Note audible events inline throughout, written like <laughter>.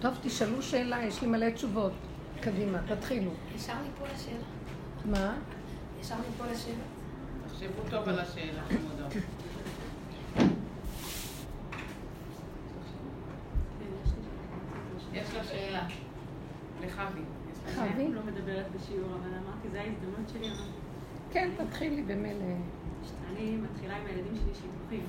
טוב, תשאלו שאלה, יש לי מלא תשובות. קדימה, תתחילו. ישר מפה לשאלה. מה? ישר מפה לשאלה. תחשבו טוב על השאלה, חמודות. יש לה שאלה. לחבי. חבי? לא מדברת בשיעור, אבל אמרתי, זו ההזדמנות שלי. כן, תתחילי במילא. אני מתחילה עם הילדים שלי שידוכים.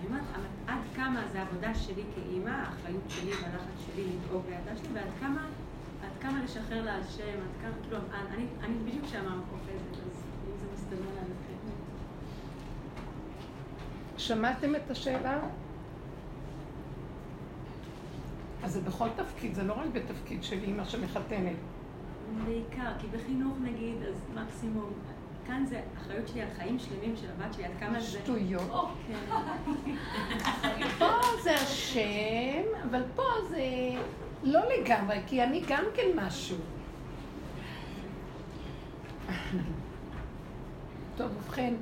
אני אומרת, אבל עד כמה זה העבודה שלי כאימא, האחריות שלי והלחץ שלי לדאוג לילדה שלי, ועד כמה, עד כמה לשחרר לה על שם, עד כמה, כאילו, אני, אני בדיוק שם אוחזת, אז אם זה מסתדר לעליכם. שמעתם את השאלה? אז זה בכל תפקיד, זה לא רק בתפקיד של אימא שמחתנת. בעיקר, כי בחינוך נגיד, אז מקסימום, כאן זה אחריות שלי על חיים שלמים של הבת שלי, עד כמה זה... שטויות. כן. פה זה השם, אבל פה זה לא לגמרי, כי אני גם כן משהו. טוב, ובכן,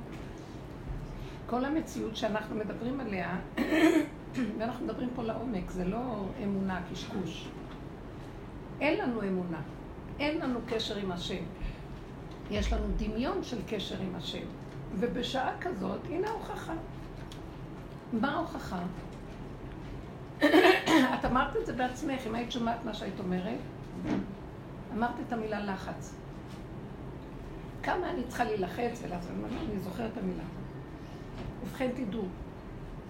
כל המציאות שאנחנו מדברים עליה, ואנחנו מדברים פה לעומק, זה לא אמונה, קשקוש. אין לנו אמונה, אין לנו קשר עם השם. יש לנו דמיון של קשר עם השם. ובשעה כזאת, הנה ההוכחה. מה ההוכחה? <coughs> את אמרת את זה בעצמך, אם היית שומעת מה שהיית אומרת, אמרת את המילה לחץ. כמה אני צריכה להילחץ ולעשות, אני זוכרת את המילה. ובכן תדעו,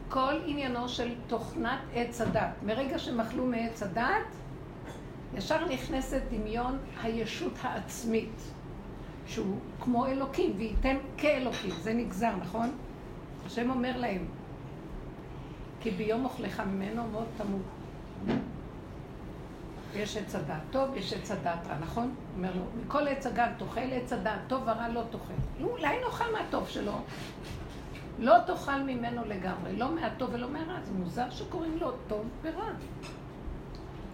כל עניינו של תוכנת עץ הדת, מרגע שמחלו מעץ הדת, ישר נכנסת דמיון הישות העצמית, שהוא כמו אלוקים, וייתן כאלוקים, זה נגזר, נכון? השם אומר להם, כי ביום אוכלך ממנו מאוד תמות. יש עץ הדעת טוב, יש עץ הדעת רע, נכון? אומר לו, מכל עץ הגן תאכל עץ הדעת, טוב ורע לא תאכל. לא, אולי נאכל מהטוב שלו. לא תאכל ממנו לגמרי, לא מהטוב ולא מהרע. זה מוזר שקוראים לו טוב ורע.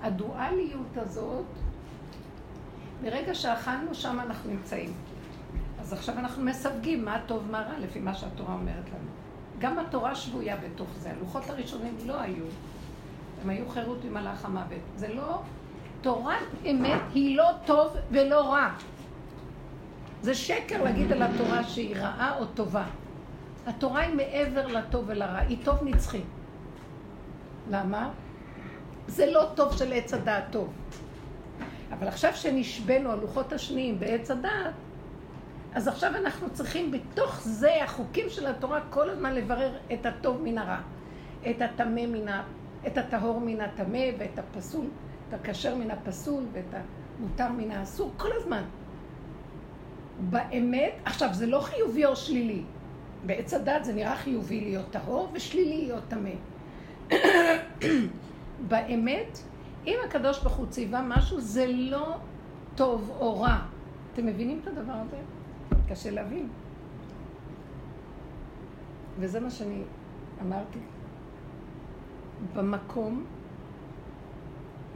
הדואליות הזאת, ברגע שאכלנו, שם אנחנו נמצאים. אז עכשיו אנחנו מסווגים מה טוב, מה רע, לפי מה שהתורה אומרת לנו. גם התורה שבויה בתוך זה. הלוחות הראשונים לא היו. הם היו חירות ממלאך המוות. זה לא... תורת אמת היא לא טוב ולא רע. זה שקר להגיד על התורה שהיא רעה או טובה. התורה היא מעבר לטוב ולרע, היא טוב נצחי. למה? זה לא טוב של עץ הדעת טוב. אבל עכשיו שנשבנו הלוחות השניים בעץ הדעת, אז עכשיו אנחנו צריכים בתוך זה, החוקים של התורה, כל הזמן לברר את הטוב מן הרע. את הטמא מן ה... את הטהור מן הטמא ואת הפסול, את הכשר מן הפסול ואת המותר מן האסור, כל הזמן. באמת, עכשיו זה לא חיובי או שלילי. בעץ הדת זה נראה חיובי להיות טהור ושלילי להיות טמא. <coughs> באמת, אם הקדוש ברוך הוא ציווה משהו, זה לא טוב או רע. אתם מבינים את הדבר הזה? קשה להבין. וזה מה שאני אמרתי. במקום,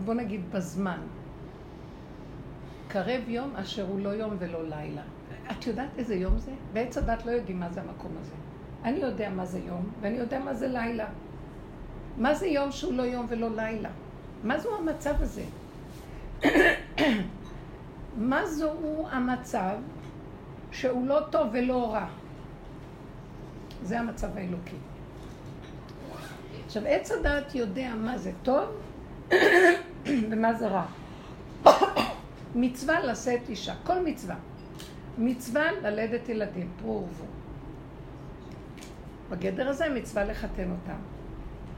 בוא נגיד בזמן, קרב יום אשר הוא לא יום ולא לילה. את יודעת איזה יום זה? בעץ הדת לא יודעים מה זה המקום הזה. אני יודע מה זה יום, ואני יודע מה זה לילה. מה זה יום שהוא לא יום ולא לילה? מה זו המצב הזה? <coughs> מה זו המצב שהוא לא טוב ולא רע? זה המצב האלוקי. עכשיו, עץ הדעת יודע מה זה טוב <coughs> ומה זה רע. <coughs> מצווה לשאת אישה, כל מצווה. מצווה ללדת ילדים, פרו ורבו. בגדר הזה מצווה לחתן אותם.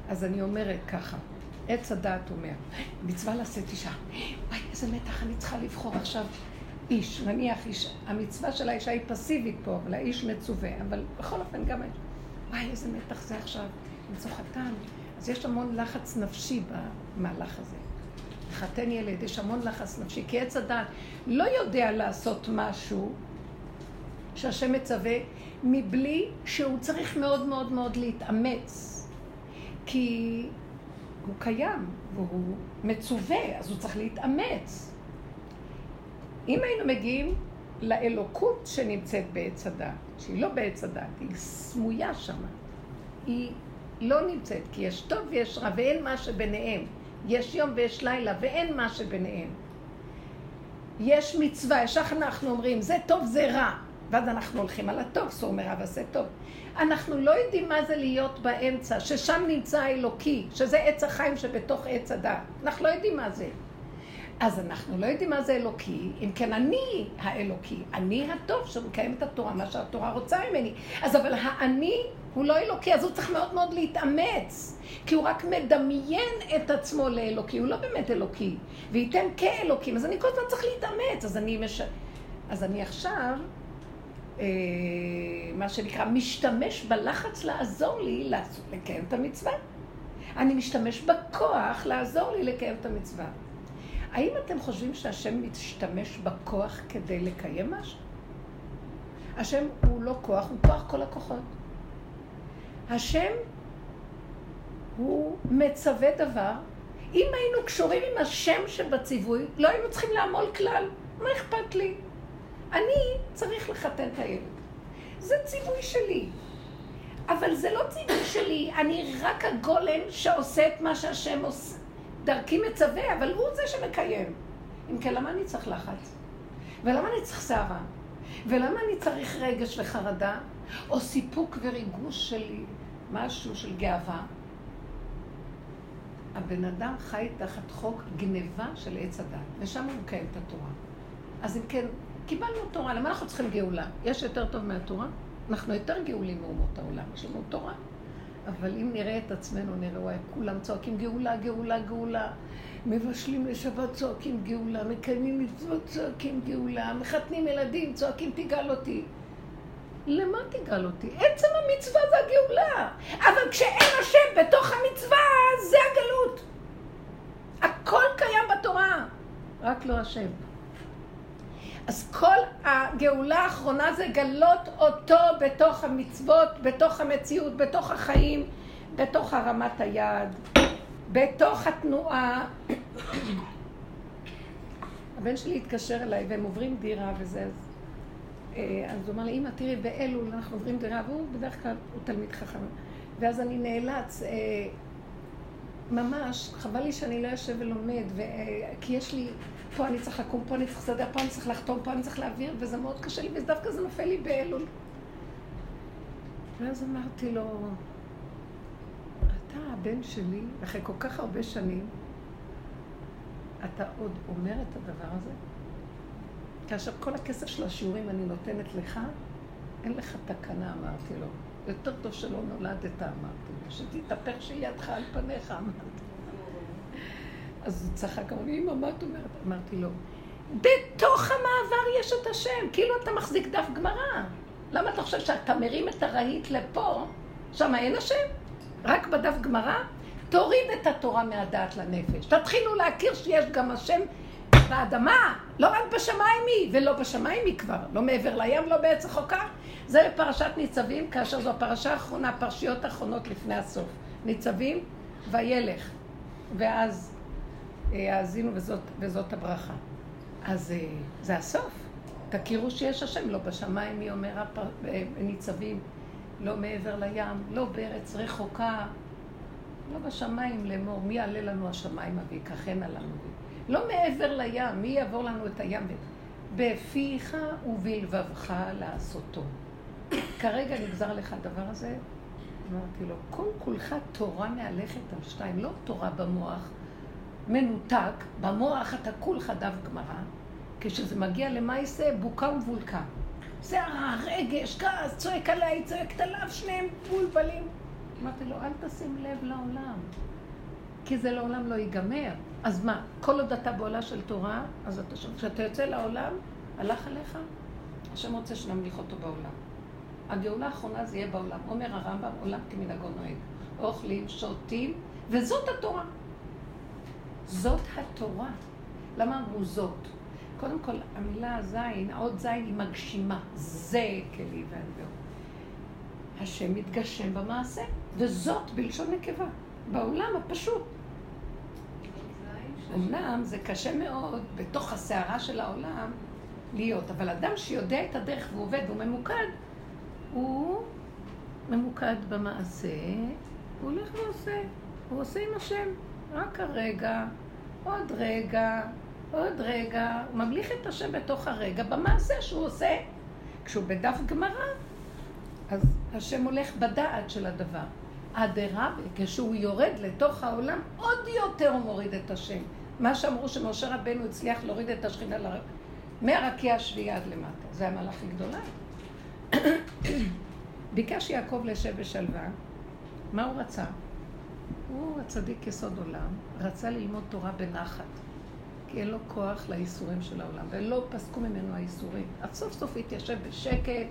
אז אני אומרת ככה, עץ הדעת אומר, מצווה לשאת אישה. וואי, איזה מתח, אני צריכה לבחור עכשיו איש. נניח איש, המצווה של האישה היא פסיבית פה, אבל האיש מצווה. אבל בכל אופן גם... וואי, איזה מתח זה עכשיו. למצוא חתן. אז יש המון לחץ נפשי במהלך הזה. לחתן ילד, יש המון לחץ נפשי, כי עץ הדעת לא יודע לעשות משהו שהשם מצווה, מבלי שהוא צריך מאוד מאוד מאוד להתאמץ. כי הוא קיים, והוא מצווה, אז הוא צריך להתאמץ. אם היינו מגיעים לאלוקות שנמצאת בעץ הדת, שהיא לא בעץ הדת, היא סמויה שמה, היא לא נמצאת, כי יש טוב ויש רע, ואין מה שביניהם. יש יום ויש לילה, ואין מה שביניהם. יש מצווה, ישר אנחנו אומרים, זה טוב, זה רע. ואז אנחנו הולכים על הטוב, סור מרע ועשה טוב. אנחנו לא יודעים מה זה להיות באמצע, ששם נמצא האלוקי, שזה עץ החיים שבתוך עץ הדת. אנחנו לא יודעים מה זה. אז אנחנו לא יודעים מה זה אלוקי, אם כן אני האלוקי, אני הטוב שמקיים את התורה, מה שהתורה רוצה ממני. אז אבל האני הוא לא אלוקי, אז הוא צריך מאוד מאוד להתאמץ, כי הוא רק מדמיין את עצמו לאלוקי, הוא לא באמת אלוקי, וייתן כאלוקים, אז אני כל הזמן צריך להתאמץ, אז אני, מש... אז אני עכשיו, מה שנקרא, משתמש בלחץ לעזור לי לקיים את המצווה. אני משתמש בכוח לעזור לי לקיים את המצווה. האם אתם חושבים שהשם משתמש בכוח כדי לקיים משהו? השם הוא לא כוח, הוא כוח כל הכוחות. השם הוא מצווה דבר. אם היינו קשורים עם השם שבציווי, לא היינו צריכים לעמול כלל. מה אכפת לי? אני צריך לחתן את הילד. זה ציווי שלי. אבל זה לא ציווי שלי, אני רק הגולם שעושה את מה שהשם עושה. דרכי מצווה, אבל הוא זה שמקיים. אם כן, למה אני צריך לחץ? ולמה אני צריך סערה? ולמה אני צריך רגש וחרדה? או סיפוק וריגוש של משהו של גאווה? הבן אדם חי תחת חוק גניבה של עץ הדת, ושם הוא מקיים את התורה. אז אם כן, קיבלנו תורה, למה אנחנו צריכים גאולה? יש יותר טוב מהתורה? אנחנו יותר גאולים מאומות העולם, יש לנו תורה. אבל אם נראה את עצמנו, נראה, וואי, כולם צועקים גאולה, גאולה, גאולה. מבשלים לשבת, צועקים גאולה. מקיימים מצוות, צועקים גאולה. מחתנים ילדים, צועקים תגאל אותי. למה תגאל אותי? עצם המצווה זה הגאולה. אבל כשאין השם בתוך המצווה, זה הגלות. הכל קיים בתורה, רק לא השם. אז כל הגאולה האחרונה זה גלות אותו בתוך המצוות, בתוך המציאות, בתוך החיים, בתוך הרמת היד, בתוך התנועה. הבן שלי התקשר אליי והם עוברים דירה וזה, אה, אז הוא אמר לי, אמא תראי באלול אנחנו עוברים דירה, והוא בדרך כלל הוא תלמיד חכם. ואז אני נאלץ, אה, ממש, חבל לי שאני לא יושב ולומד, ו, אה, כי יש לי פה אני צריך לקום, פה אני צריך לסדר, פה אני צריך לחתום, פה אני צריך להעביר, וזה מאוד קשה לי, ודווקא זה נופל לי באלול. ואז אמרתי לו, אתה הבן שלי, אחרי כל כך הרבה שנים, אתה עוד אומר את הדבר הזה? כאשר כל הכסף של השיעורים אני נותנת לך, אין לך תקנה, אמרתי לו. יותר טוב שלא נולדת, אמרתי לו. שתתהפך שידך על פניך, אמרתי. אז הוא צחק, אמר לי, אמא, מה את אומרת? אמרתי לו, בתוך המעבר יש את השם, כאילו אתה מחזיק דף גמרא. למה אתה חושב שאתה מרים את הרהיט לפה, שם אין השם? רק בדף גמרא? תוריד את התורה מהדעת לנפש. תתחילו להכיר שיש גם השם באדמה, לא רק בשמיים היא, ולא בשמיים היא כבר, לא מעבר לים, לא בעץ החוקה. זה לפרשת ניצבים, כאשר זו הפרשה האחרונה, פרשיות האחרונות לפני הסוף. ניצבים, וילך. ואז האזינו וזאת, וזאת הברכה. אז אה, זה הסוף. תכירו שיש השם, לא בשמיים, מי אומר. אה, ניצבים, לא מעבר לים, לא בארץ רחוקה, לא בשמיים לאמור, מי יעלה לנו השמיימה ויקחנה לנו. לא מעבר לים, מי יעבור לנו את הים? בפיך ובלבבך לעשותו. כרגע נגזר לך הדבר הזה, אמרתי לו, כל כולך תורה מהלכת על שתיים, לא תורה במוח, מנותק, במוח אתה כולך דף גמרא, כשזה מגיע למעשה בוקה ומבולקה. זה הרגש, כעס, צועק עליי, צועקת עליו, שניהם מבולבלים. אמרתי לו, אל תשים לב לעולם, כי זה לעולם לא ייגמר. אז מה, כל עוד אתה בעולה של תורה, אז אתה. כשאתה יוצא לעולם, הלך עליך, השם רוצה שנמליך אותו בעולם. הגאולה האחרונה זה יהיה בעולם. אומר הרמב"ם, עולם כמנהגו נוהג. אוכלים, שותים, וזאת התורה. זאת התורה. למה אמרו זאת? קודם כל, המילה זין, האות זין היא מגשימה. זה כלי והנבוא. השם מתגשם במעשה, וזאת בלשון נקבה, בעולם הפשוט. אמנם זה קשה מאוד בתוך הסערה של העולם להיות, אבל אדם שיודע את הדרך ועובד והוא ממוקד, הוא ממוקד במעשה, הוא הולך ועושה, הוא עושה עם השם. רק הרגע, עוד רגע, עוד רגע. הוא ממליך את השם בתוך הרגע, במעשה שהוא עושה. כשהוא בדף גמרא, אז השם הולך בדעת של הדבר. אדרבה, כשהוא יורד לתוך העולם, עוד יותר הוא מוריד את השם. מה שאמרו שמשה רבנו הצליח להוריד את השכינה ל... מהרקיע השביעי עד למטה. זה המהלך הגדולה. <coughs> ביקש יעקב לשב בשלווה, מה הוא רצה? הוא הצדיק יסוד עולם, רצה ללמוד תורה בנחת, כי אין לו כוח לייסורים של העולם, ולא פסקו ממנו הייסורים. אז סוף סוף התיישב בשקט,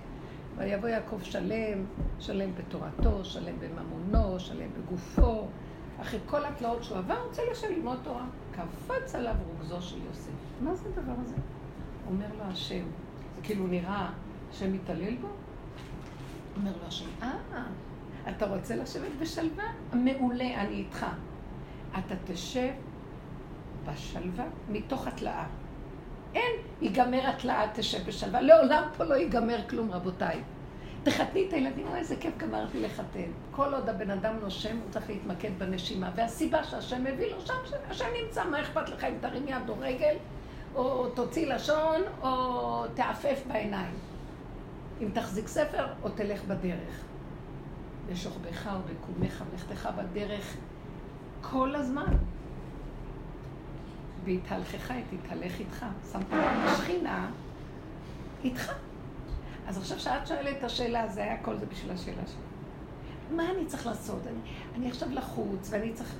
ויבוא יעקב שלם, שלם בתורתו, שלם בממונו, שלם בגופו. אחרי כל התלאות שהוא עבר, רוצה לשם ללמוד תורה. קפץ עליו רוגזו של יוסף. מה זה הדבר הזה? אומר לו השם, זה כאילו נראה שמתעלל בו? אומר לו השם, אה, אתה רוצה לשבת בשלווה? מעולה, אני איתך. אתה תשב בשלווה מתוך התלאה. אין, ייגמר התלאה, תשב בשלווה. לעולם פה לא ייגמר כלום, רבותיי. תחתני את הילדים, אוי, איזה כיף גמרתי לחתן. כל עוד הבן אדם נושם, הוא צריך להתמקד בנשימה. והסיבה שהשם מביא לו שם, השם נמצא, מה אכפת לך אם תרים יד או רגל, או תוציא לשון, או תעפף בעיניים. אם תחזיק ספר, או תלך בדרך. בשוכבך ובקומך, מלכתך בדרך כל הזמן. והתהלכך, תתהלך איתך. שמת לב השכינה איתך. אז עכשיו שאת שואלת את השאלה, זה היה כל זה בשביל השאלה שלי. מה אני צריך לעשות? אני, אני עכשיו לחוץ, ואני צריך...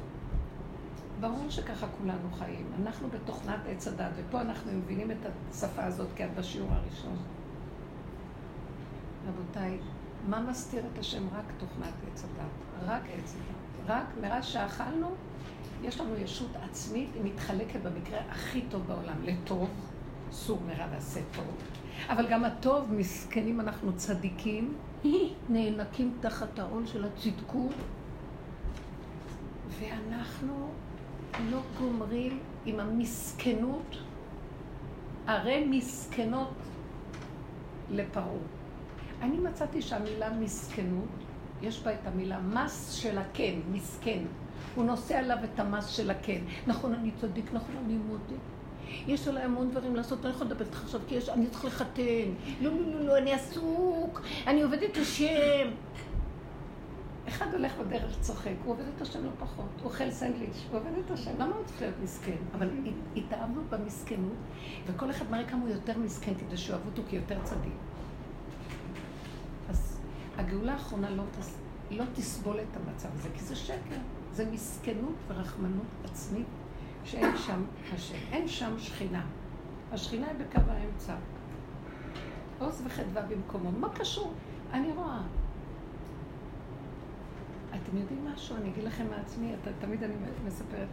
ברור שככה כולנו חיים. אנחנו בתוכנת עץ הדת, ופה אנחנו מבינים את השפה הזאת כי את בשיעור הראשון. רבותיי, מה מסתיר את השם? רק תוכנת עץ הדת. רק עץ הדת. רק מאז שאכלנו, יש לנו ישות עצמית, היא מתחלקת במקרה הכי טוב בעולם, לטוב, סור מרע ועשה טוב. אבל גם הטוב, מסכנים אנחנו צדיקים, נאנקים תחת העול של הצדקות, ואנחנו לא גומרים עם המסכנות, הרי מסכנות לפרעה. אני מצאתי שהמילה מסכנות, יש בה את המילה מס של הכן, מסכן. הוא נושא עליו את המס של הכן. נכון, אני צדיק, נכון, אני מודה. יש עליי המון דברים לעשות, אני יכולה לדבר איתך עכשיו, כי יש, אני צריך לחתן. לא, לא, לא, לא, אני עסוק, אני עובד את השם. אחד הולך בדרך צוחק, הוא עובד את השם לא פחות, הוא אוכל סנדוויץ', הוא עובד את השם, למה הוא צריך להיות מסכן? אבל התאהבנו במסכנות, וכל אחד מראה כמה הוא יותר מסכן כדי שאוהבו אותו כיותר צדיק. הגאולה האחרונה לא, תס, לא תסבול את המצב הזה, כי זה שקר. זה מסכנות ורחמנות עצמית שאין שם השם. אין שם שכינה. השכינה היא בקו האמצע. עוז וחדווה במקומו. מה קשור? אני רואה. אתם יודעים משהו? אני אגיד לכם מעצמי, אתה, תמיד אני מספרת.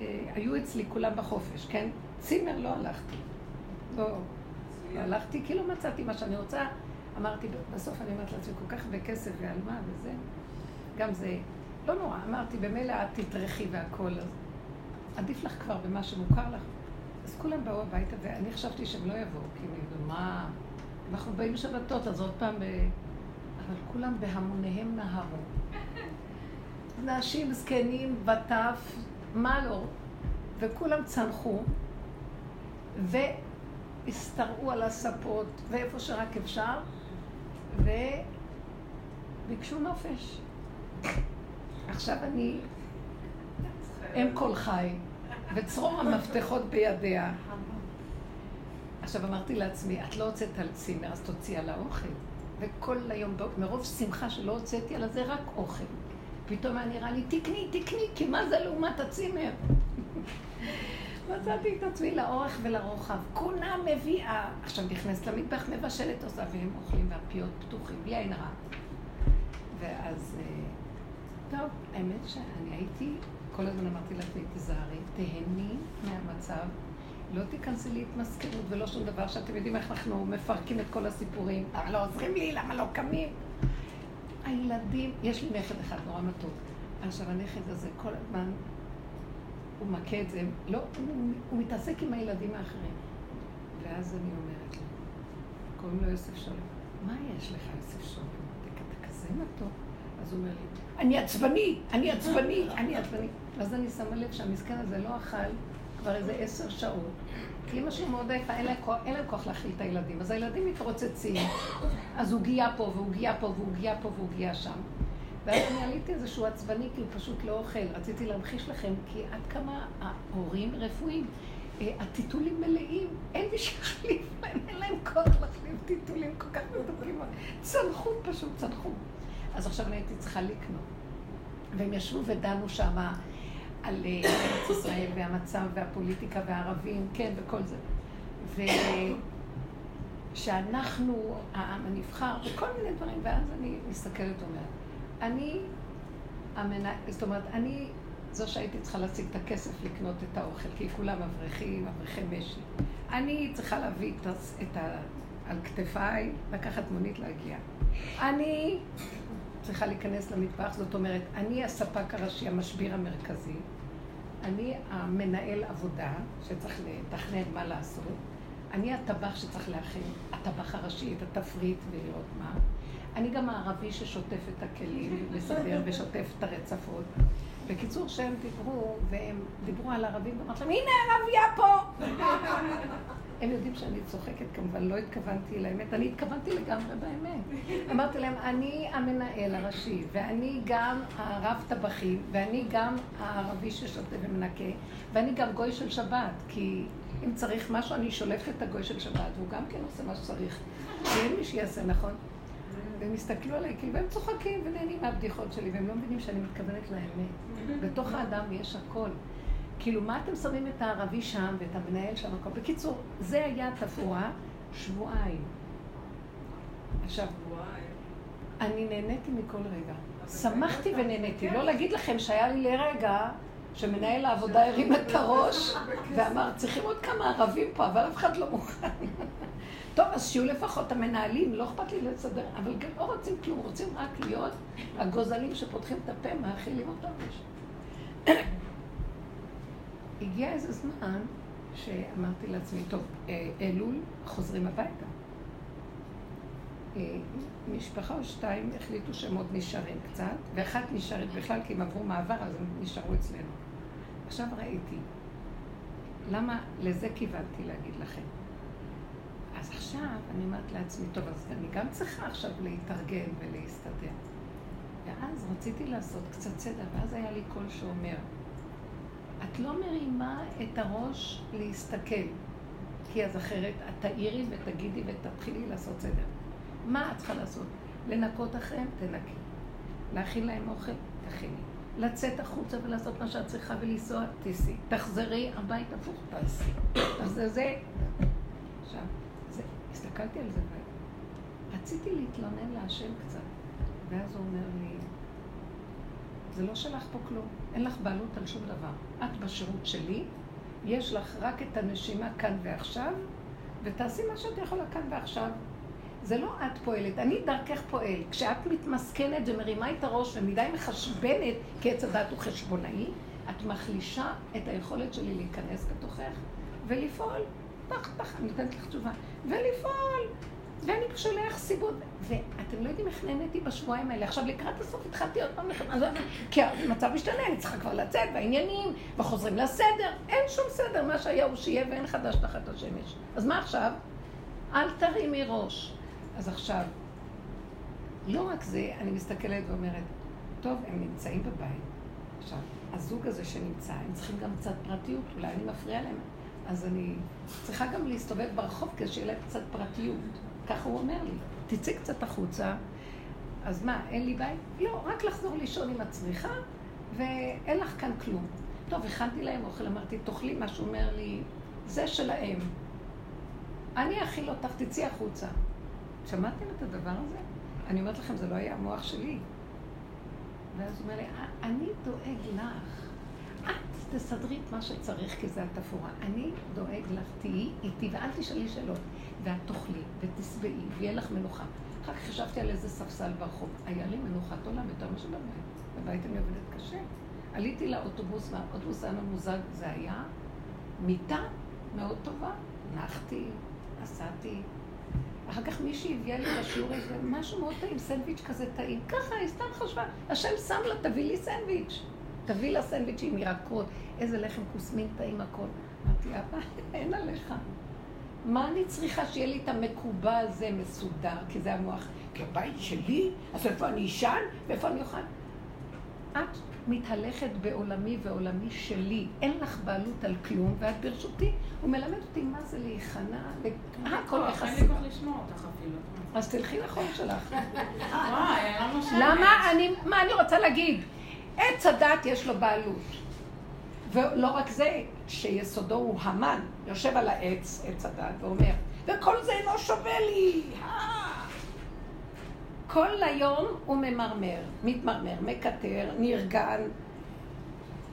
אה, היו אצלי כולם בחופש, כן? צימר לא הלכתי. לא, לא הלכתי כי לא מצאתי מה שאני רוצה. אמרתי, בסוף אני אומרת לעצמי, כל כך הרבה כסף ועל מה וזה. גם זה, לא נורא, אמרתי, במילא את תטרחי והכל, אז עדיף לך כבר במה שמוכר לך. אז כולם באו הביתה, ואני חשבתי שהם לא יבואו, כי הם יגידו, מה... אנחנו באים בשבתות, אז עוד פעם... ב... אבל כולם בהמוניהם נהרו. נשים, זקנים, וטף, מה לא? וכולם צנחו, והשתרעו על הספות, ואיפה שרק אפשר, וביקשו נופש. עכשיו אני אם כל חי, וצרור המפתחות בידיה. עכשיו אמרתי לעצמי, את לא הוצאת על צימר, אז תוציאי על האוכל. וכל היום, מרוב שמחה שלא הוצאתי על זה, רק אוכל. פתאום היה נראה לי, תקני, תקני, כי מה זה לעומת הצימר? מצאתי את עצמי לאורך ולרוחב. כולה מביאה. עכשיו נכנסת למטבח, מבשלת עושה, והם אוכלים והפיות פתוחים, בלי עין רע. ואז, אה, טוב, האמת שאני הייתי, כל הזמן אמרתי לעצמי, תיזהרי, תהני מהמצב. לא תיכנסי להתמזכרות ולא שום דבר שאתם יודעים איך אנחנו מפרקים את כל הסיפורים. למה לא עוזרים לי? למה לא קמים? הילדים, יש לי נכד אחד נורא מתוק. עכשיו הנכד הזה כל הזמן, הוא מכה את זה, לא, הוא, הוא מתעסק עם הילדים האחרים. ואז אני אומרת לו, קוראים לו יוסף שולם, מה יש לך יוסף שולם? אתה כזה מתוק. אז הוא אומר לי, אני עצבני, אני עצבני, אני עצבני. ואז אני שמה לב שהמסכן הזה לא אכל כבר איזה עשר שעות. כי אמא שלו מאוד עייפה, אין להם כוח, כוח להכיל את הילדים. אז הילדים מתרוצצים. אז עוגיה פה, ועוגיה פה, ועוגיה פה, ועוגיה שם. ואז אני עליתי איזשהו עצבני, כי הוא פשוט לא אוכל. רציתי להמחיש לכם, כי עד כמה ההורים רפואיים, אה, הטיטולים מלאים, אין מי שיחליף להם, אין להם כוח להחליף טיטולים כל כך מתוקים. צנחו פשוט, צנחו. אז עכשיו אני הייתי צריכה לקנות. והם ישבו ודנו שמה על אה, ארץ ישראל והמצב והפוליטיקה והערבים, כן, וכל זה. ושאנחנו העם הנבחר, וכל מיני דברים, ואז אני מסתכלת ואומרת, אני המנה... זאת אומרת, אני זו שהייתי צריכה להשיג את הכסף לקנות את האוכל, כי כולם אברכים, אברכי משי. אני צריכה להביא את, את ה... על כתפיי, לקחת מונית להגיע. אני צריכה להיכנס למטבח, זאת אומרת, אני הספק הראשי, המשביר המרכזי, אני המנהל עבודה, שצריך לתכנן מה לעשות, אני הטבח שצריך להכין, הטבח הראשי, את התפריט ולראות מה. אני גם הערבי ששוטף את הכלים, <laughs> מסדר ושוטף את הרצפות. בקיצור, שהם דיברו, והם דיברו על ערבים, ואמרתי להם, הנה ערבייה פה! <laughs> הם יודעים שאני צוחקת, כמובן, לא התכוונתי לאמת, אני התכוונתי לגמרי באמת. אמרתי להם, אני המנהל הראשי, ואני גם הרב טבחים, ואני גם הערבי ששותה ומנקה, ואני גם גוי של שבת, כי אם צריך משהו, אני שולפת את הגוי של שבת, והוא גם כן עושה מה שצריך. ואין מי שיעשה, נכון? והם הסתכלו עליי, כאילו, והם צוחקים ונהנים מהבדיחות שלי, והם לא מבינים שאני מתכוונת לאמת. בתוך האדם יש הכל. כאילו, מה אתם שמים את הערבי שם ואת המנהל שם? הכל? בקיצור, זה היה תפאורה שבועיים. עכשיו, אני נהניתי מכל רגע. שמחתי ונהניתי. לא להגיד לכם שהיה לי לרגע שמנהל העבודה הרים את הראש <laughs> ואמר, צריכים עוד כמה ערבים פה, אבל אף אחד לא מוכן. טוב, אז שיהיו לפחות המנהלים, לא אכפת לי לסדר, אבל גם לא רוצים כלום, רוצים רק להיות הגוזלים שפותחים את הפה, מאכילים אותם. <coughs> הגיע איזה זמן שאמרתי לעצמי, טוב, אה, אלול, חוזרים הביתה. אה, משפחה או שתיים החליטו שהם עוד נשארים קצת, ואחת נשארת בכלל כי הם עברו מעבר, אז הם נשארו אצלנו. עכשיו ראיתי, למה לזה כיוונתי להגיד לכם. אז עכשיו אני אומרת לעצמי, טוב, אז אני גם צריכה עכשיו להתארגן ולהסתדר. ואז רציתי לעשות קצת סדר, ואז היה לי קול שאומר, את לא מרימה את הראש להסתכל, כי אז אחרת את תאירי ותגידי ותתחילי לעשות סדר. מה את צריכה לעשות? לנקות אחריהם? תנקי. להכין להם אוכל? תכיני. לצאת החוצה ולעשות מה שאת צריכה ולנסוע? תיסעי. תחזרי הביתה תעשי. זה, הסתכלתי על זה ורציתי להתלונן להשם קצת. ואז הוא אומר לי, זה לא שלך פה כלום, אין לך בעלות על שום דבר. את בשירות שלי, יש לך רק את הנשימה כאן ועכשיו, ותעשי מה שאת יכולה כאן ועכשיו. זה לא את פועלת, אני דרכך פועל. כשאת מתמסכנת ומרימה את הראש ומדי מחשבנת, כי עץ הדת הוא חשבונאי, את מחלישה את היכולת שלי להיכנס בתוכך ולפעול. טח, טח, אני נותנת לך תשובה. ולפעול. ואני שולח סיבות, ואתם לא יודעים איך נהניתי בשבועיים האלה. עכשיו לקראת הסוף התחלתי עוד פעם, כי המצב משתנה, אני צריכה כבר לצאת, והעניינים, וחוזרים לסדר. אין שום סדר, מה שהיה הוא שיהיה ואין חדש תחת השמש. אז מה עכשיו? אל תרימי ראש. אז עכשיו, לא רק זה, אני מסתכלת ואומרת, טוב, הם נמצאים בבית. עכשיו, הזוג הזה שנמצא, הם צריכים גם קצת פרטיות, אולי אני מפריעה להם. אז אני צריכה גם להסתובב ברחוב כדי שיהיה להם קצת פרטיות. ככה הוא אומר לי, תצאי קצת החוצה. אז מה, אין לי בית? לא, רק לחזור לישון עם הצריכה, ואין לך כאן כלום. טוב, הכנתי להם אוכל, אמרתי, תאכלי מה שהוא אומר לי, זה שלהם. אני אכיל אותך, תצאי החוצה. שמעתם את הדבר הזה? אני אומרת לכם, זה לא היה המוח שלי. ואז הוא אומר לי, אני דואג לך. תסדרי את מה שצריך, כי זה התפאורה. אני דואג לך, תהיי איתי, ואל תשאלי שאלות. ואת תאכלי, ותשבעי, ויהיה לך מנוחה. אחר כך חשבתי על איזה ספסל ברחוב. היה לי מנוחת עולם יותר מאשר בבית. בבית אני עובדת קשה. עליתי לאוטובוס, והאוטובוס היה ממוזג, זה היה מיטה מאוד טובה. נחתי, נסעתי, אחר כך מישהי הביאה לי בשיעור הזה משהו מאוד טעים, סנדוויץ' כזה טעים. ככה, היא סתם חשבה, השם שם לה, תביא לי סנדוויץ'. תביא לה סנדוויץ' עם ירקות, איזה לחם כוסמין טעים הכל. אמרתי, אבא, אין עליך. מה אני צריכה שיהיה לי את המקובע הזה מסודר? כי זה המוח. כי הבית שלי, אז איפה אני אשן ואיפה אני אוכל? את מתהלכת בעולמי ועולמי שלי. אין לך בעלות על כלום, ואת ברשותי. הוא מלמד אותי מה זה להיכנע, הכל אין יחסי. לי כוח לשמוע אותך אפילו. אז תלכי לחול שלך. <laughs> למה? אני, מה אני רוצה להגיד? עץ הדת יש לו בעלות. ולא רק זה, שיסודו הוא המן, יושב על העץ, עץ הדת, ואומר, וכל זה אינו שווה לי. אה." כל היום הוא ממרמר, מתמרמר, מקטר, נרגן,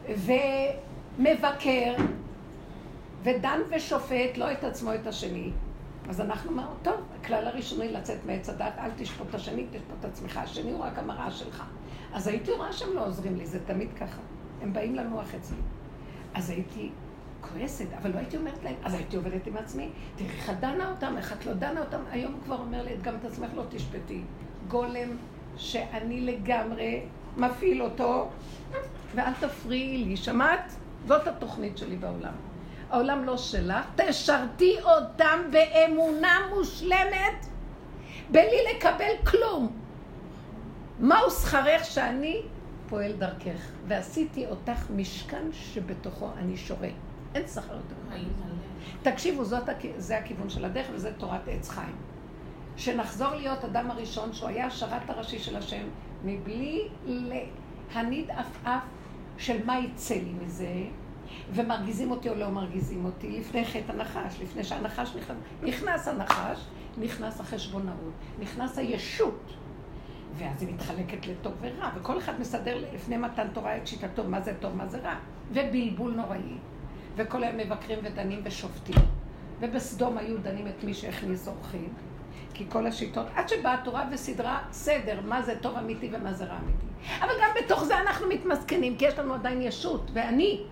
ומבקר, ודן ושופט לא את עצמו את השני. אז אנחנו אומרים, טוב, הכלל הראשוני לצאת מעץ הדת, אל תשפוט את השני, תשפוט את עצמך, השני הוא רק המראה שלך. אז הייתי רואה שהם לא עוזרים לי, זה תמיד ככה. הם באים לנוח אצלי. אז הייתי כועסת, אבל לא הייתי אומרת להם, אז הייתי עובדת עם עצמי, תראי איך את דנה אותם, איך את לא דנה אותם, היום הוא כבר אומר לי, את גם את עצמך לא תשפטי. גולם שאני לגמרי מפעיל אותו, ואל תפריעי לי, שמעת? זאת התוכנית שלי בעולם. העולם לא שלך, תשרתי אותם באמונה מושלמת, בלי לקבל כלום. מהו שכרך שאני פועל דרכך, ועשיתי אותך משכן שבתוכו אני שורה. אין שכר יותר. תקשיבו, זאת, זה הכיוון של הדרך וזה תורת עץ חיים. שנחזור להיות אדם הראשון שהוא היה השרת הראשי של השם, מבלי להניד עפעף של מה יצא לי מזה, ומרגיזים אותי או לא מרגיזים אותי, לפני חטא הנחש, לפני שהנחש נכנס, נכנס הנחש, נכנס החשבונאות, נכנס הישות. ואז היא מתחלקת לטוב ורע, וכל אחד מסדר לפני מתן תורה את שיטתו, מה זה טוב, מה זה רע. ובלבול נוראי. וכל היום מבקרים ודנים ושופטים. ובסדום היו דנים את מי שהכניס אורחים. כי כל השיטות, עד שבאה התורה וסדרה סדר, מה זה טוב אמיתי ומה זה רע אמיתי. אבל גם בתוך זה אנחנו מתמסכנים, כי יש לנו עדיין ישות, ואני.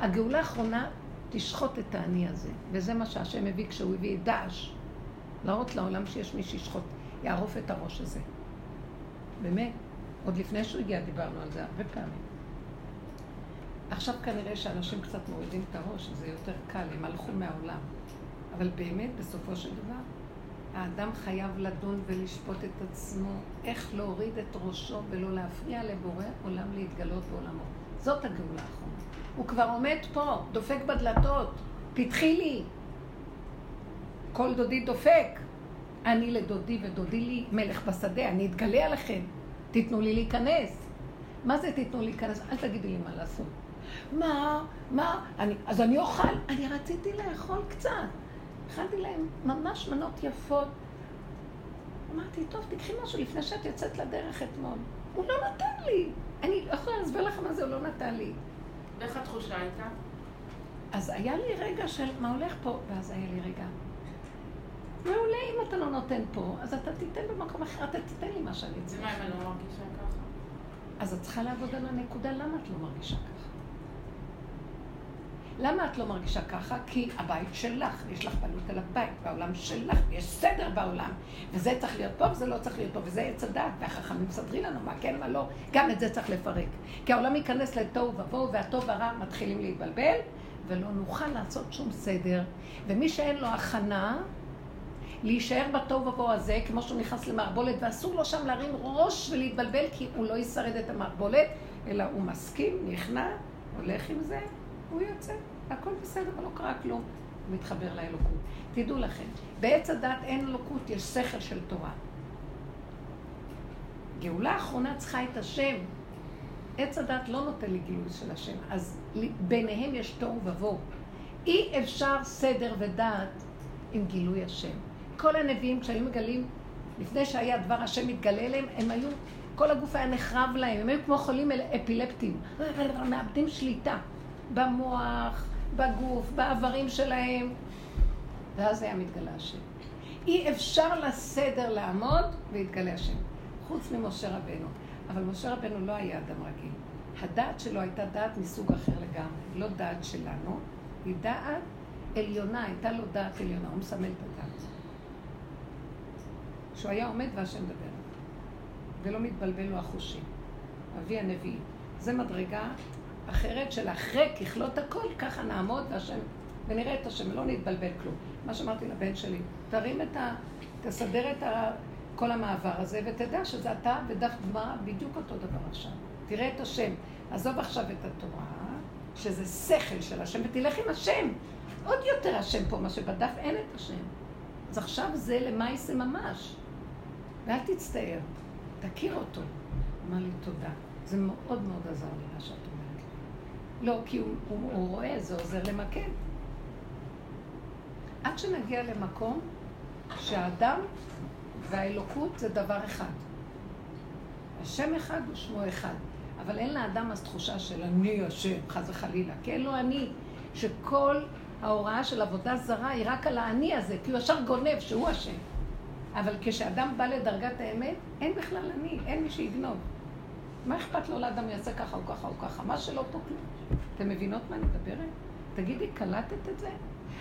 הגאולה האחרונה תשחוט את האני הזה, וזה מה שהשם הביא כשהוא הביא את דאעש. להראות לעולם שיש מי שישחוט, יערוף את הראש הזה. באמת, עוד לפני שהוא הגיע דיברנו על זה הרבה פעמים. עכשיו כנראה שאנשים קצת מורידים את הראש, זה יותר קל, הם הלכו מהעולם. אבל באמת, בסופו של דבר, האדם חייב לדון ולשפוט את עצמו, איך להוריד את ראשו ולא להפריע לבורא עולם להתגלות בעולמו. זאת הגאולה האחרונה. הוא כבר עומד פה, דופק בדלתות, פתחי לי. כל דודי דופק. אני לדודי ודודי לי מלך בשדה, אני אתגלה עליכם. תיתנו לי להיכנס. מה זה תיתנו לי להיכנס? אל תגידי לי מה לעשות. מה? מה? אני, אז אני אוכל. אני רציתי לאכול קצת. הכנתי להם ממש מנות יפות. אמרתי, טוב, תקחי משהו לפני שאת יוצאת לדרך אתמול. הוא לא נתן לי. אני לא יכולה להסביר לך מה זה, הוא לא נתן לי. ואיך התחושה הייתה? אז היה לי רגע של מה הולך פה, ואז היה לי רגע. מעולה, אם אתה לא נותן פה, אז אתה תיתן במקום אחר, אתה תיתן לי מה שאני ומה צריכה. אם אני לא מרגישה ככה? אז את צריכה לעבוד על הנקודה, למה את לא מרגישה ככה? למה את לא מרגישה ככה? כי הבית שלך, יש לך בעלות על הבית, והעולם שלך, יש סדר בעולם, וזה צריך להיות פה וזה לא צריך להיות פה, וזה עץ הדת, והחכמים מסדרים לנו מה כן, מה לא, גם את זה צריך לפרק. כי העולם ייכנס לתוהו ובוהו, והטוב והרע מתחילים להתבלבל, ולא נוכל לעשות שום סדר. ומי שאין לו הכנה, להישאר בתוהו ובוהו הזה, כמו שהוא נכנס למערבולת, ואסור לו שם להרים ראש ולהתבלבל, כי הוא לא ישרד את המערבולת, אלא הוא מסכים, נכנע, הולך עם זה, הוא יוצא, הכל בסדר, לא קרה כלום. הוא מתחבר לאלוקות. תדעו לכם, בעץ הדת אין אלוקות, יש שכל של תורה. גאולה האחרונה צריכה את השם. עץ הדת לא נותן לי גילוי של השם, אז ביניהם יש תוהו ובוהו. אי אפשר סדר ודעת עם גילוי השם. כל הנביאים כשהיו מגלים, לפני שהיה דבר השם מתגלה אליהם, הם היו, כל הגוף היה נחרב להם, הם היו כמו חולים אפילפטיים, מאבדים שליטה במוח, בגוף, באיברים שלהם, ואז היה מתגלה השם. אי אפשר לסדר לעמוד והתגלה השם, חוץ ממשה רבנו. אבל משה רבנו לא היה אדם רגיל. הדעת שלו הייתה דעת מסוג אחר לגמרי, לא דעת שלנו, היא דעת עליונה, הייתה לו דעת עליונה, הוא מסמל את הדעת. שהוא היה עומד והשם מדבר. ולא מתבלבל לו החושים. אבי הנביא. זה מדרגה אחרת של אחרי ככלות הכל, ככה נעמוד והשם, ונראה את השם, לא נתבלבל כלום. מה שאמרתי לבן שלי, תרים את ה... תסדר את ה... כל המעבר הזה, ותדע שזה אתה ודף גמרא בדיוק אותו דבר עכשיו. תראה את השם. עזוב עכשיו את התורה, שזה שכל של השם, ותלך עם השם. עוד יותר השם פה, מה שבדף אין את השם. אז עכשיו זה למעשה ממש. ואל תצטער, תכיר אותו. אמר לי תודה. זה מאוד מאוד עזר לי מה שאת אומרת. לא, כי הוא, הוא, הוא רואה, זה עוזר למקד. עד שנגיע למקום שהאדם והאלוקות זה דבר אחד. השם אחד ושמו אחד. אבל אין לאדם אז תחושה של אני השם, חס וחלילה. כי אין לו אני, שכל ההוראה של עבודה זרה היא רק על האני הזה, כי הוא ישר גונב שהוא השם. אבל כשאדם בא לדרגת האמת, אין בכלל אני, אין מי שיגנוב. מה אכפת לו לאדם יעשה ככה או ככה או ככה? מה שלא פה כלום. אתם מבינות מה אני מדברת? תגידי, קלטת את זה?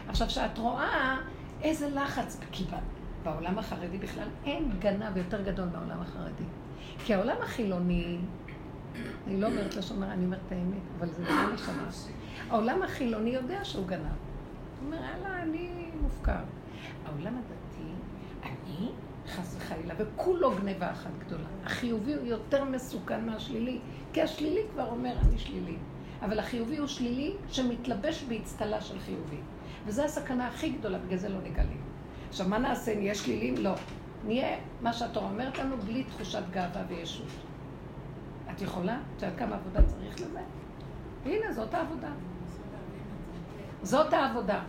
עכשיו, כשאת רואה איזה לחץ, כי בעולם החרדי בכלל אין גנב יותר גדול מהעולם החרדי. כי העולם החילוני, אני לא אומרת לשון הרע, אני אומרת את האמת, אבל זה לא נשמע. העולם החילוני יודע שהוא גנב. הוא אומר, יאללה, אני מופקר. העולם אני, חס וחלילה, וכולו גניבה אחת גדולה. החיובי הוא יותר מסוכן מהשלילי, כי השלילי כבר אומר, אני שלילי. אבל החיובי הוא שלילי שמתלבש באצטלה של חיובי. וזו הסכנה הכי גדולה, בגלל זה לא נגלים. עכשיו, מה נעשה? נהיה שלילים? לא. נהיה, מה שהתורה אומרת לנו, בלי תחושת גאווה וישות. את יכולה? את יודעת כמה עבודה צריך לזה? הנה, זאת העבודה. זאת העבודה.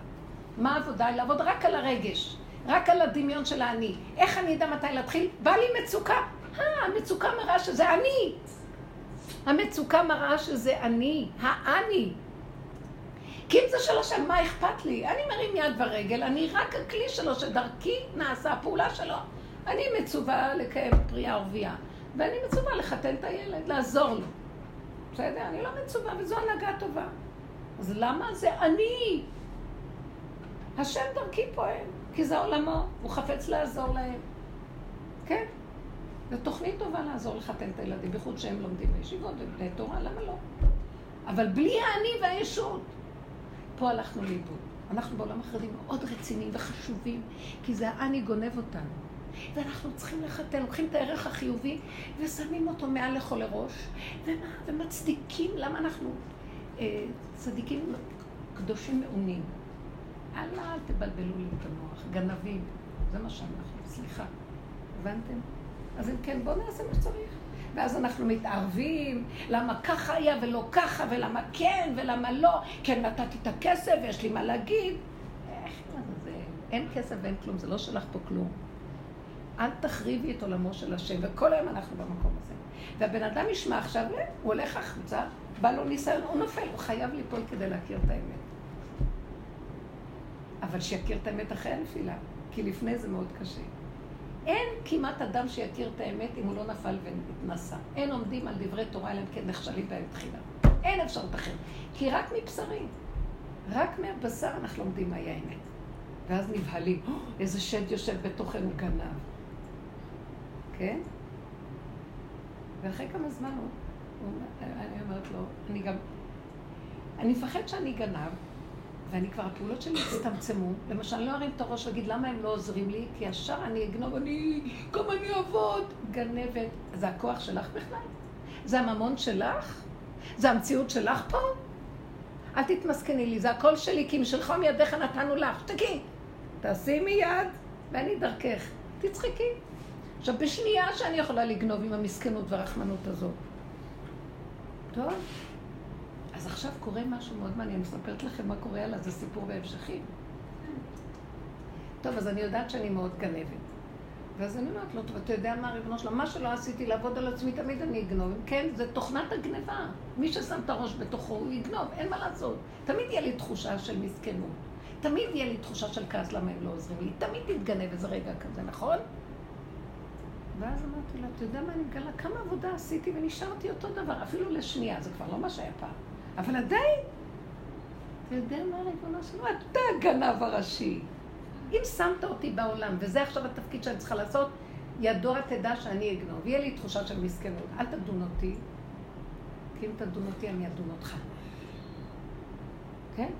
מה העבודה? לעבוד רק על הרגש, רק על הדמיון של האני. איך אני אדע מתי להתחיל? בא לי מצוקה. אה, המצוקה מראה שזה אני. המצוקה מראה שזה אני, האני. כי אם זה של השם, מה אכפת לי? אני מרים יד ורגל, אני רק הכלי שלו, שדרכי נעשה הפעולה שלו. אני מצווה לקיים פרייה ורבייה, ואני מצווה לחתן את הילד, לעזור לו. בסדר? אני לא מצווה, וזו הנהגה טובה. אז למה זה אני? השם דרכי פועל, כי זה עולמו, הוא חפץ לעזור להם. כן, זו תוכנית טובה לעזור לחתן את הילדים, בייחוד שהם לומדים בישיבות ובני תורה, למה לא? אבל בלי האני והישות. פה הלכנו לאיבוד. אנחנו בעולם החרדי מאוד רציניים וחשובים, כי זה האני גונב אותנו. ואנחנו צריכים לחתן, לוקחים את הערך החיובי ושמים אותו מעל לכל הראש, ומצדיקים למה אנחנו אה, צדיקים קדושים מעונים. אל תבלבלו לי את המוח, גנבים, זה מה שאנחנו, סליחה. הבנתם? אז אם כן, בואו נעשה מה שצריך. ואז אנחנו מתערבים, למה ככה היה ולא ככה, ולמה כן ולמה לא, כן נתתי את הכסף ויש לי מה להגיד. איך, זה, אין כסף ואין כלום, זה לא שלח פה כלום. אל תחריבי את עולמו של השם, וכל היום אנחנו במקום הזה. והבן אדם ישמע עכשיו, הוא הולך החוצה, בא לו ניסיון, הוא נופל, הוא חייב ליפול כדי להכיר את האמת. אבל שיכיר את האמת אחרי הנפילה, כי לפני זה מאוד קשה. אין כמעט אדם שיכיר את האמת אם הוא לא נפל והתנסה. אין עומדים על דברי תורה אלא אם כן נכשלים בהם תחילה. אין אפשרות אחרת. כי רק מבשרי, רק מהבשר אנחנו לומדים מהי האמת. ואז נבהלים, oh, איזה שד יושב בתוכנו גנב. כן? ואחרי כמה זמן הוא אני אומרת לו, אני גם, אני מפחד שאני גנב, ואני כבר, הפעולות שלי הצטמצמו. למשל, אני לא ארים את הראש ואגיד למה הם לא עוזרים לי, כי ישר אני אגנוב, אני, גם אני אעבוד. גנבת. זה הכוח שלך בכלל? זה הממון שלך? זה המציאות שלך פה? אל תתמסכני לי, זה הכל שלי, כי משלך מידיך נתנו לך. שתקי, תעשי מיד, ואני דרכך. תצחקי. עכשיו, בשנייה שאני יכולה לגנוב עם המסכנות והרחמנות הזאת. טוב? אז עכשיו קורה משהו מאוד מעניין, אני מספרת לכם מה קורה עליו, זה סיפור בהמשכים. טוב, אז אני יודעת שאני מאוד גנבת. ואז אני אומרת לו, טוב, אתה יודע מה, ריבונו שלו, מה שלא עשיתי לעבוד על עצמי, תמיד אני אגנוב. כן, זה תוכנת הגניבה. מי ששם את הראש בתוכו, הוא יגנוב, אין מה לעשות. תמיד יהיה לי תחושה של מסכנות. תמיד יהיה לי תחושה של כעס למה הם לא עוזרים לי. תמיד תתגנב איזה רגע כזה, נכון? ואז אמרתי לה, אתה יודע מה, אני מגלה כמה עבודה עשיתי ונשארתי אותו דבר, אפילו לשנייה, זה כבר לא מה שהיה פעם. אבל עדיין, אתה יודע מה ריבונו שלו? אתה הגנב הראשי. אם שמת אותי בעולם, וזה עכשיו התפקיד שאני צריכה לעשות, ידוע תדע שאני אגנוב. יהיה לי תחושה של מסכנות. אל תדון אותי, כי אם תדון אותי, אני אדון אותך. כן?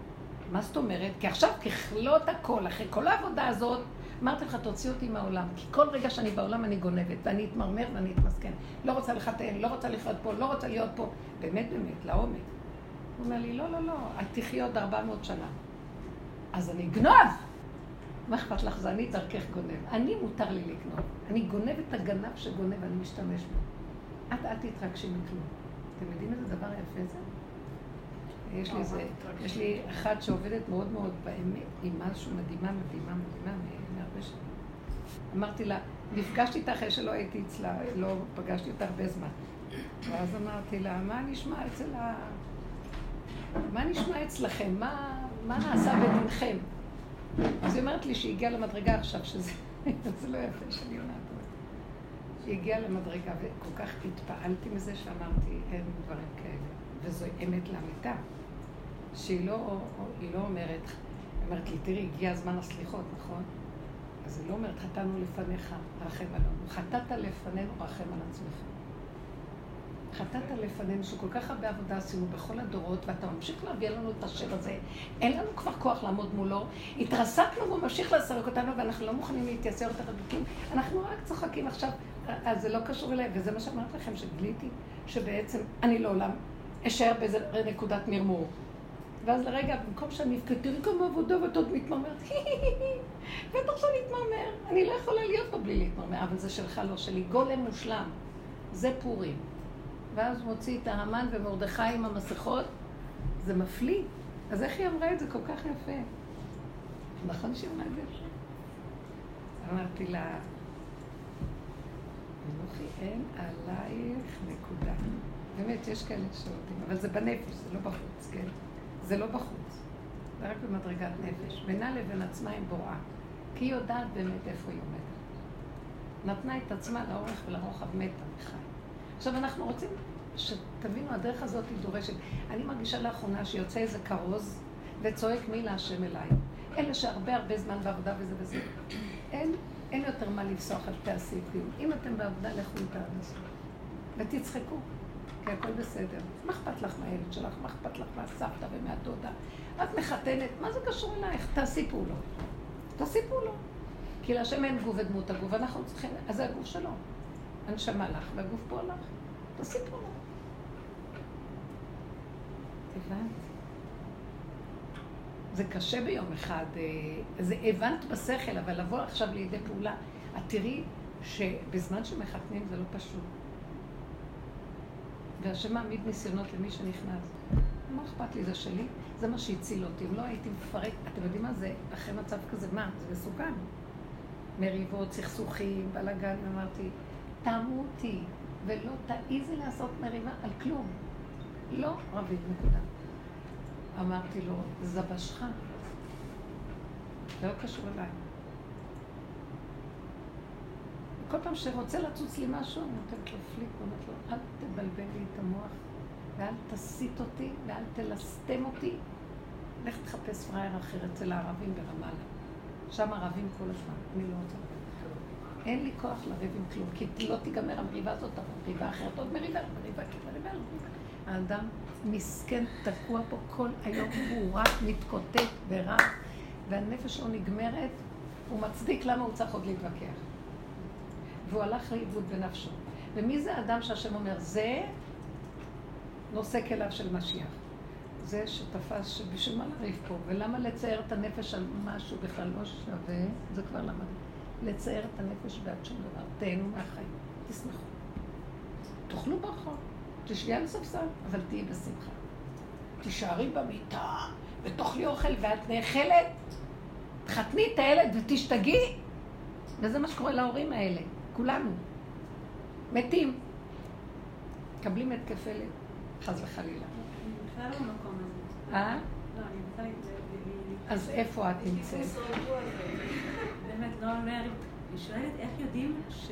מה זאת אומרת? כי עכשיו ככלות הכל, אחרי כל העבודה הזאת, אמרתי לך, תוציא אותי מהעולם. כי כל רגע שאני בעולם אני גונבת, ואני אתמרמר ואני אתמסכן. לא רוצה לחתן, לא רוצה לחיות פה, לא רוצה להיות פה. באמת, באמת, לעומק. הוא אומר לי, לא, לא, לא, את תחי עוד 400 שנה. אז אני אגנוב! מה אכפת לך? זה אני דרכך גונב. אני מותר לי לגנוב. אני גונב את הגנב שגונב, אני משתמש בו. את אל תתרגשי מכלום. אתם יודעים איזה דבר יפה זה? יש לי איזה, יש לי אחת שעובדת מאוד מאוד באמת, עם משהו מדהימה, מדהימה, מדהימה, מהרבה שנים. אמרתי לה, נפגשתי איתה אחרי שלא הייתי אצלה, לא פגשתי אותה הרבה זמן. ואז אמרתי לה, מה נשמע אצל ה... מה נשמע אצלכם? מה, מה נעשה בדינכם? אז היא אומרת לי שהיא הגיעה למדרגה עכשיו, שזה <laughs> זה לא יפה שאני אומרת. שהיא הגיעה למדרגה, וכל כך התפעלתי מזה שאמרתי, אין דברים כאלה. וזו אמת לאמיתה. שהיא לא, לא אומרת, היא אומרת לי, תראי, הגיע הזמן הסליחות, נכון? אז היא לא אומרת, חטאנו לפניך, רחם עלינו. חטאת לפנינו, רחם על עצמך. חטאת לפנינו, שכל כך הרבה עבודה עשינו בכל הדורות, ואתה ממשיך להביא לנו את השם הזה. אין לנו כבר כוח לעמוד מולו. התרסקנו והוא ממשיך לסרק אותנו, ואנחנו לא מוכנים להתייסר יותר הדוקים. אנחנו רק צוחקים עכשיו. אז זה לא קשור אליי, וזה מה שאמרתי לכם, שגיליתי שבעצם אני לעולם אשאר באיזה נקודת מרמור. ואז לרגע, במקום שאני אבכה, תראי כמה עבודה ואת עוד מתמרמרת, בטח שאני אתמרמר. אני לא יכולה להיות פה בלי להתמרמר, אבל זה שלך, לא שלי. גולם מושלם. זה פורים. ואז הוא מוציא את ההמן ומרדכי עם המסכות, זה מפליא. אז איך היא אמרה את זה כל כך יפה? נכון שהיא אמרה את זה? אמרתי לה, אנוכי אין עלייך נקודה. באמת, יש כאלה שעובדים, אבל זה בנפש, זה לא בחוץ, כן? זה לא בחוץ. זה רק במדרגת נפש. בינה לבין עצמה עם בוראה. כי היא יודעת באמת איפה היא עומדת. נתנה את עצמה לאורך ולרוחב מתה מחי. עכשיו אנחנו רוצים שתבינו, הדרך הזאת היא דורשת. אני מרגישה לאחרונה שיוצא איזה כרוז וצועק מי להשם אליי. אלה שהרבה הרבה זמן בעבודה וזה וזה. אין, אין יותר מה לפסוח על תעשי כלום. אם אתם בעבודה, לכו איתה עד הסוף. ותצחקו, כי הכל בסדר. מה אכפת לך מהילד שלך? מה אכפת לך מהסבתא ומהדודה? את מחתנת, מה זה קשור אלייך? תעשי פעולות. תעשי פעולות. כי להשם אין גוף ודמות הגוף, אנחנו צריכים, אז זה הגוף שלו. הנשמה לך והגוף פה לך. תעשי פעולות. הבנת? זה קשה ביום אחד, אה, זה הבנת בשכל, אבל לבוא עכשיו לידי פעולה, את תראי שבזמן שמחתנים זה לא פשוט. והשם מעמיד ניסיונות למי שנכנס. מה אכפת לי, זה שלי? זה מה שהציל אותי. אם לא הייתי מפרק, אתם יודעים מה זה, אחרי מצב כזה, מה? זה מסוכן. מריבות, סכסוכים, בלאגן, אמרתי, תאמו אותי, ולא תעיזי לעשות מריבה על כלום. לא רבית, נקודה. אמרתי לו, זבשך. לא קשור אליי. כל פעם שרוצה לצוץ לי משהו, אני נותנת לו פליק, ואומרת לו, אל תבלבל לי את המוח, ואל תסיט אותי, ואל תלסתם אותי. לך תחפש פראייר אחר אצל הערבים ברמאללה. שם ערבים כל הזמן, אני לא רוצה. אין לי כוח לריב עם כלום, כי לא תיגמר המריבה הזאת, אבל מריבה אחרת, עוד מריבה, מריבה, כי מריבה, מריבה. האדם מסכן, תקוע פה כל היום, הוא רק מתקוטט ורע, והנפש שלו נגמרת, הוא מצדיק למה הוא צריך עוד להתווכח. והוא הלך לאיבוד בנפשו. ומי זה האדם שהשם אומר, זה נושא כליו של משיח. זה שתפס שבשביל מה לריב פה, ולמה לצייר את הנפש על משהו בכלל לא שווה, זה כבר למד. לצייר את הנפש בעד שום דבר. תהנו מהחיים, תשמחו. תאכלו ברחוב, תשבי על ספסל, אבל תהיי בשמחה. תישארי במיטה, ותאכלי אוכל, ואת נאכלת, תחתני את הילד ותשתגעי. וזה מה שקורה להורים האלה. כולנו. מתים. מקבלים התקפי לב, חס וחלילה. אני בכלל לא במקום הזה. אה? לא, אני רוצה... אז איפה את נמצאת? לא, לא אני שואלת איך יודעים ש...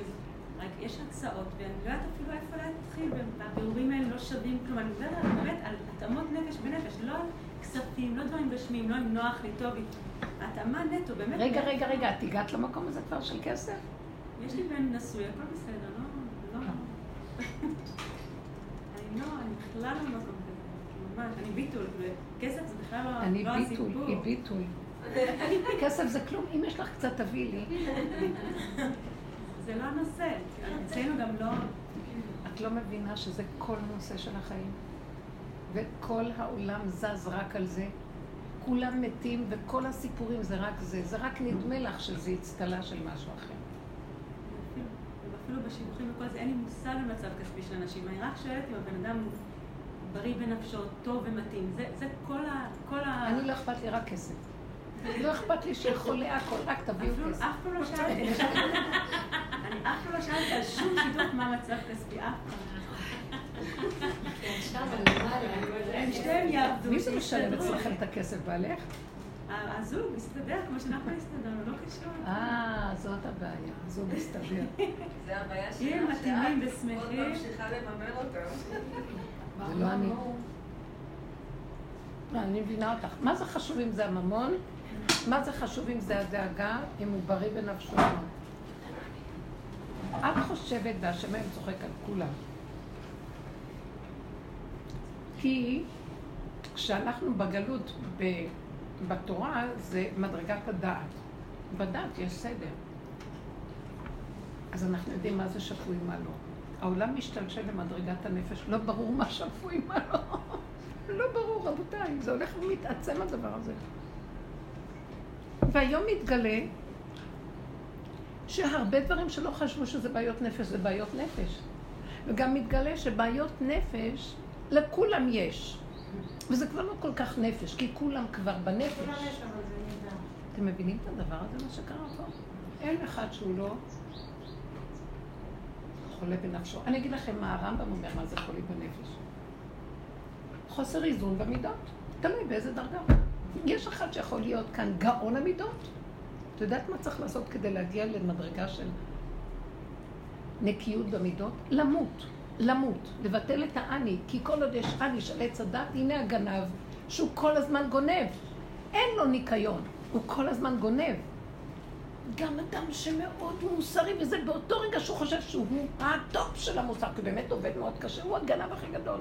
רק יש הצעות, ואני לא יודעת אפילו איפה להתחיל, והבירורים האלה לא שווים כלום. אני מדברת באמת על התאמות נפש בנפש, לא על כספים, לא דברים גשמיים, לא אם נוח לי, טוב לי. התאמה נטו, באמת. רגע, רגע, רגע, את הגעת למקום הזה כבר של כסף? יש לי בן נשוי, הכל בסדר, לא... לא... <laughs> אני לא, אני בכלל לא במקום כזה. ממש, אני ביטול. כסף זה בכלל לא אני לא ביטול, הסיפור. היא ביטול. <laughs> כסף זה כלום, אם יש לך קצת תביאי לי. זה לא הנושא. אצלנו גם לא... את לא מבינה שזה כל הנושא של החיים? וכל העולם זז רק על זה. כולם מתים וכל הסיפורים זה רק זה. זה רק נדמה לך שזה אצטלה של משהו אחר. אפילו- בשיווחים וכל זה, אין לי מושג במצב כספי של אנשים. אני רק שואלת אם הבן אדם בריא בנפשו, טוב ומתאים. זה, זה כל ה... כל ה... אני לא אכפת לי רק כסף. לא אכפת לי שיהיה חולה הכל, רק תביאו כסף. אף פעם לא שאלתי. אני אף פעם לא שאלתי על שום שידוך מה המצב כספי, אף פעם. מי זה משלם. אצלכם את הכסף? בעלך? הזוג מסתדר כמו שאנחנו הסתדרנו, לא קשור. אה, זאת הבעיה. זוג מסתבר. <laughs> זה הבעיה שלך, מתאימים שאת ושמחים. עוד ממשיכה לממן אותם. זה לא אני. לא, אני מבינה אותך. מה זה חשוב אם זה הממון? מה זה חשוב אם זה הדאגה, אם הוא בריא בנפשו? את חושבת, והשם היום צוחק על כולם. כי כשאנחנו בגלות ב- בתורה, זה מדרגת הדעת. בדעת יש סדר. אז אנחנו יודעים מה זה שפוי, מה לא. העולם משתלשל למדרגת הנפש, לא ברור מה שפוי, מה לא. <laughs> לא ברור, רבותיי, זה הולך ומתעצם הדבר הזה. והיום מתגלה שהרבה דברים שלא חשבו שזה בעיות נפש, זה בעיות נפש. וגם מתגלה שבעיות נפש, לכולם יש. וזה כבר לא כל כך נפש, כי כולם כבר בנפש. אתם מבינים את הדבר הזה, מה שקרה פה? אין אחד שהוא לא חולה בנפשו. אני אגיד לכם מה הרמב"ם אומר, מה זה חולי בנפש. חוסר איזון במידות, תלוי באיזה דרגה. יש אחד שיכול להיות כאן גאון המידות. את יודעת מה צריך לעשות כדי להגיע למדרגה של נקיות במידות? למות. למות. לבטל את האני. כי כל עוד יש אני של עץ הדעת, הנה הגנב, שהוא כל הזמן גונב. אין לו ניקיון, הוא כל הזמן גונב. גם אדם שמאוד מוסרי, וזה באותו רגע שהוא חושב שהוא הטופ של המוסר, כי באמת עובד מאוד קשה, הוא הגנב הכי גדול.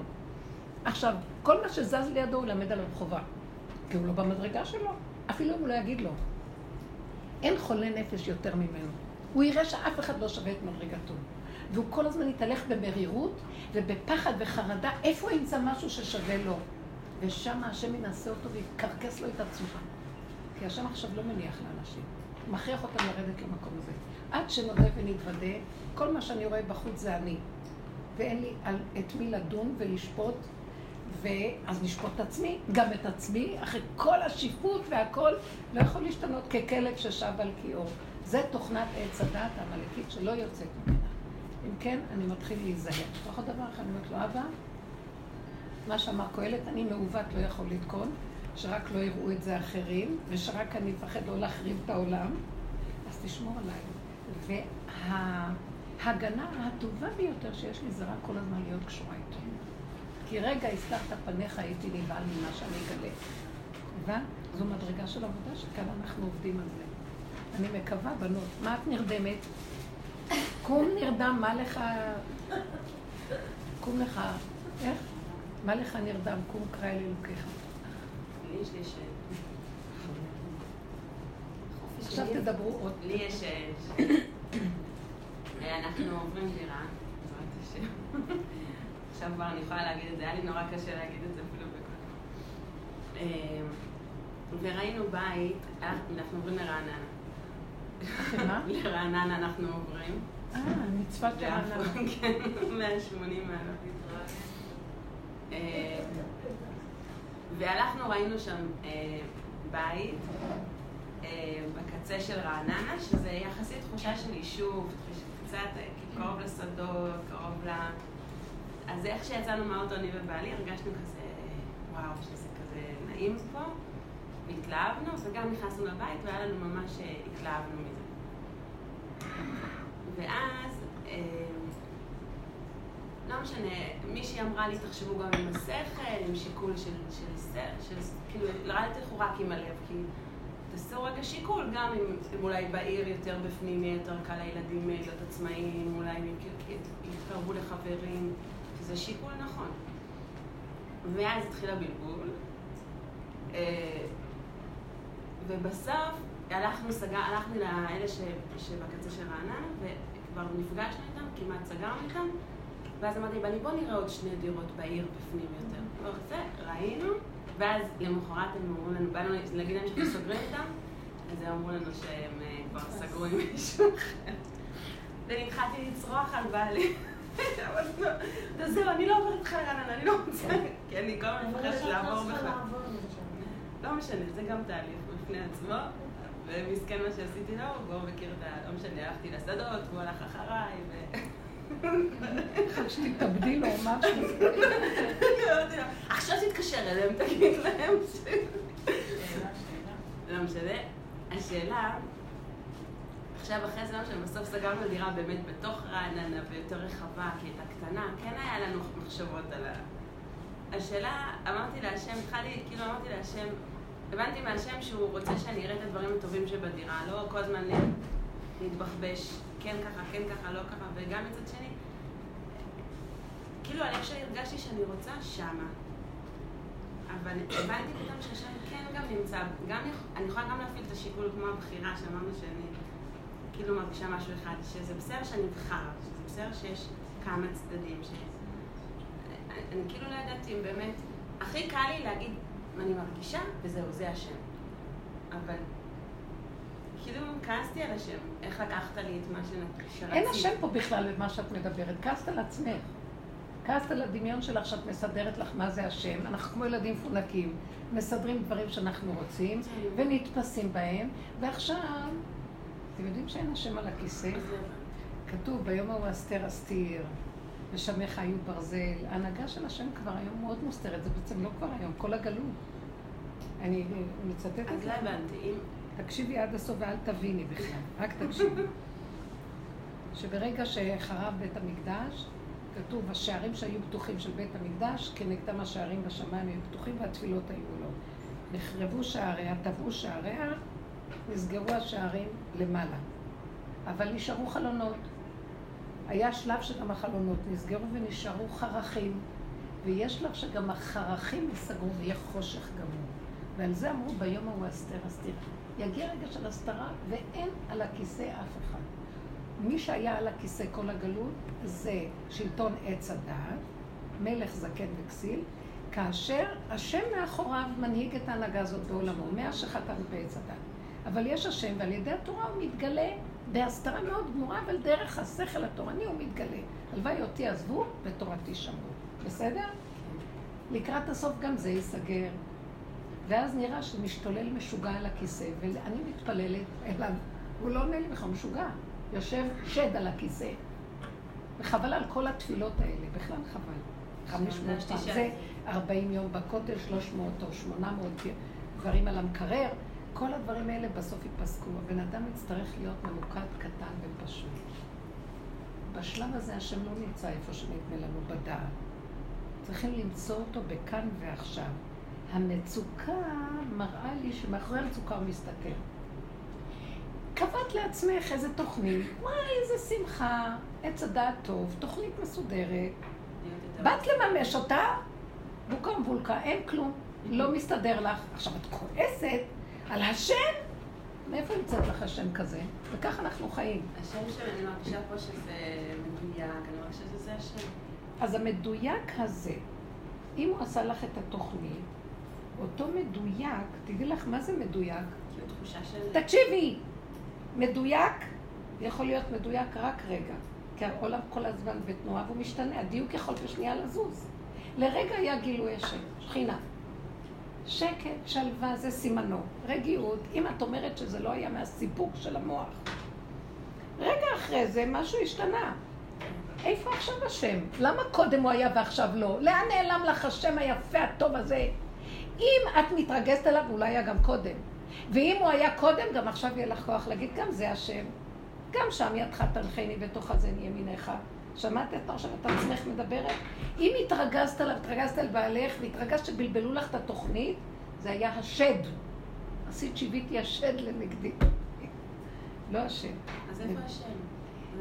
עכשיו, כל מה שזז לידו הוא למד עליו חובה, כי הוא לא במדרגה שלו, אפילו אם הוא לא יגיד לו. אין חולה נפש יותר ממנו. הוא יראה שאף אחד לא שווה את מדרגתו. והוא כל הזמן יתהלך במרירות ובפחד וחרדה, איפה הוא ימצא משהו ששווה לו? ושם השם ינסה אותו ויקרקס לו את הצורה. כי השם עכשיו לא מניח לאנשים. מכריח אותם לרדת למקום הזה. עד שנודה ונתוודה, כל מה שאני רואה בחוץ זה אני. ואין לי על, את מי לדון ולשפוט, ואז נשפוט את עצמי, גם את עצמי, אחרי כל השיפוט והכל, לא יכול להשתנות ככלב ששב על קיאו. זה תוכנת עץ הדת העמלקית שלא יוצאת ממנה. אם כן, אני מתחיל להיזהר. לפחות דבר אחד, אני אומרת לו, אבא, מה שאמר קהלת, אני מעוות לא יכול לתקון, שרק לא יראו את זה אחרים, ושרק אני אפחד לא להחריב את העולם, אז תשמור עליי. וההגנה הטובה ביותר שיש לי זה רק כל הזמן להיות קשורה איתו. כי רגע הסתרת פניך הייתי נבהל ממה שאני אגלה. הבנת? זו מדרגה של עבודה שכאן אנחנו עובדים על זה. אני מקווה, בנות. מה את נרדמת? קום נרדם, מה לך... קום לך... איך? מה לך נרדם? קום קרא אל אלוקיך. עכשיו תדברו עוד. לי יש. אה, אנחנו עוברים דירה, בעזרת השם. עכשיו כבר אני יכולה להגיד את זה, היה לי נורא קשה להגיד את זה אפילו בקול. אה, וראינו בית, אה, אנחנו עוברים לרעננה. מה? <laughs> לרעננה אנחנו עוברים. אה, מצוות רעננה. <laughs> כן, 180 מעלות. אה, והלכנו, ראינו שם אה, בית אה, בקצה של רעננה, שזה יחסית תחושה של יישוב, קצת קרוב לשדות, קרוב ל... אז איך שיצאנו מהאוטו, אני ובעלי, הרגשנו כזה, וואו, שזה כזה נעים פה, והתלהבנו, וגם נכנסנו לבית, והיה לנו ממש, אה, התלהבנו מזה. ואז, אה, לא משנה, מישהי אמרה לי, תחשבו גם עם השכל, עם שיקול של, של, של, של כאילו, לרדת לכאורה רק עם הלב, כי תעשו רגע שיקול, גם אם אם אולי בעיר יותר בפנים יהיה יותר קל לילדים להיות עצמאיים, אולי הם יתקרבו לחברים, זה שיקול נכון. ואז התחיל הבלבול, אה, ובסוף הלכנו, סגר, הלכנו לאלה ש, שבקצה של רעננה, וכבר נפגשנו איתם, כמעט סגרנו איתם, ואז אמרתי, בני, בוא נראה עוד שני דירות בעיר בפנים יותר. זה, ראינו, ואז למחרת הם אמרו לנו, באנו להגיד להם שאנחנו סוגרים איתם, אז הם אמרו לנו שהם אה, כבר סגרו עם מישהו אחר. והתחלתי לצרוח על בעלי. אמרתי לו, "אתה זהו, אני לא עוברת איתך לרעננה, אני לא רוצה, <laughs> כי אני כל הזמן מפחדת לעבור בכלל. לא משנה, זה גם תהליך בפני עצמו. ומסכן מה שעשיתי לו, והוא מכיר את ה... לא משנה, הלכתי לשדות, והוא הלך אחריי, ו... <laughs> שתתאבדי לו משהו. <laughs> עכשיו תתקשר אליהם, תגיד להם. לא משנה. השאלה, עכשיו אחרי זה, לא משנה, בסוף סגרנו דירה באמת בתוך רעננה ויותר רחבה, כי הייתה קטנה, כן היה לנו מחשבות על ה... השאלה, אמרתי להשם, התחלתי, כאילו אמרתי להשם, הבנתי מהשם שהוא רוצה שאני אראה את הדברים הטובים שבדירה, לא כל הזמן להתבחבש, כן ככה, כן ככה, לא ככה, וגם מצד שני, כאילו הלב שלי הרגשתי שאני רוצה שמה. אבל הבנתי פתאום שהשם כן גם נמצא, גם, אני יכולה גם להפעיל את השיקול כמו הבחירה, שאמרנו שאני כאילו מרגישה משהו אחד, שזה בסדר שאני אבחר, שזה בסדר שיש כמה צדדים, ש... אני, אני כאילו לא ידעתי אם באמת, הכי קל לי להגיד, אני מרגישה, וזהו, זה השם. אבל כאילו כעסתי על השם, איך לקחת לי את מה שרציתי. אין השם פה בכלל במה שאת מדברת, כעסת על עצמך. כעסת על הדמיון שלך שאת מסדרת לך מה זה השם. אנחנו כמו ילדים מפונקים, מסדרים דברים שאנחנו רוצים, ונתפסים בהם, ועכשיו, אתם יודעים שאין השם על הכיסא? אז זה- כתוב, ביום ההוא אסתר אסתיר, ושמך היו ברזל. ההנהגה של השם כבר היום מאוד מוסתרת, זה בעצם לא כבר היום, כל הגלות. אני מצטטת אז לא לך. הבנתי, אם... תקשיבי עד הסוף ואל תביני בכלל, רק תקשיבי. שברגע שחרב בית המקדש, כתוב, השערים שהיו פתוחים של בית המקדש, כנגדם השערים בשמיים היו פתוחים והתפילות היו לו. נחרבו שעריה, טבעו שעריה, נסגרו השערים למעלה. אבל נשארו חלונות. היה שלב שגם החלונות נסגרו ונשארו חרכים, ויש שלב שגם החרכים ייסגרו ויהיה חושך גמור. ועל זה אמרו ביום ההוא אסתר אסתיר. יגיע רגע של הסתרה ואין על הכיסא אף אחד. מי שהיה על הכיסא כל הגלות זה שלטון עץ הדעת, מלך זקן וכסיל, כאשר השם מאחוריו מנהיג את ההנהגה הזאת בעולמו, מאז שחטאנו בעץ הדעת. אבל יש השם, ועל ידי התורה הוא מתגלה בהסתרה מאוד גמורה, אבל דרך השכל התורני הוא מתגלה. הלוואי אותי עזבו ותורתי שמרו. בסדר? לקראת הסוף גם זה ייסגר. ואז נראה שמשתולל משוגע על הכיסא, ואני מתפללת אליו. הוא לא עונה לי בכלל, משוגע. יושב שד על הכיסא. וחבל על כל התפילות האלה, בכלל חבל. 500 הרגשתי פעם. זה 40 יום בכותל, 300 או 800 דברים על המקרר. כל הדברים האלה בסוף ייפסקו. הבן אדם יצטרך להיות ממוקד קטן ופשוט. בשלב הזה השם לא נמצא איפה שנדמה לנו בדעת. צריכים למצוא אותו בכאן ועכשיו. המצוקה מראה לי שמאחורי המצוקה הוא מסתכל. קבעת לעצמך איזה תוכנית, וואי, איזה שמחה, עץ הדעת טוב, תוכנית מסודרת. באת לממש אותה, בוקה מבולקה, אין כלום, לא מסתדר לך. עכשיו, את כועסת על השם? מאיפה ימצאת לך השם כזה? וכך אנחנו חיים. השם שאני מרגישה פה שזה מדויק, אני מרגישה שזה השם. אז המדויק הזה, אם הוא עשה לך את התוכנית, אותו מדויק, תדעי לך מה זה מדויק? של... תקשיבי, מדויק יכול להיות מדויק רק רגע, כי העולם כל הזמן בתנועה והוא משתנה, הדיוק יכול בשנייה לזוז. לרגע היה גילוי השם, שכינה. שקט, שלווה, זה סימנו. רגיעות, אם את אומרת שזה לא היה מהסיפוק של המוח. רגע אחרי זה משהו השתנה. איפה עכשיו השם? למה קודם הוא היה ועכשיו לא? לאן נעלם לך השם היפה הטוב הזה? אם את מתרגזת עליו, אולי היה גם קודם. ואם הוא היה קודם, גם עכשיו יהיה לך כוח להגיד, גם זה השם. גם שם ידך תנחני בתוך הזן ימינך. שמעת את עכשיו את עצמך מדברת? אם התרגזת עליו, התרגזת על בעלך, והתרגזת שבלבלו לך את התוכנית, זה היה השד. עשית שיוויתי השד לנגדי. לא השם. אז איפה השם?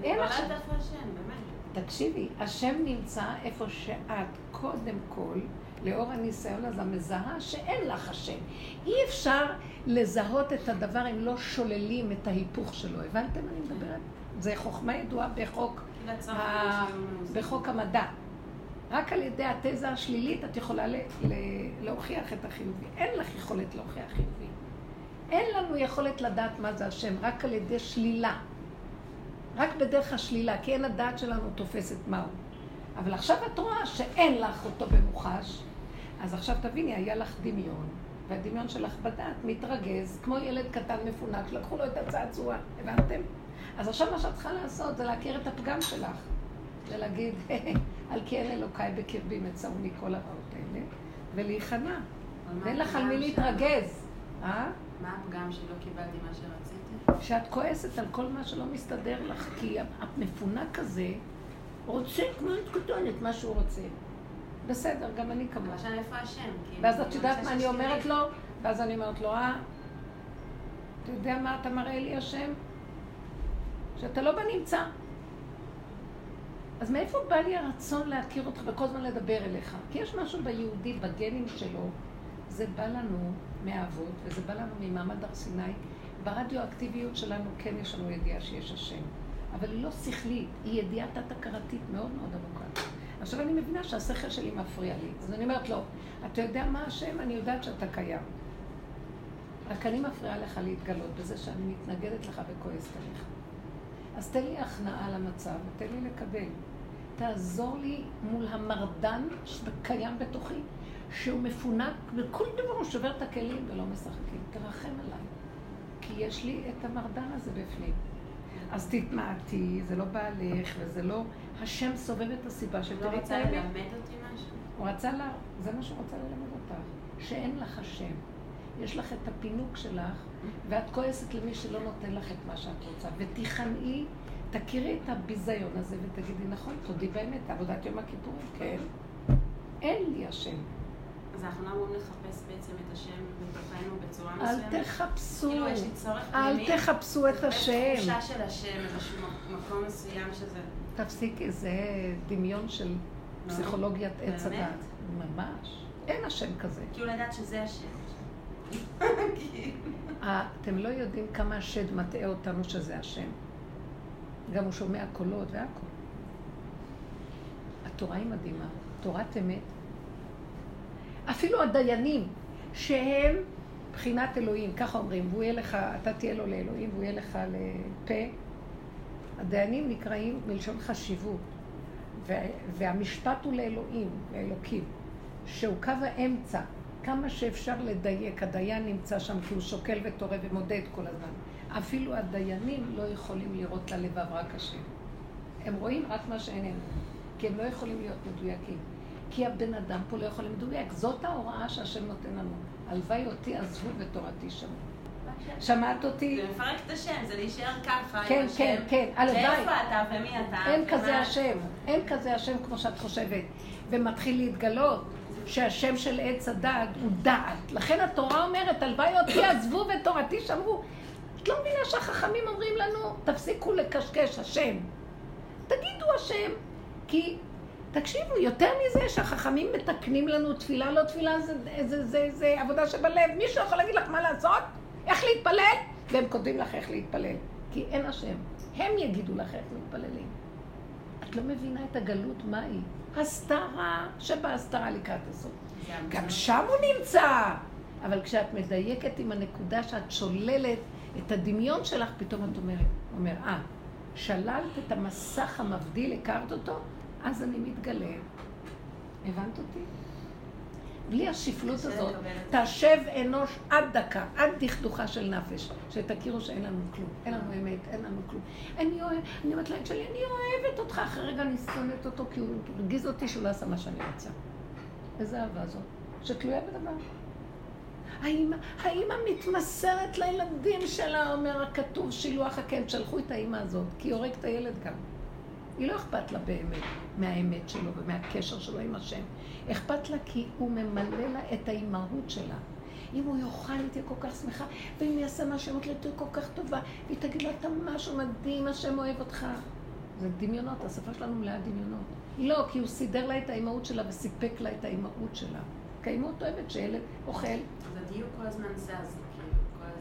אין. מתפלאת איפה השם, באמת. תקשיבי, השם נמצא איפה שאת, קודם כל, לאור הניסיון הזה, מזהה שאין לך השם. אי אפשר לזהות את הדבר אם לא שוללים את ההיפוך שלו. הבנתם מה אני מדברת? זה חוכמה ידועה בחוק, הצורך ה- שלנו מאוזן. בחוק המדע. רק על ידי התזה השלילית את יכולה להוכיח את החיובי. אין לך יכולת להוכיח חיובי. אין לנו יכולת לדעת מה זה השם, רק על ידי שלילה. רק בדרך השלילה, כי אין הדעת שלנו תופסת מהו. אבל עכשיו את רואה שאין לך אותו במוחש, אז עכשיו תביני, היה לך דמיון, והדמיון שלך בדעת מתרגז, כמו ילד קטן מפונק, שלקחו לו את הצעצוע, הבנתם? אז עכשיו מה שאת צריכה לעשות זה להכיר את הפגם שלך, ולהגיד, על כי אין אלוקיי בקרבי מצאו מכל הרעות האלה, ולהיכנע. ואין לך על מי? להתרגז. אה? מה הפגם שלא קיבלתי מה שרציתי? שאת כועסת על כל מה שלא מסתדר לך, כי המפונק כזה רוצה כמו את מה שהוא רוצה. בסדר, גם אני כמוה. אבל עכשיו איפה השם? ואז את יודעת מה אני. אומרת לו? ואז אני אומרת לו, אה, אתה יודע מה אתה מראה לי, השם? שאתה לא בנמצא. אז מאיפה בא לי הרצון להכיר אותך וכל הזמן לדבר אליך? כי יש משהו ביהודי, בגנים שלו, זה בא לנו מהאבות, וזה בא לנו ממעמד הר סיני. ברדיואקטיביות שלנו כן יש לנו ידיעה שיש השם. אבל היא לא שכלית, היא ידיעה תת-הכרתית מאוד מאוד עמוקה. עכשיו אני מבינה שהשכל שלי מפריע לי. אז אני אומרת לו, אתה יודע מה השם? אני יודעת שאתה קיים. רק אני מפריעה לך להתגלות בזה שאני מתנגדת לך וכועסת עליך. אז תן לי הכנעה למצב, ותן לי לקבל. תעזור לי מול המרדן שקיים בתוכי, שהוא מפונק, וכל דבר הוא שובר את הכלים ולא משחקים. תרחם עליי. כי יש לי את המרדן הזה בפנים. אז תתמעטי, זה לא בעלך, וזה לא... השם סובב את הסיבה לא שתראי את האמת. ללמד אותי משהו? הוא רצה לה, זה מה שהוא רצה ללמד אותך, שאין לך השם. יש לך את הפינוק שלך, ואת כועסת למי שלא נותן לך את מה שאת רוצה. ותיכנעי, תכירי את הביזיון הזה ותגידי, נכון, תודי באמת, עבודת יום הכיפורים, כן. אין לי השם. אז אנחנו לא אמורים לחפש בעצם את השם בתוכנו בצורה אל מסוימת? תחפשו, כאילו יש לי צורך אל פנימי. תחפשו את השם. תחושה של השם, איזשהו מקום מסוים שזה... תפסיקי, זה דמיון של פסיכולוגיית עץ? הדת. ממש. אין השם כזה. כאילו לדעת שזה השם. <laughs> אתם לא יודעים כמה השד מטעה אותנו שזה השם. גם הוא שומע קולות והכל. התורה היא מדהימה, תורת אמת. אפילו הדיינים, שהם בחינת אלוהים, ככה אומרים, והוא יהיה לך, אתה תהיה לו לאלוהים והוא יהיה לך לפה. הדיינים נקראים מלשון חשיבות, וה- והמשפט הוא לאלוהים, לאלוקים, שהוא קו האמצע, כמה שאפשר לדייק, הדיין נמצא שם כי הוא שוקל וטורא ומודד כל הזמן. אפילו הדיינים לא יכולים לראות ללבב רק השם. הם רואים רק מה שאיננו, כי הם לא יכולים להיות מדויקים. כי הבן אדם פה לא יכול להיות מדויק. זאת ההוראה שהשם נותן לנו. הלוואי אותי עזבו ותורתי שמעו. שמעת אותי? זה מפרק את השם, זה להישאר ככה כן. כן, כן, הלוואי. ואיפה אתה ומי אתה? אין כזה השם, אין כזה השם כמו שאת חושבת. ומתחיל להתגלות שהשם של עץ הדעת הוא דעת. לכן התורה אומרת, הלוואי אותי עזבו ותורתי שמרו. את לא מבינה שהחכמים אומרים לנו, תפסיקו לקשקש השם. תגידו השם, כי תקשיבו, יותר מזה שהחכמים מתקנים לנו תפילה, לא תפילה, זה, זה, זה, זה עבודה שבלב. מישהו יכול להגיד לך מה לעשות? איך להתפלל? והם כותבים לך איך להתפלל. כי אין השם. הם יגידו לך איך מתפללים. את לא מבינה את הגלות, מה היא? הסתרה שבהסתרה לקראת הסוף. גם שם הוא נמצא. אבל כשאת מדייקת עם הנקודה שאת שוללת את הדמיון שלך, פתאום את אומרת, אומר, אה, שללת את המסך המבדיל, הכרת אותו? אז אני מתגלה. הבנת אותי? בלי השפלות הזאת. תשב אנוש עד דקה, עד דכדוכה של נפש, שתכירו שאין לנו כלום, אין לנו אמת, אין לנו כלום. אני אוהבת, אני אומרת לילד שלי, אני אוהבת אותך, אחרי רגע אני שונאת אותו כי הוא הרגיז אותי שהוא לא עשה מה שאני רוצה. איזה אהבה זאת, שתלויה בדבר. האמא מתמסרת לילדים שלה, אומר הכתוב, שילוח הקן, שלחו את האמא הזאת, כי היא הורגת את הילד גם. היא לא אכפת לה באמת מהאמת שלו ומהקשר שלו עם השם. אכפת לה כי הוא ממלא לה את האימהות שלה. אם הוא יאכל, היא תהיה כל כך שמחה, ואם יעשה מה שאומרת לי, תהיה כל כך טובה, והיא תגיד לו, אתה משהו מדהים, השם אוהב אותך. זה דמיונות, השפה שלנו מלאה דמיונות. לא, כי הוא סידר לה את האימהות שלה וסיפק לה את האימהות שלה. כי האימהות אוהבת שילד אוכל, אז הדיוק כל הזמן זז.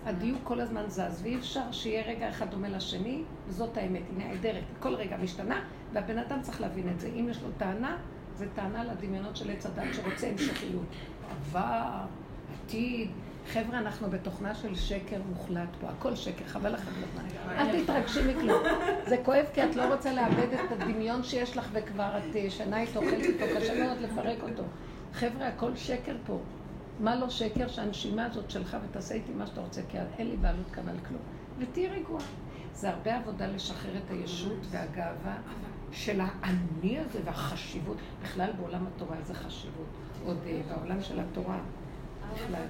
הדיוק כל הזמן זז, ואי אפשר שיהיה רגע אחד דומה לשני, וזאת האמת, היא נעדרת, כל רגע משתנה, והבן אדם צריך להבין את זה. אם יש לו טענה, זה טענה לדמיונות של עץ הדת שרוצה המשכיות. עבר, עתיד. חבר'ה, אנחנו בתוכנה של שקר מוחלט פה, הכל שקר, חבל לכם בזמן. אל תתרגשי מכלום. זה כואב כי את לא רוצה לאבד את הדמיון שיש לך וכבר את אה, שנה איתו, אוכלת איתו, קשה מאוד לפרק אותו. חבר'ה, הכל שקר פה. מה לא שקר? שהנשימה הזאת שלך ותעשה איתי מה שאתה רוצה, כי אין לי בעלות כאן על כלום. ותהיי רגועה. זה הרבה עבודה לשחרר את הישות והגאווה של האני הזה והחשיבות. בכלל בעולם התורה איזה חשיבות. עוד אה, בעולם של התורה. בכלל.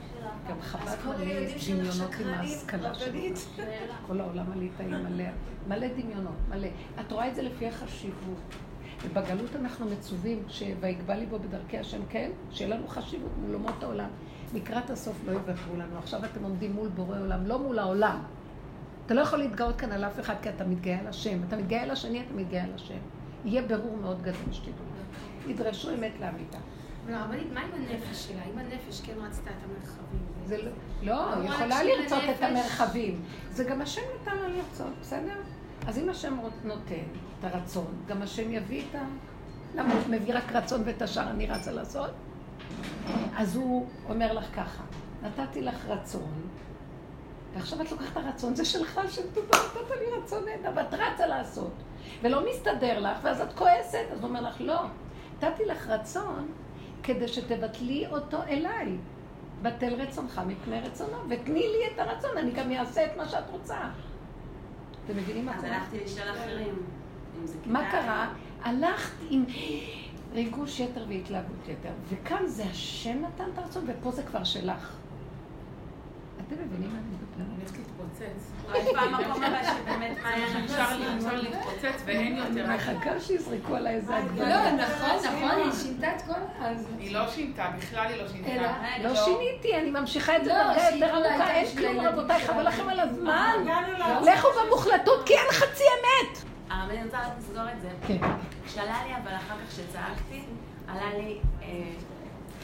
גם חב"ד מלא דמיונות עם ההשכלה שלו. כל העולם הליטאי מלא, מלא דמיונות, מלא. את רואה את זה לפי החשיבות. ובגלות אנחנו מצווים, שויגבה ליבו בדרכי השם, כן, שיהיה לנו חשיבות מול אומות העולם. לקראת הסוף לא יוותרו לנו. עכשיו אתם עומדים מול בורא עולם, לא מול העולם. אתה לא יכול להתגאות כאן על אף אחד, כי אתה מתגאה על השם. אתה מתגאה על השני, אתה מתגאה על השם. יהיה ברור מאוד גדול שתדעו. ידרשו אמת לאמיתה. אבל הרבנית, מה עם הנפש שלה? אם הנפש כן רצתה את המרחבים? זה לא, לא, היא יכולה לרצות את. המרחבים. זה גם השם נתן לה לרצות, בסדר? אז אם השם נותן את הרצון, גם השם יביא את ה... למה הוא מביא רק רצון ואת השאר אני רצה לעשות? אז הוא אומר לך ככה, נתתי לך רצון, ועכשיו את לוקחת את הרצון, זה שלך, שם תודה, נתת לי רצון נהדר, ואת רצה לעשות. ולא מסתדר לך, ואז את כועסת, אז הוא אומר לך, לא, נתתי לך רצון כדי שתבטלי אותו אליי. בטל רצונך מפני רצונו, ותני לי את הרצון, אני גם אעשה את מה שאת רוצה. אתם מבינים מה אז קורה? הלכתי לשאול אחרים. אם זה מה. קרה? הלכת עם ריגוש יתר והתלהבות יתר, וכאן זה השם נתן את הרצון, ופה זה כבר שלך. אתם מבינים מה אני מדברת? אני הולכת להתפוצץ. <laughs> איפה המקום הבא שבאמת מעיין אפשר להתפוצץ ואין יותר. אני מחכה שיזרקו עליי איזה לא, הגבלה. נכון, נכון, היא שינתה את כל ה... היא לא שינתה, בכלל היא לא שינתה. אלא- לא שיניתי, אני ממשיכה את זה לא, שהיא יותר לא עמוקה, אין כלום רבותיי. חבל לכם על הזמן. לכו במוחלטות, כי אין חצי אמת. הרב אני רוצה רק לסגור את זה. כן. כשעלה לי, אבל אחר כך כשצעקתי, עלה לי, אה,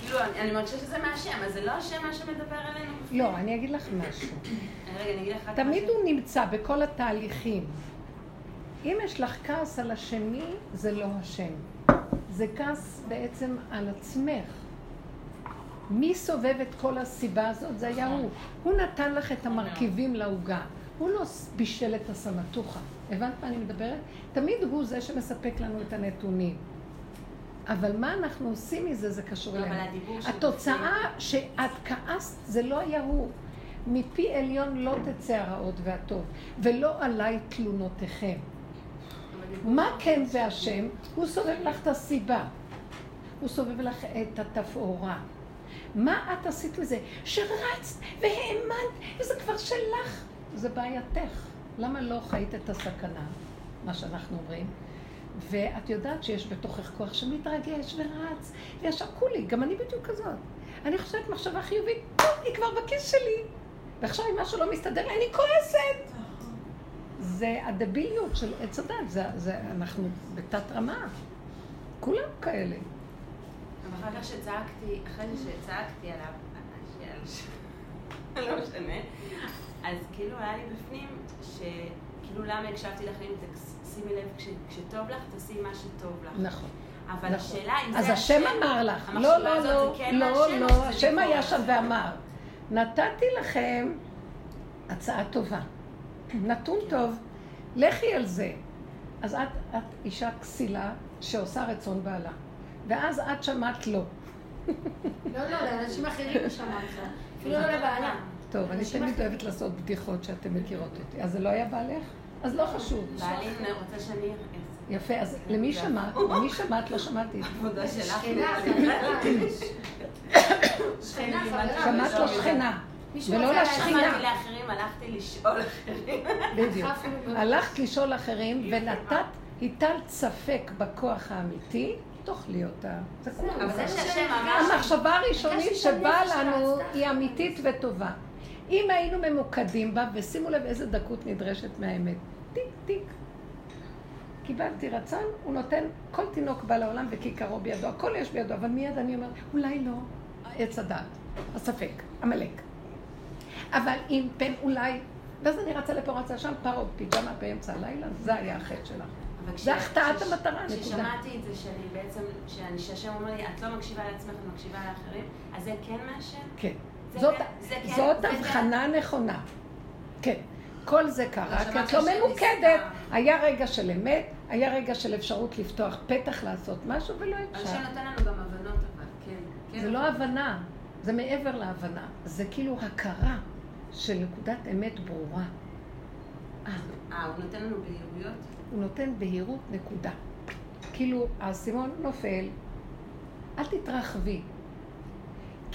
כאילו, אני מרגישה שזה מהשם, אז זה לא השם מה שמדבר אלינו? לא, אני אגיד לך משהו. <coughs> רגע, אני אגיד לך רק תמיד משהו. הוא נמצא בכל התהליכים. אם יש לך כעס על השני, זה לא השם. זה כעס בעצם על עצמך. מי סובב את כל הסיבה הזאת? זה היה הוא. הוא נתן לך את המרכיבים לעוגה. הוא לא בישל את הסמטוחה. הבנת מה אני מדברת? תמיד הוא זה שמספק לנו את הנתונים. אבל מה אנחנו עושים מזה, זה קשור אבל אלינו. התוצאה שאת כעסת, זה לא היה הוא. מפי עליון לא תצא הרעות והטוב, ולא עליי תלונותיכם. מה כן זה השם? הוא סובב לך את הסיבה. הוא סובב לך את התפאורה. מה את עשית מזה? שרצת והאמנת, וזה כבר שלך. זה בעייתך. למה לא חיית את הסכנה, מה שאנחנו אומרים? ואת יודעת שיש בתוכך כוח שמתרגש ורץ, וישר כולי, גם אני בדיוק כזאת. אני חושבת מחשבה חיובית, טוב, היא כבר בכיס שלי. ועכשיו אם משהו לא מסתדר אני כועסת. זה הדביליות של עץ הדת, זה, זה, אנחנו בתת רמה. כולם כאלה. אבל אחר כך שצעקתי, אחרי שצעקתי עליו, על- <laughs> לא משנה, אז כאילו היה לי בפנים, שכאילו למה הקשבתי לכם, שימי לב, כש- כשטוב לך, תעשי מה שטוב לך. נכון. אבל נכון. השאלה אם זה אז השם אמר לך, לא, לא, לא, כן לא, לא, שזה השם היה? שם ואמר, נתתי לכם הצעה טובה, נתון טוב, לכי על זה. אז את, את אישה כסילה שעושה רצון בעלה, ואז את שמעת לא. לא, לא, לאנשים אחרים שמעת לה. אפילו לא לבעלה. טוב, אני תמיד. אוהבת לעשות בדיחות שאתן מכירות אותי. אז זה לא היה בעלך? אז לא חשוב. בעלי רוצה שאני... יפה, אז למי שמעת? למי שמעת? לא שמעתי. עבודה שלך. שכנה, שכנה, חברה. שמעת לשכנה, מישהו ולא לשכינה. לאחרים, הלכתי לשאול אחרים. בדיוק. לא. הלכת לשאול אחרים ונתת, הטלת ספק בכוח האמיתי, תאכלי אותה. זה אמר... המחשבה הראשונית שבאה לנו. היא אמיתית וטובה. אם היינו ממוקדים בה, ושימו לב איזה דקות נדרשת מהאמת. טיק טיק. קיבלתי רצון, הוא נותן, כל תינוק בא לעולם וכיכרו בידו, הכל יש בידו, אבל מיד אני אומרת, אולי לא, עץ הדעת, הספק, עמלק. אבל אם פן אולי, ואז אני רצה לפה, רצה שם, פרות, פיג'מה באמצע הלילה, זה היה החטא שלך. זה החטאת המטרה, נקודה. כששמעתי את זה שאני בעצם, שאני- שהשם אומר לי, את לא מקשיבה לעצמך, את מקשיבה לאחרים, אז זה כן מהשם? כן. זאת, כן, כן, זאת זה הבחנה נכונה. כן. כל זה קרה, לא כי את לא ממוקדת. היה רגע של אמת, היה רגע של אפשרות לפתוח פתח לעשות משהו, ולא אפשר. השם נותן לנו גם הבנות אבל, כן. כן. זה לא הבנה, זה מעבר להבנה. זה כאילו הכרה של נקודת אמת ברורה. אה, אה, הוא נותן לנו בהירויות? הוא נותן בהירות נקודה. כאילו, האסימון נופל, אל תתרחבי.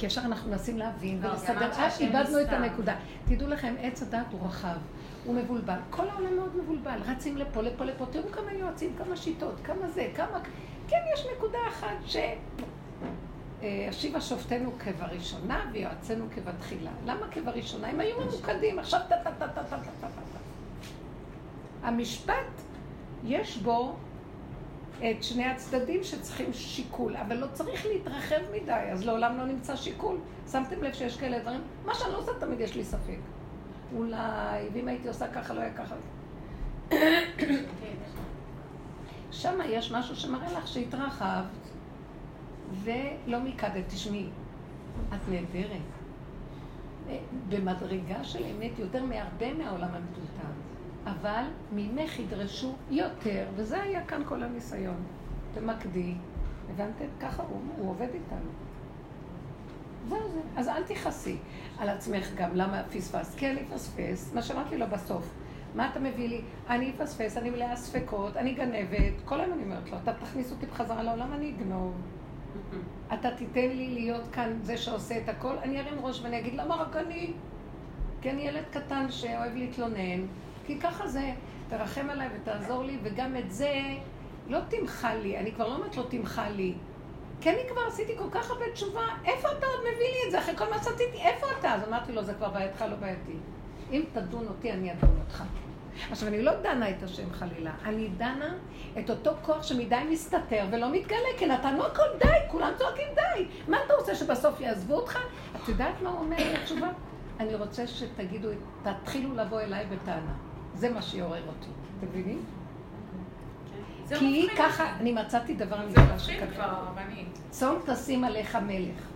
כי ישר אנחנו מנסים להבין ולסדר, עד איבדנו את הנקודה. תדעו לכם, עץ הדת הוא רחב, הוא מבולבל. כל העולם מאוד מבולבל, רצים לפה, לפה, לפה. תראו כמה יועצים, כמה שיטות, כמה זה, כמה... כן, יש נקודה אחת ש... אה, השיבה שופטינו כבראשונה ויועצינו כבתחילה. למה כבראשונה? הם היו ממוקדים, עכשיו טה טה טה טה טה טה טה. המשפט, יש בו את שני הצדדים שצריכים שיקול, אבל לא צריך להתרחב מדי, אז לעולם לא נמצא שיקול. שמתם לב שיש כאלה דברים? מה שאני לא עושה תמיד יש לי ספק. אולי, ואם הייתי עושה ככה, לא היה ככה. שם יש משהו שמראה לך שהתרחבת ולא מקדת. תשמעי, את נהדרת. אה, במדרגה של אמת יותר מהרבה מהעולם המטולטל. אבל ממך ידרשו יותר, וזה היה כאן כל הניסיון. תמקדי, הבנתם? ככה הוא, הוא עובד איתנו. זהו זה. אז אל תכעסי על עצמך גם, למה פספסת? כי אני אפספס, מה שאמרתי לו בסוף. מה אתה מביא לי? אני אפספס, אני מלאה ספקות, אני גנבת. כל היום אני אומרת לו, אתה תכניס אותי בחזרה לעולם, אני אגנוב. <laughs> אתה תיתן לי להיות כאן זה שעושה את הכל, אני ארים ראש ואני אגיד, למה רק אני? כי אני ילד קטן שאוהב להתלונן, כי ככה זה, תרחם עליי ותעזור לי, וגם את זה לא תמחה לי, אני כבר לא אומרת לו תמחה לי. כי אני כבר עשיתי כל כך הרבה תשובה, איפה אתה עוד מביא לי את זה אחרי כל מה שעשיתי? איפה אתה? אז אמרתי לו, זה כבר בעייתך, לא בעייתי. אם תדון אותי, אני אדון אותך. עכשיו, אני לא דנה את השם חלילה, אני דנה את אותו כוח שמדי מסתתר ולא מתגלה, כי נתנו הכל די, כולם צועקים די. מה אתה רוצה, שבסוף יעזבו אותך? את יודעת מה הוא אומר לי התשובה? אני רוצה שתגידו, תתחילו לבוא אליי בטענה. זה מה שיעורר אותי. אתם מבינים? זה כי מפחיד ככה. אני מצאתי דבר זה נפלא שכתוב. צאן תשים עליך מלך.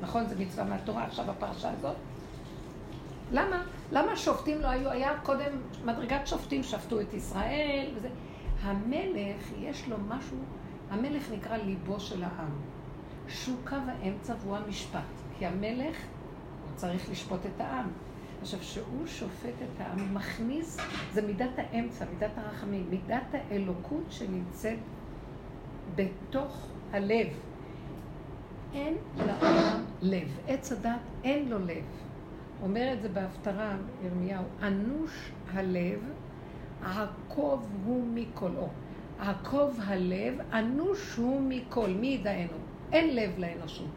נכון? זו מצווה מהתורה עכשיו הפרשה הזאת. למה? למה שופטים לא היו? היה קודם מדרגת שופטים, שפטו את ישראל וזה. המלך, יש לו משהו, המלך נקרא ליבו של העם. שהוא קו האמצע והוא המשפט. כי המלך, הוא צריך לשפוט את העם. עכשיו, שהוא שופט את העם, הוא מכניס, זה מידת האמצע, מידת הרחמים, מידת האלוקות שנמצאת בתוך הלב. אין לעולם לב. עץ הדת אין לו לב. אומר את זה בהפטרה, ירמיהו, אנוש הלב, עקוב הוא או, עקוב הלב, אנוש הוא מכל, מי ידענו? אין לב לאנושות.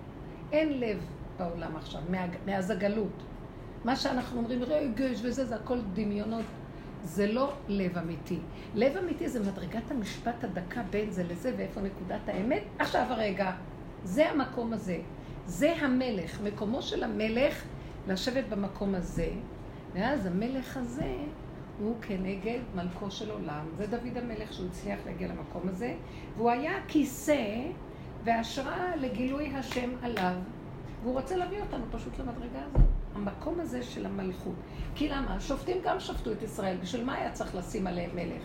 אין לב בעולם עכשיו, מאז הגלות. מה שאנחנו אומרים, רגש וזה, זה הכל דמיונות. זה לא לב אמיתי. לב אמיתי זה מדרגת המשפט הדקה בין זה לזה ואיפה נקודת האמת. עכשיו הרגע, זה המקום הזה. זה המלך. מקומו של המלך לשבת במקום הזה, ואז המלך הזה הוא כנגד מלכו של עולם. זה דוד המלך שהוא הצליח להגיע למקום הזה, והוא היה כיסא והשראה לגילוי השם עליו, והוא רוצה להביא אותנו פשוט למדרגה הזאת. המקום הזה של המלכות. כי למה? השופטים גם שפטו את ישראל. בשביל מה היה צריך לשים עליהם מלך?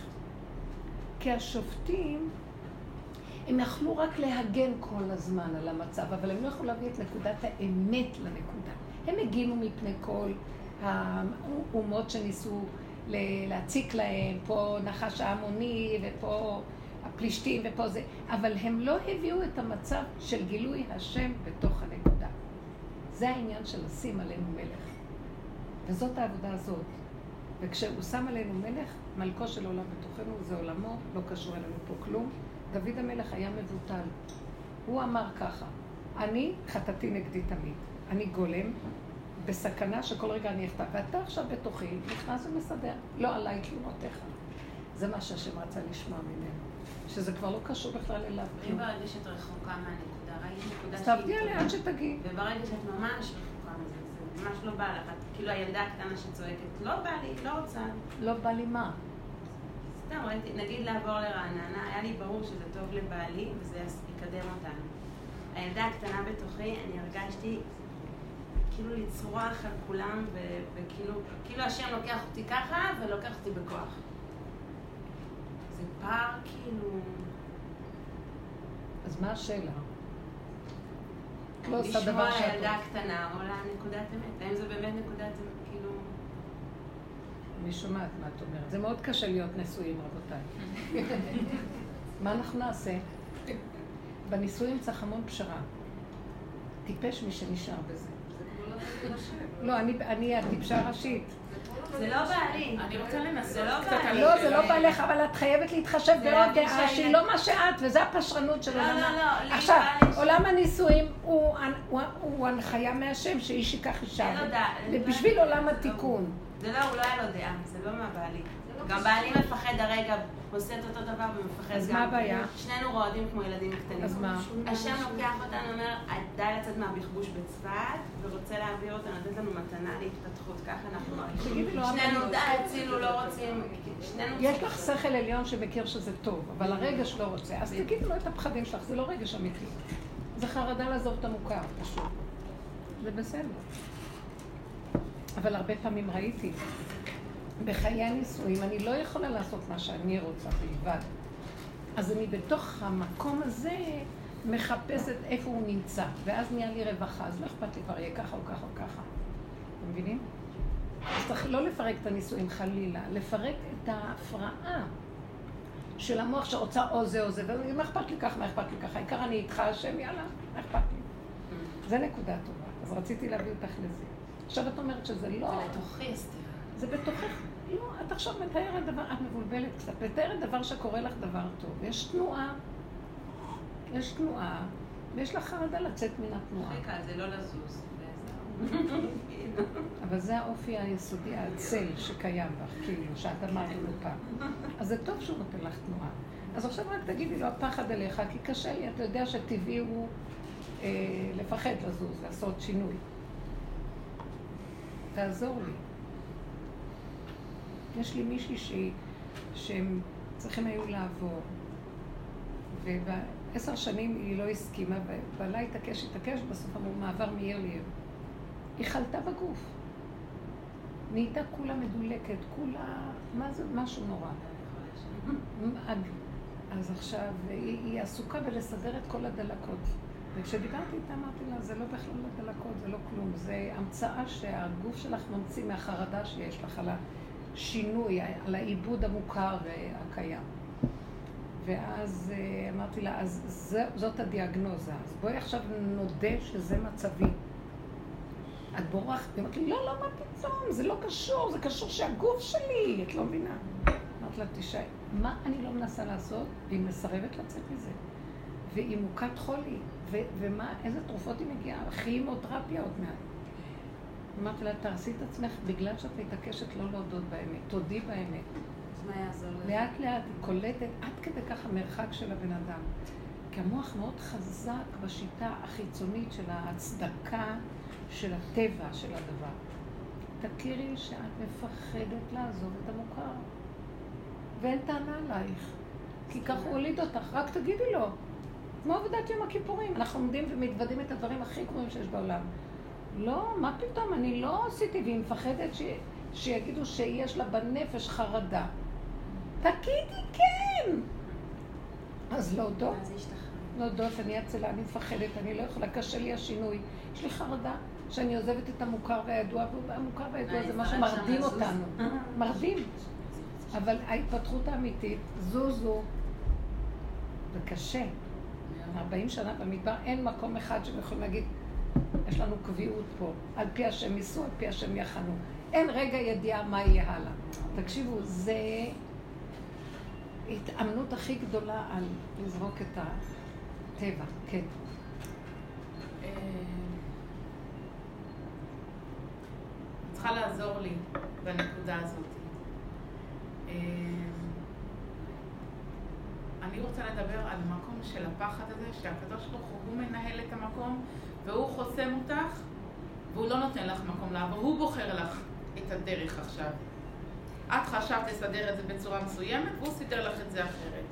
כי השופטים, הם יכלו רק להגן כל הזמן על המצב, אבל הם לא יכלו להביא את נקודת האמת לנקודה. הם הגינו מפני כל האומות שניסו להציק להם, פה נחש העמוני ופה הפלישתים ופה זה, אבל הם לא הביאו את המצב של גילוי השם בתוך הנקודה. זה העניין של לשים עלינו מלך. וזאת העבודה הזאת. וכשהוא שם עלינו מלך, מלכו של עולם בתוכנו זה עולמו, לא קשור אלינו פה כלום, דוד המלך היה מבוטל. הוא אמר ככה, אני חטאתי נגדי תמיד. אני גולם, בסכנה שכל רגע אני אחטא, ואתה עכשיו בתוכי נכנס ומסדר. לא עליי תלונותיך. זה מה שהשם רצה לשמוע ממנו. שזה כבר לא קשור בכלל אליו. אם ברגע שאת רחוקה מהנקודה, אז תעבדי עליה עד שתגיעי. וברגע שאת ממש רחוקה מזה, זה ממש לא בא לך. כאילו הילדה הקטנה שצועקת, לא בא לי, לא רוצה. לא בא לי מה? סתם, נגיד לעבור לרעננה, היה לי ברור שזה טוב לבעלי וזה יקדם אותנו. הילדה הקטנה בתוכי, אני הרגשתי כאילו לצרוח על כולם, וכאילו, כאילו השם לוקח אותי ככה ולוקח אותי בכוח. זה פער כאילו... אז מה השאלה? לא עושה לשמוע דבר על שאת הילדה הקטנה או לנקודת אמת. האם זה באמת נקודת אמת? כאילו... אני שומעת מה את אומרת. זה מאוד קשה להיות נשואים, רבותיי. <laughs> מה אנחנו נעשה? בנישואים צריך המון פשרה. טיפש מי שנשאר בזה. לא, אני, אני הטיפשה הראשית. זה לא בעלי. אני רוצה לנסות זה לא קצת. על לא, זה לא בא לך, אבל את חייבת להתחשב בעוד דעה שהיא לא מה שאת, וזו הפשרנות של לא, עולם. לא, לא, לי עכשיו, עולם הנישואים הוא- הוא- הוא הנחיה מהשם שאיש ייקח אישה. אין לו דעה, אין לו בשביל דעה. עולם לא- התיקון. זה לא, הוא לא היה לו דעה, זה לא מהבעלי. גם בעלי מפחד הרגע, עושה את אותו דבר ומפחד גם. אז מה הבעיה? שנינו רועדים כמו ילדים קטנים. אז מה? השם לוקח אותנו, אומר, די לצאת מהבכבוש בצפת, ורוצה להעביר אותנו, לתת לנו מתנה להתפתחות, ככה אנחנו מרגישים. לו, שנינו, די, הצילו, לא רוצים, שנינו... יש לך שכל עליון שמכיר שזה טוב, אבל הרגש לא רוצה. אז תגידי לו את הפחדים שלך, זה לא רגש אמיתי. זה חרדה לעזוב את המוכר, פשוט. זה בסדר. אבל הרבה פעמים ראיתי, בחיי הנישואים, אני לא יכולה לעשות מה שאני רוצה בלבד. אז אני בתוך המקום הזה מחפשת איפה הוא נמצא, ואז נהיה לי רווחה, אז לא אכפת לי כבר יהיה ככה או ככה או ככה. אתם מבינים? אז צריך לא לפרק את הנישואים חלילה, לפרק את ההפרעה של המוח שרוצה או זה או זה, ומה אכפת לי ככה, מה אכפת לי ככה, העיקר אני איתך השם, יאללה, מה אכפת לי? זה נקודה טובה, אז רציתי להביא אותך לזה. עכשיו את אומרת שזה לא... זה לתוכי הסתירה. זה בתוכך. לא, את עכשיו מתארת דבר, את מבולבלת קצת, מתארת דבר שקורה לך דבר טוב. יש תנועה, יש תנועה, ויש לך חרדה לצאת מן התנועה. הכי קל זה לא לזוז. <laughs> אבל זה האופי היסודי, הצל שקיים בך, כאילו, שאת אמרת לו פעם. אז זה טוב שהוא נותן לך תנועה. אז עכשיו רק תגידי לו, הפחד עליך, כי קשה לי, אתה יודע שטבעי הוא אה, לפחד לזוז, לעשות שינוי. תעזור לי. יש לי מישהי שהיא, שהם צריכים היו לעבור, ובעשר שנים היא לא הסכימה, ובעלה התעקש, התעקש, בסוף אמרו מעבר מעיר לעיר. היא חלתה בגוף. נהייתה כולה מדולקת, כולה, מה זה, משהו נורא. אז עכשיו היא, היא עסוקה בלסדר את כל הדלקות. וכשדיברתי איתה אמרתי לה, זה לא בכלל לא דלקות, זה לא כלום, זה המצאה שהגוף שלך ממציא מהחרדה שיש לך על השינוי, על העיבוד המוכר והקיים. ואז אה, אמרתי לה, אז זה, זאת הדיאגנוזה, אז בואי עכשיו נודה שזה מצבי. את בורחת, היא אמרת לי, לא, לא, מה פתאום, זה לא קשור, זה קשור שהגוף שלי, את לא מבינה. אמרת לה, תשאי, מה אני לא מנסה לעשות, והיא מסרבת לצאת מזה. והיא מוכת חולי, ומה, איזה תרופות היא מגיעה, כימותרפיה עוד מעט. אמרתי לה, תהרסי את עצמך בגלל שאת מתעקשת לא להודות באמת, תודי באמת. אז מה יעזור לזה? לאט לאט היא קולטת עד כדי כך המרחק של הבן אדם. כי המוח מאוד חזק בשיטה החיצונית של ההצדקה של הטבע של הדבר. תכירי שאת מפחדת לעזוב את המוכר. ואין טענה עלייך. כי כך הוא הוליד אותך, רק תגידי לו. כמו עבודת יום הכיפורים, אנחנו עומדים ומתוודים את הדברים הכי גרועים שיש בעולם. לא, מה פתאום, אני לא עשיתי, והיא מפחדת ש... שיגידו שיש לה בנפש חרדה. תגידי כן! אז להודות. להודות, אני עצלה, אני מפחדת, אני לא יכולה, קשה לי השינוי. יש לי חרדה שאני עוזבת את המוכר והידוע, והמוכר והידוע זה מה שמרדים. אותנו. <laughs> מרדים. אבל ההתפתחות האמיתית, זוזו, זה קשה. 40 שנה במדבר, אין מקום אחד שהם יכולים להגיד, יש לנו קביעות פה, על פי השם ייסעו, על פי השם יחנו. אין רגע ידיעה מה יהיה הלאה. תקשיבו, זה ההתאמנות הכי גדולה על לזרוק את הטבע, כן. אה, צריכה לעזור לי בנקודה הזאת. אני רוצה לדבר על מקום של הפחד הזה, שהקדוש ברוך הוא מנהל את המקום, והוא חוסם אותך, והוא לא נותן לך מקום לעבור, הוא בוחר לך את הדרך עכשיו. את חשבת לסדר את זה בצורה מסוימת, והוא סידר לך את זה אחרת.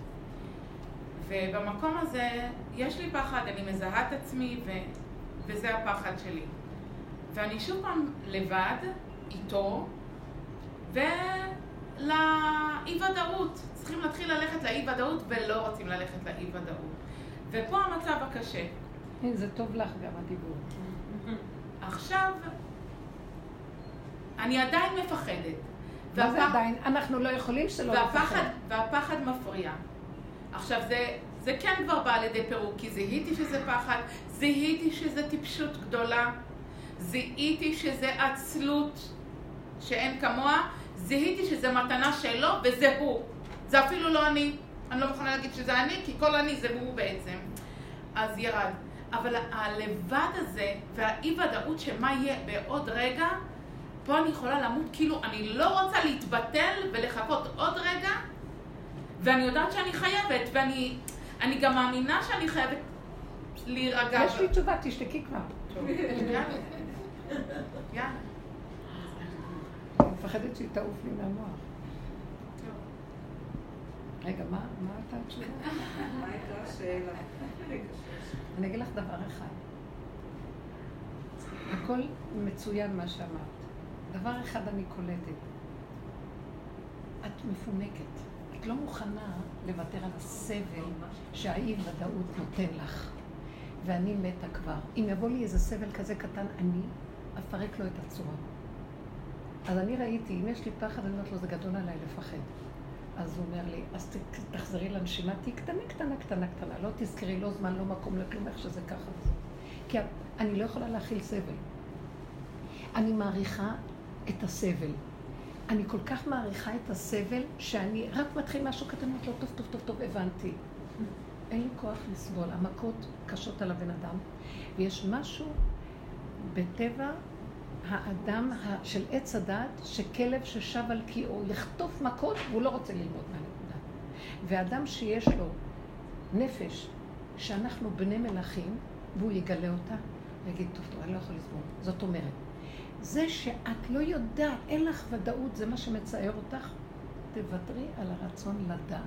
ובמקום הזה, יש לי פחד, אני מזהה את עצמי, ו... וזה הפחד שלי. ואני שוב פעם לבד, איתו, ולאי ודאות. צריכים להתחיל ללכת לאי ודאות ולא רוצים ללכת לאי ודאות. ופה המצב הקשה. כן, זה טוב לך גם הדיבור. עכשיו, אני עדיין מפחדת. מה זה עדיין? אנחנו לא יכולים שלא לפחד. והפחד מפריע. עכשיו, זה, זה כן כבר בא לידי פירוק, כי זיהיתי שזה פחד, זיהיתי שזה טיפשות גדולה, זיהיתי שזה עצלות שאין כמוה, זיהיתי שזה מתנה שלו וזה הוא. זה אפילו לא אני. אני לא מוכנה להגיד שזה אני, כי כל אני זה הוא בעצם. אז ירד. אבל הלבד הזה והאי ודאות שמה יהיה בעוד רגע, פה אני יכולה למות, כאילו אני לא רוצה להתבטל ולחכות עוד רגע, ואני יודעת שאני חייבת, ואני אני גם מאמינה שאני חייבת להירגע. יש לי תשובה, תשתקי כבר. <laughs> יאללה. אני מפחדת שהיא תעוף לי מהמוח. רגע, מה הייתה התשובה? <laughs> מה הייתה השאלה? אני אגיד לך דבר אחד. הכל מצוין מה שאמרת. דבר אחד אני קולטת. את מפונקת. את לא מוכנה לוותר על הסבל שהאי ודאות נותן לך. ואני מתה כבר. אם יבוא לי איזה סבל כזה קטן, אני אפרק לו את הצורה. אז אני ראיתי, אם יש לי פחד, אני אומרת לו, זה גדול עליי לפחד. אז הוא אומר לי, אז תחזרי לנשימה, תהיי קטנה, קטנה, קטנה, קטנה. לא תזכרי, לא זמן, לא מקום, לא כלום, איך שזה ככה וזה. כי אני לא יכולה להכיל סבל. אני מעריכה את הסבל. אני כל כך מעריכה את הסבל, שאני רק מתחיל משהו קטן, אומרת לו, טוב, טוב, טוב, טוב, הבנתי. אין לי כוח לסבול. המכות קשות על הבן אדם, ויש משהו בטבע האדם של עץ הדת, שכלב ששב על קיאו יחטוף מכות והוא לא רוצה ללמוד מהנקודה. ואדם שיש לו נפש שאנחנו בני מלכים, והוא יגלה אותה, הוא יגיד, טוב, טוב, אני לא יכול לסבול. זאת אומרת, זה שאת לא יודעת, אין לך ודאות, זה מה שמצער אותך, תוותרי על הרצון לדעת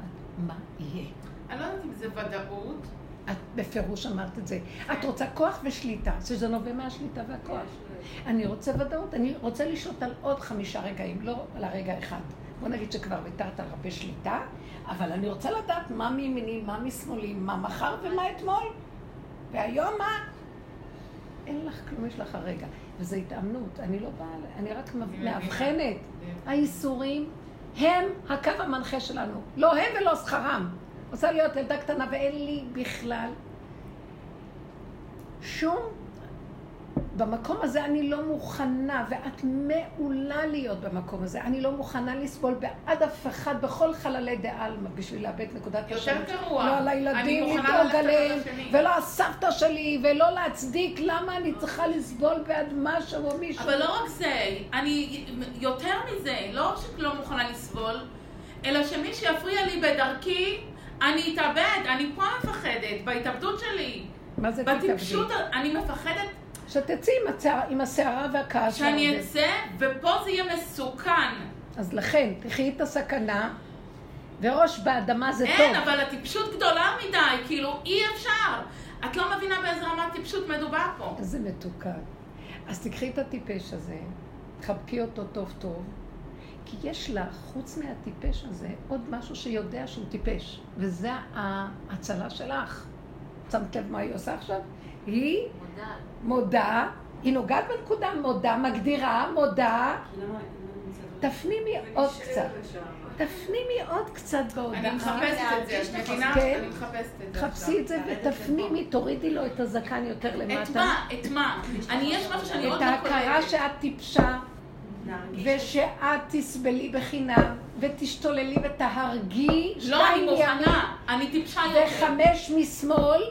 מה יהיה. אני לא יודעת אם זה ודאות. את בפירוש אמרת את זה. את רוצה כוח ושליטה, שזה נובע מהשליטה והכוח. אני רוצה ודאות, אני רוצה לשלוט על עוד חמישה רגעים, לא על הרגע אחד. בוא נגיד שכבר ויתרת על הרבה שליטה, אבל אני רוצה לדעת מה מימיני, מה משמאלי, מה מחר ומה אתמול. והיום מה? אין לך כלום, יש לך הרגע. וזו התאמנות, אני לא באה, אני רק מאבחנת. האיסורים הם הקו המנחה שלנו. לא הם ולא שכרם. רוצה להיות ילדה קטנה ואין לי בכלל שום... במקום הזה אני לא מוכנה, ואת מעולה להיות במקום הזה. אני לא מוכנה לסבול בעד אף אחד בכל חללי דעלמא בשביל לאבד נקודת יותר ישרות. גרוע. לא על הילדים לדאוג עליהם. ולא הסבתא שלי, ולא להצדיק למה אני צריכה לסבול בעד משהו או מישהו. אבל לא רק זה, אני יותר מזה, לא שלא מוכנה לסבול, אלא שמי שיפריע לי בדרכי, אני אתאבד, אני פה מפחדת, בהתאבדות שלי. מה זה תתאבדי? בטיפשות, אני מפחדת שתצאי עם הצער- עם הסערה והכעס. שאני. אצא, ופה זה יהיה מסוכן. אז לכן, תחי את הסכנה, וראש באדמה זה טוב. אין, אבל הטיפשות גדולה מדי, כאילו אי אפשר. את לא מבינה באיזה רמת טיפשות מדובר פה. איזה מתוקה. אז תקחי את הטיפש הזה, תחבקי אותו טוב טוב, כי יש לך, חוץ מהטיפש הזה, עוד משהו שיודע שהוא טיפש, וזה ההצלה שלך. שמת לב מה היא עושה עכשיו? היא. מודה, היא נוגעת בנקודה, מודה, מגדירה, מודה, תפנימי עוד קצת. תפנימי עוד קצת בהודעה. אני מחפשת את זה, את מבינה? כן. אני מחפשת את זה חפשי את זה ותפנימי, תורידי לו את הזקן יותר את למטה. מה? את מה? אני, יש משהו שאני את עוד לא ההכרה קולטת. שאת טיפשה, ושאת תסבלי בחינם, ותשתוללי ותהרגי לא, אני מוכנה, אני טיפשה יותר. וחמש משמאל,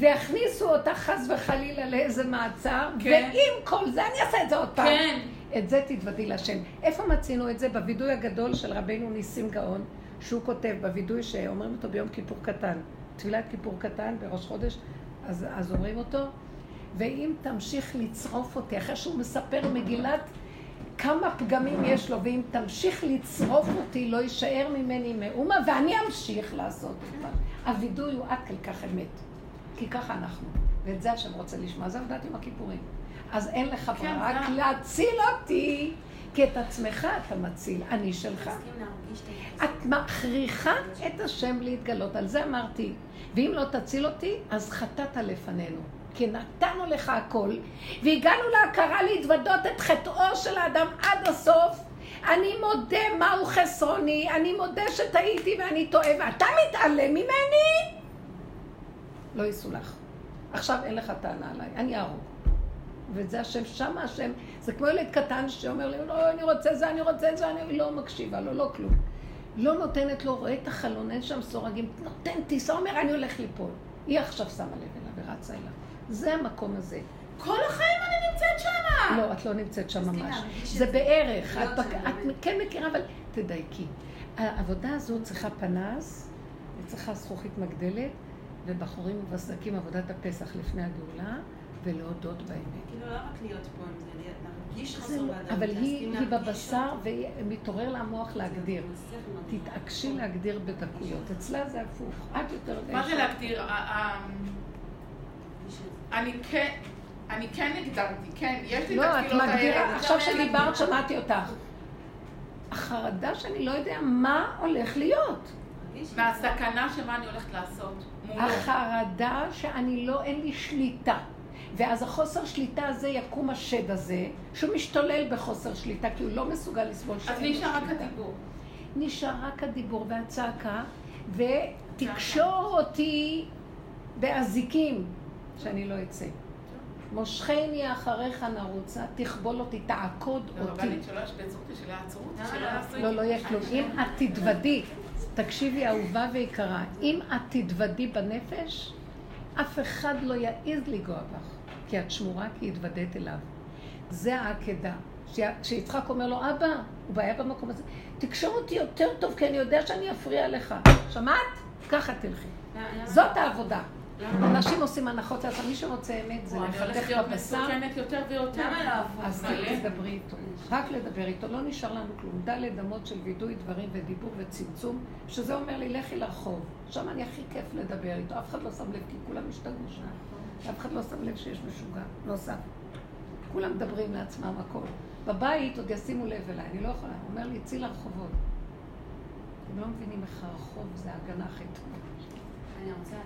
ויכניסו אותך חס וחלילה לאיזה מעצר, כן. ועם כל זה, אני אעשה את זה עוד פעם. כן. את זה תתוודי להשם. איפה מצינו את זה? בווידוי הגדול של רבנו ניסים גאון, שהוא כותב בווידוי שאומרים אותו ביום כיפור קטן, תפילת כיפור קטן בראש חודש, אז, אז אומרים אותו, ואם תמשיך לצרוף אותי, אחרי שהוא מספר מגילת כמה פגמים יש לו, ואם תמשיך לצרוף אותי, לא יישאר ממני מאומה, ואני אמשיך לעשות אותה. הווידוי הוא עד כל כך אמת. כי ככה אנחנו. ואת זה השם רוצה לשמוע. זה עבודת עם הכיפורים. אז אין לך כן, ברירה, רק להציל אותי, כי את עצמך אתה מציל, אני שלך. את מכריחה את השם להתגלות, על זה אמרתי. ואם לא תציל אותי, אז חטאת לפנינו. כי נתנו לך הכל, והגענו להכרה להתוודות את חטאו של האדם עד הסוף. אני מודה מהו חסרוני, אני מודה שטעיתי ואני טועה, ואתה מתעלם ממני? לא יסולח. עכשיו אין לך טענה עליי, אני אהרוג. וזה השם, שם השם, זה כמו ילד קטן שאומר לי, לא, אני רוצה זה, אני רוצה זה, אני לא מקשיבה לו, לא כלום. לא נותנת לו, רואה את החלון, אין שם סורגים, נותן טיסה, אומר, אני הולך ליפול. היא עכשיו שמה לב אליו ורצה אליו. זה המקום הזה. כל החיים אני נמצאת שמה. לא, את לא נמצאת שם ממש. זה. בערך. את שם, בק- את. כן מכירה, אבל תדייקי. העבודה הזו צריכה פנס, היא צריכה זכוכית מגדלת, ובחורים ובסדקים עבודת הפסח לפני הגאולה, ולהודות באמת. כאילו לא רק להיות פה עם זה, להרגיש לא- באדם. אבל היא בבשר. ומתעורר לה המוח להגדיר. תתעקשי להגדיר בדקויות. אצלה זה הפוך. את יותר... מה זה להגדיר? ה- אני כן, אני כן הגדרתי, כן, יש לי את לא, את התפילות מגדירה, האלה. עכשיו שדיברת שמעתי אותך. החרדה שאני לא יודע מה הולך להיות. מהסכנה שמה אני הולכת לעשות. החרדה שאני לא, אין לי שליטה. ואז החוסר שליטה הזה יקום השד הזה, שהוא משתולל בחוסר שליטה, כי הוא לא מסוגל לסבול אז שאין לו נשאר רק שליטה. הדיבור. נשאר רק הדיבור והצעקה, ותקשור אותי באזיקים, שאני לא אצא. מושכני אחריך נרוצה, תכבול אותי, תעקוד אותי. הרבנית שלא ישבצו אותי, שלא יעצרו אותי, שלא יעשו לא, לא יהיה כלום. אם את תתוודי, תקשיבי אהובה ויקרה, אם את תתוודי בנפש, אף אחד לא יעז לנגוע בך, כי את שמורה כי התוודית אליו. זה העקדה. כשיצחק אומר לו, אבא, הוא בעיה במקום הזה, תקשור אותי יותר טוב, כי אני יודע שאני אפריע לך. שמעת? ככה תלכי. למה- זאת העבודה. אנשים עושים הנחות לעצמם, מי שרוצה אמת זה להיות בבשר. מסוכנת יותר ויותר. למה לא הפוך? אז מלא. תדברי איתו, רק לדבר איתו, לא נשאר לנו כלום. דלת אמות של וידוי דברים ודיבור וצמצום, שזה אומר לי, לכי לרחוב. שם אני הכי כיף לדבר איתו, אף אחד לא שם לב, כי כולם השתגעו שם. אף אחד לא שם לב שיש משוגע, לא שם. כולם מדברים לעצמם הכל. בבית עוד ישימו לב אליי, אני לא יכולה. הוא אומר לי, צאי לרחובות. אתם לא מבינים איך הרחוב זה ההגנה הכי טובה. אני רוצה...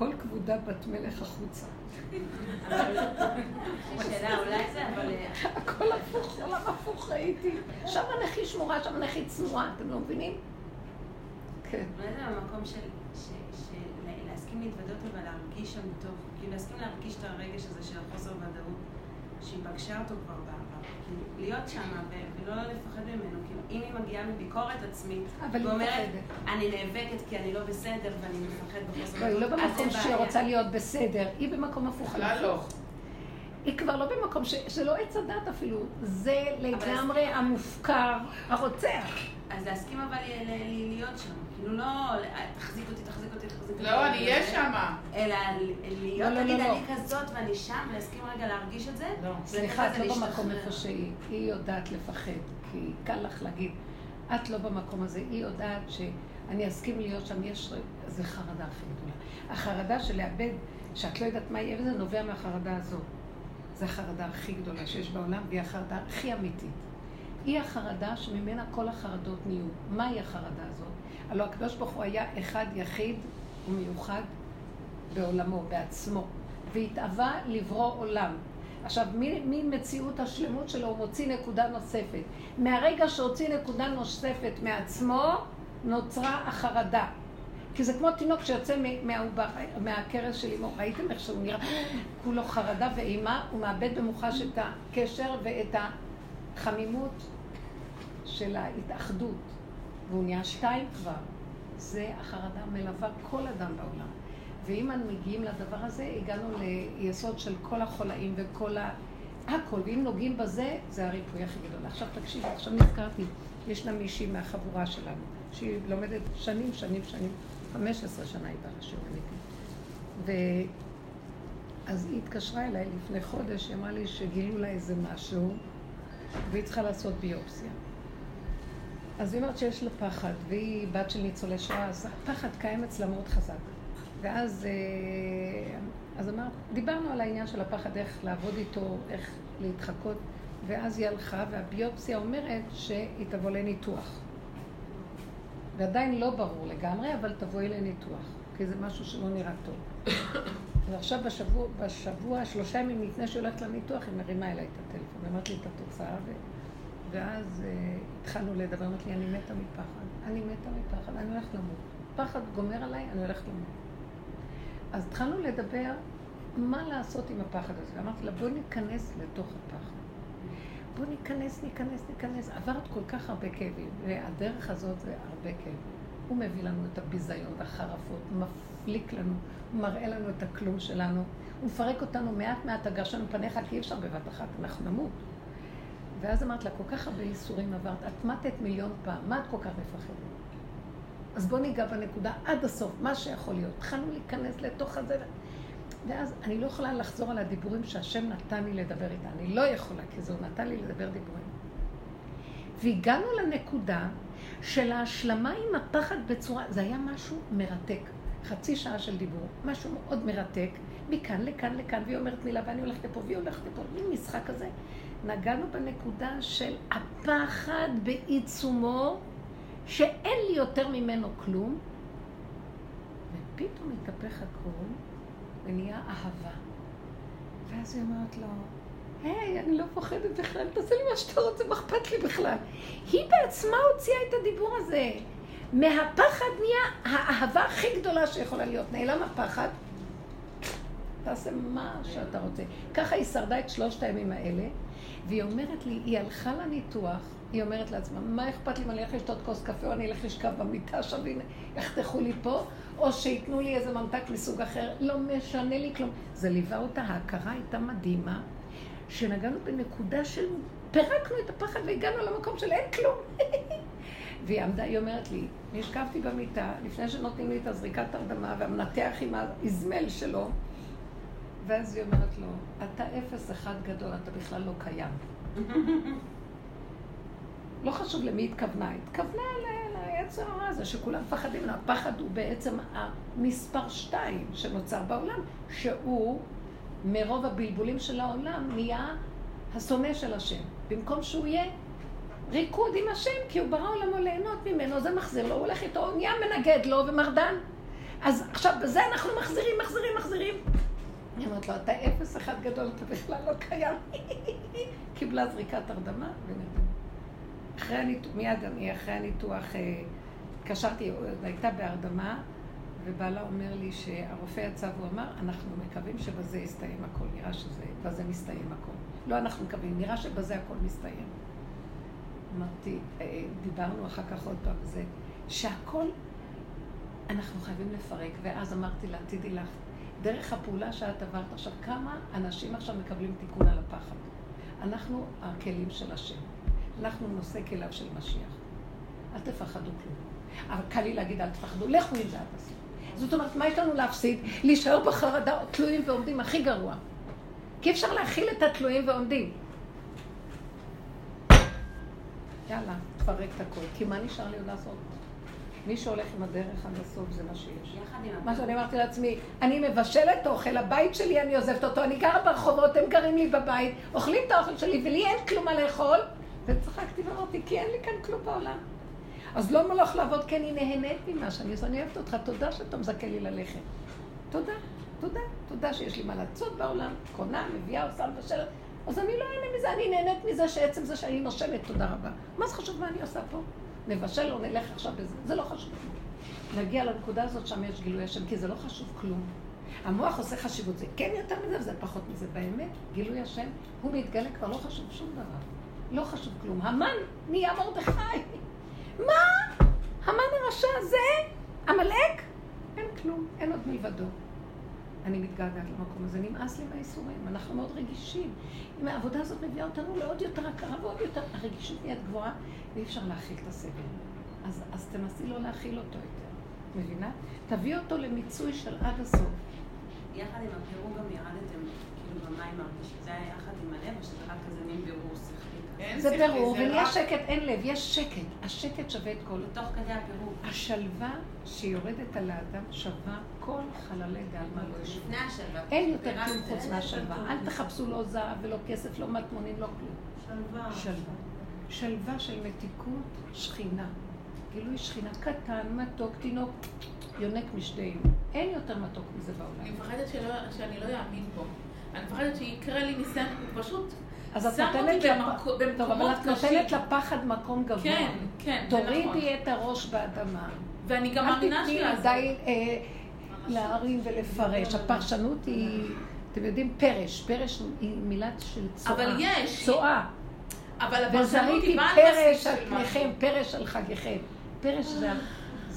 כל כבודה בת מלך החוצה. אה, הכל הפוך, עולם הפוך ראיתי. שם הנכי שמורה, שם הנכי צנועה, אתם לא מבינים? כן. אולי זה במקום של... להסכים להתוודות אבל להרגיש שם טוב. כאילו להסכים להרגיש את הרגש הזה של החוסר ודאות, שהיא פגשה אותו כבר בעבר. להיות שם ולא לפחד ממנו. כאילו, אם היא מגיעה מביקורת עצמית, ואומרת. אני נאבקת כי אני לא בסדר ואני מפחד בחוסר לא, היא לא במקום שהיא. רוצה להיות בסדר, היא במקום הפוך. בכלל לא. היא כבר לא במקום ש... זה לא עץ הדת אפילו, זה לגמרי המופקר, הרוצח. אז להסכים אבל להיות שם. כאילו לא, תחזיק אותי, תחזיק אותי, תחזיק אותי. לא, אני אהיה שמה. אלא להיות, לא, לא, תגיד, לא, אני כזאת ואני שם, להסכים רגע להרגיש את זה. לא. סליחה, את לא במקום. איפה שהיא. היא יודעת לפחד, כי קל לך להגיד, את לא במקום הזה. היא יודעת שאני אסכים להיות שם, יש... זה חרדה הכי גדולה. החרדה של לאבד, שאת לא יודעת מה יהיה, וזה נובע מהחרדה הזאת. זו החרדה הכי גדולה שיש בעולם, והיא החרדה הכי אמיתית. היא החרדה שממנה כל החרדות נהיו. מהי החרדה הזאת? הלוא הקדוש ברוך הוא היה אחד יחיד ומיוחד בעולמו, בעצמו, והתאווה לברוא עולם. עכשיו, ממציאות השלמות שלו הוא מוציא נקודה נוספת. מהרגע שהוציא נקודה נוספת מעצמו, נוצרה החרדה. כי זה כמו תינוק שיוצא מהכרס של אמו. ראיתם איך שהוא נראה? כולו חרדה ואימה, הוא מאבד במוחש את הקשר ואת החמימות של ההתאחדות. והוא נהיה שתיים כבר. זה החרדה מלווה כל אדם בעולם. ואם אנו מגיעים לדבר הזה, הגענו ליסוד של כל החולאים וכל ה... הכל, ואם נוגעים בזה, זה הריפוי הכי גדול. עכשיו תקשיבי, עכשיו נזכרתי, ישנה מישהי מהחבורה שלנו, שהיא לומדת שנים, שנים, שנים, 15 שנה היא באה לשיעור אמיתי. ו... אז היא התקשרה אליי לפני חודש, היא אמרה לי שגילו לה איזה משהו, והיא צריכה לעשות ביופסיה. אז היא אומרת שיש לה פחד, והיא בת של ניצולי שואה, אז הפחד קיים אצלה מאוד חזק. ואז אה, אז אמרת, דיברנו על העניין של הפחד, איך לעבוד איתו, איך להתחקות, ואז היא הלכה, והביופסיה אומרת שהיא תבוא לניתוח. ועדיין לא ברור לגמרי, אבל תבואי לניתוח, כי זה משהו שלא נראה טוב. <coughs> ועכשיו בשבוע, בשבוע, שלושה ימים לפני שהיא הולכת לניתוח, היא מרימה אליי את הטלפון, ואמרת לי את התוצאה. ואז אה, התחלנו לדבר, אמרת לי, אני מתה מפחד, אני מתה מפחד, אני הולכת למות. פחד גומר עליי, אני הולכת למות. אז התחלנו לדבר מה לעשות עם הפחד הזה. ואמרתי לה, בואי ניכנס לתוך הפחד. בואי ניכנס, ניכנס, ניכנס. עברת כל כך הרבה כאבים, והדרך הזאת זה הרבה כאבים. הוא מביא לנו את הביזיון והחרפות, מפליק לנו, מראה לנו את הכלום שלנו, הוא מפרק אותנו מעט מעט, הגרש לנו פניך, כי אי אפשר בבת אחת, אנחנו נמות. ואז אמרת לה, כל כך הרבה ייסורים עברת, את מתת מיליון פעם, מה את כל כך מפחדת? אז בואו ניגע בנקודה עד הסוף, מה שיכול להיות. התחלנו להיכנס לתוך הזה, ואז אני לא יכולה לחזור על הדיבורים שהשם נתן לי לדבר איתה. אני לא יכולה, כי זה הוא נתן לי לדבר דיבורים. והגענו לנקודה של ההשלמה עם הפחד בצורה, זה היה משהו מרתק. חצי שעה של דיבור, משהו מאוד מרתק, מכאן לכאן לכאן, והיא אומרת מילה ואני הולכת לפה, והיא הולכת לפה, מין משחק כזה. נגענו בנקודה של הפחד בעיצומו, שאין לי יותר ממנו כלום, ופתאום התהפך הכל, ונהיה אהבה. ואז היא אומרת לו, היי, אני לא פוחדת בכלל, תעשה לי מה שאתה רוצה, מה אכפת לי בכלל? היא בעצמה הוציאה את הדיבור הזה. מהפחד נהיה האהבה הכי גדולה שיכולה להיות. נעלם הפחד, תעשה מה שאתה רוצה. ככה היא שרדה את שלושת הימים האלה, והיא אומרת לי, היא הלכה לניתוח, היא אומרת לעצמה, מה אכפת לי אם אני אלך לשתות כוס קפה או אני אלך לשכב במיטה שם ויחתכו לי פה, או שייתנו לי איזה ממתק מסוג אחר, לא משנה לי כלום. זה ליווה אותה, ההכרה הייתה מדהימה, שנגענו בנקודה של פירקנו את הפחד והגענו למקום של אין כלום. <laughs> והיא עמדה, היא אומרת לי, נשכבתי במיטה, לפני שנותנים לי את הזריקת הרדמה והמנתח עם האזמל שלו, ואז היא אומרת לו, אתה אפס אחד גדול, אתה בכלל לא קיים. <laughs> לא חשוב למי התכוונה, התכוונה ליצר הרע הזה שכולם מפחדים ממנו. הפחד הוא בעצם המספר שתיים שנוצר בעולם, שהוא מרוב הבלבולים של העולם נהיה השונא של השם. במקום שהוא יהיה ריקוד עם השם, כי הוא ברא עולמו ליהנות ממנו, זה מחזיר לו, הוא הולך איתו, הוא נהיה מנגד לו ומרדן. אז עכשיו בזה אנחנו מחזירים, מחזירים, מחזירים. היא אומרת לו, אתה אפס אחד גדול, אתה בכלל לא קיים. <laughs> קיבלה זריקת הרדמה ונרדמה. אחרי הניתוח, מיד אני אחרי הניתוח, אה, התקשרתי, הייתה בהרדמה, ובעלה אומר לי שהרופא יצא והוא אמר, אנחנו מקווים שבזה יסתיים הכל, נראה שבזה מסתיים הכל. לא אנחנו מקווים, נראה שבזה הכל מסתיים. אמרתי, אה, דיברנו אחר כך עוד פעם, זה שהכל, אנחנו חייבים לפרק, ואז אמרתי לה, תדעי לך, דרך הפעולה שאת עברת עכשיו, כמה אנשים עכשיו מקבלים תיקון על הפחד? אנחנו הכלים של השם. אנחנו נושא כליו של משיח. אל תפחדו כלום. אבל קל לי להגיד, אל תפחדו, לכו עם זה עד הסוף. זאת אומרת, מה יש לנו להפסיד? להישאר בחרדה, תלויים ועומדים הכי גרוע. כי אפשר להכיל את התלויים ועומדים. יאללה, תפרק את הכל. כי מה נשאר לי עוד לעשות? מי שהולך עם הדרך עד הסוף זה מה שיש. מה שאני אמרתי לעצמי, אני מבשלת אוכל, הבית שלי אני עוזבת אותו, אני גרה ברחובות, הם גרים לי בבית, אוכלים את האוכל שלי ולי אין כלום מה לאכול, וצחקתי ואמרתי, כי אין לי כאן כלום בעולם. אז לא מלוך לעבוד כי אני נהנית ממה שאני עושה, אני אוהבת אותך, תודה שאתה מזכה לי ללכת. תודה, תודה, תודה שיש לי מה לעשות בעולם, קונה, מביאה, עושה מבשלת. אז אני לא אהנה מזה, אני נהנית מזה שעצם זה שאני נושמת, תודה רבה. מה זה חשוב מה אני עושה פה? נבשל או נלך עכשיו בזה, זה לא חשוב. להגיע לנקודה הזאת, שם יש גילוי השם, כי זה לא חשוב כלום. המוח עושה חשיבות, זה כן יותר מזה וזה פחות מזה. באמת, גילוי השם, הוא מתגלה כבר לא חשוב שום דבר. לא חשוב כלום. המן נהיה מרדכי. מה? המן הרשע זה? עמלק? אין כלום, אין עוד מלבדו. אני מתגעגעת למקום הזה, נמאס לי מהייסורים, אנחנו מאוד רגישים. אם העבודה הזאת מביאה אותנו לעוד יותר הכרה ועוד יותר, הרגישות נהיית גבוהה, ואי אפשר להכיל את הסבל. אז, אז תנסי לא להכיל אותו יותר, מבינה? תביא אותו למיצוי של עד הסוף. יחד עם הפירוק גם ירדתם, כאילו במים מרגיש שזה היה יחד עם הלב, או שזה רק כזה מין בירור זה ברור, ונהיה שקט, אין לב, יש שקט. השקט שווה את כל... תוך כדי הפירוק. השלווה שיורדת על האדם שווה כל חללי בעלמא לא ישבו. השלווה. אין יותר כלום. חוץ מהשלווה. אל תחפשו לא זהב ולא כסף, לא מטמונים, לא כלום. שלווה. שלווה. שלווה של מתיקות שכינה. גילוי שכינה קטן, מתוק, תינוק, יונק משדינו. אין יותר מתוק מזה בעולם. אני מפחדת שאני לא אאמין פה. אני מפחדת שיקרה לי ניסיון, פשוט אז את נותנת במקו- טוב, אבל את נותנת. לפחד מקום גבוה. כן, כן, זה נכון. תורידי את הראש באדמה. ואני גם אל מאמינה תתני שיעזור. די אה, להרים ולפרש. הפרשנות היא, אתם יודעים, פרש. פרש היא מילה של צואה. אבל יש. צואה. אבל הפרשנות וזריתי היא על פרש בסיס על של משהו. פניכם, פרש על חגיכם. פרש זה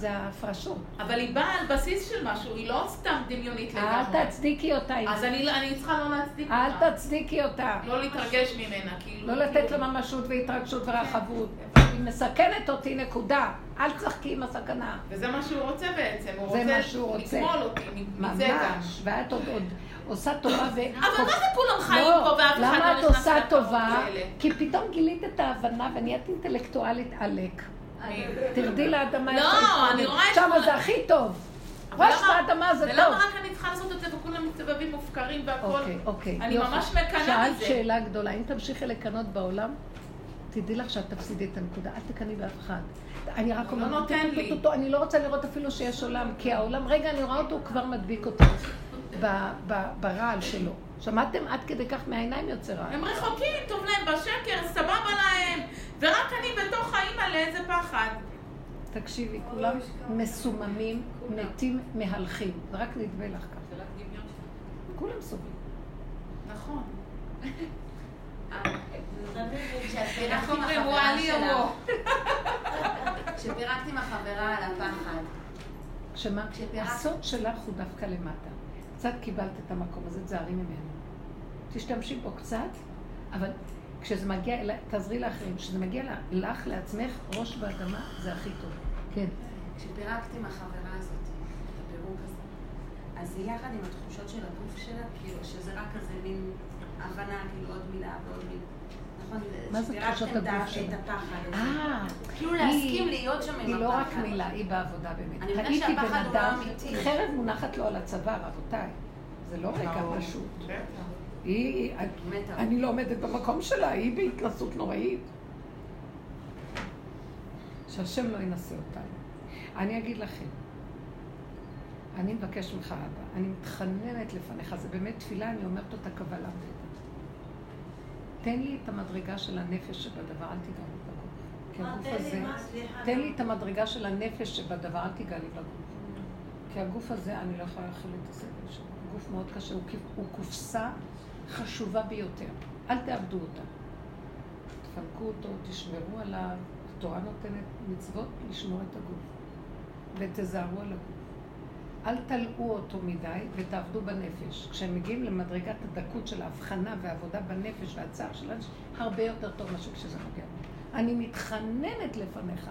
זה ההפרשות. אבל היא באה על בסיס של משהו, היא לא סתם דמיונית אל לגמרי. תצדיקי אותה. אז זה. אני אני צריכה לא להצדיק אותה. אל תצדיקי אותה. לא להתרגש ממנה, כאילו. לא לתת לה ממשות והתרגשות ורחבות. היא מסכנת אותי, נקודה. אל תשחקי עם הסכנה. וזה מה שהוא רוצה בעצם, הוא זה רוצה מה שהוא רוצה. לקמול אותי, מזה גם. ממש. ואת עוד עוד עושה טובה ו... אבל מה זה כולם חיים לא, פה ואף אחד למה לא את נכנס עושה להפרות טובה? האלה? כי פתאום גילית את ההבנה ונהיית אינטלקטואלית עלק. תרדי לאדמה. לא, אני. רואה את שמה כל- זה הכי טוב. ראש באדמה זה ולמה טוב. רק אני צריכה לעשות את זה וכולם מסתובבים מופקרים והכל? אוקיי, אוקיי. אני. ממש מקנאה שאלת מזה. שאלה גדולה, אם תמשיכי לקנות בעולם, תדעי לך שאת תפסידי את הנקודה, אל תקנאי באף אחד. אני רק לא אומרת, נותן לי. אני לא רוצה לראות אפילו שיש עולם, כי העולם, רגע, אני רואה אותו, הוא כבר מדביק אותי ב- ברעל שלו. שמעתם? עד כדי כך מהעיניים יוצא רעל. הם רחוקים, טוב להם בשקר, סבבה להם, ורק אני בתוך האימא לאיזה פחד. תקשיבי, כולם מסוממים, מתים, מהלכים. זה רק נדמה לך ככה. כולם סובלים. נכון. איך עם אומרים, החברה וואלי יבוא. כשפירקת עם החברה על הפחד, שמה? הסוד שלך הוא דווקא למטה. קצת קיבלת את המקום הזה, תזהרי ממנו. תשתמשי בו קצת, אבל כשזה מגיע תעזרי לאחרים. כשזה מגיע לך, לעצמך, ראש באדמה, זה הכי טוב. כן. כשפירקת עם החברה הזאת, את הפירוק הזה, אז יחד עם התחושות של הגוף שלה, כאילו שזה רק כזה מין הבנה, כאילו עוד מילה ועוד מילה. נכון? מה זה תחושות הגוף שלה? את הפחד הזה. אה, כאילו להסכים להיות שם עם היא לא רק הפחד. מילה, היא בעבודה באמת. אני מבינה שהפחד הוא לא אמיתי. חרב מונחת לו על הצוואר, רבותיי. זה לא רגע. פשוט. בטח. היא, מתה. אני לא עומדת במקום שלה, היא בהתנסות נוראית. שהשם לא ינסה אותנו. אני אגיד לכם, אני מבקש ממך, אבא, אני מתחננת לפניך, זה באמת תפילה, אני אומרת אותה קבלה. תן לי את המדרגה של הנפש שבדבר, אל תיגע לי בגוף. כי הגוף הזה, תן לי את המדרגה של הנפש שבדבר, אל תיגע לי בגוף. כי הגוף הזה, אני לא יכולה להכיל את הסבל שלו. גוף מאוד קשה, הוא, הוא קופסה חשובה ביותר. אל תאבדו אותה. תפנקו אותו, תשמרו עליו. התורה נותנת מצוות לשמור את הגוף. ותזהרו על הגוף. אל תלאו אותו מדי ותעבדו בנפש. כשהם מגיעים למדרגת הדקות של ההבחנה והעבודה בנפש והצער של האנשים, הרבה יותר טוב מאשר כשזה נוגע. אני מתחננת לפניך,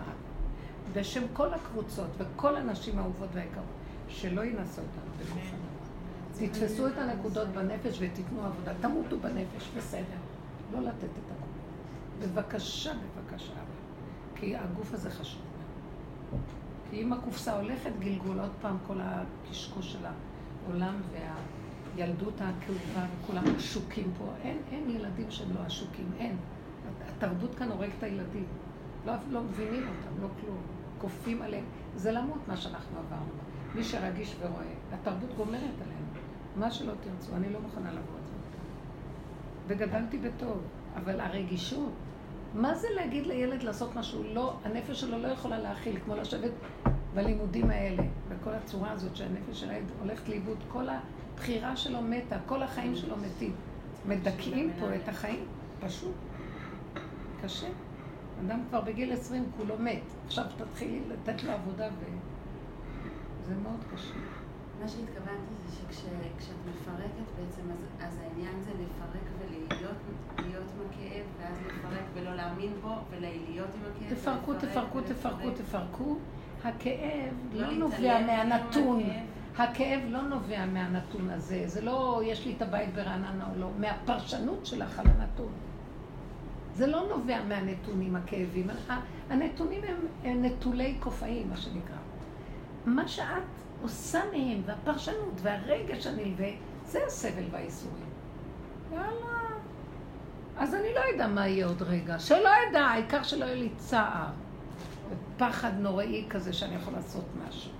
בשם כל הקבוצות וכל הנשים האהובות והיקרות, שלא ינסו אותנו בגוף. תתפסו את הנקודות בנפש ותיתנו עבודה. תמותו בנפש, בסדר. לא לתת את הגוף. בבקשה, בבקשה. כי הגוף הזה חשוב. כי אם הקופסה הולכת גלגול, עוד פעם כל הקשקוש של העולם והילדות הכאובה וכולם עשוקים פה. אין, אין ילדים שהם לא עשוקים, אין. התרבות כאן הורגת את הילדים. לא, לא מבינים אותם, לא כלום. כופים עליהם. זה למות מה שאנחנו עברנו. מי שרגיש ורואה, התרבות גומרת עלינו. מה שלא תרצו, אני לא מוכנה לבוא את זה. וגדלתי בטוב, אבל הרגישות, מה זה להגיד לילד לעשות משהו? לא, הנפש שלו לא יכולה להכיל, כמו לשבת בלימודים האלה, בכל הצורה הזאת שהנפש של הילד הולכת לאיבוד, כל הבחירה שלו מתה, כל החיים שלו מתים. מדכאים פה את החיים, פשוט. קשה. אדם כבר בגיל 20 כולו מת. עכשיו תתחילי לתת לו עבודה ו... זה מאוד קשה. מה שהתכוונתי זה שכשאת מפרקת בעצם, אז, אז העניין זה לפרק ולהיות להיות עם הכאב, ואז לפרק ולא להאמין בו, ולהיות עם הכאב. תפרקו, תפרקו. תפרקו, תפרקו. הכאב לא לא נובע מהנתון. הכאב לא נובע מהנתון הזה. זה לא יש לי את הבית ברעננה או לא. מהפרשנות שלך על הנתון. זה לא נובע מהנתונים, הכאבים. הנתונים הם, הם נטולי קופאים, מה שנקרא. מה שאת עושה מהם, והפרשנות והרגש הנלווה, זה הסבל והייסורים. יאללה. אז אני לא יודע מה יהיה עוד רגע. שלא אדע, העיקר שלא יהיה לי צער. ופחד נוראי כזה שאני יכול לעשות משהו.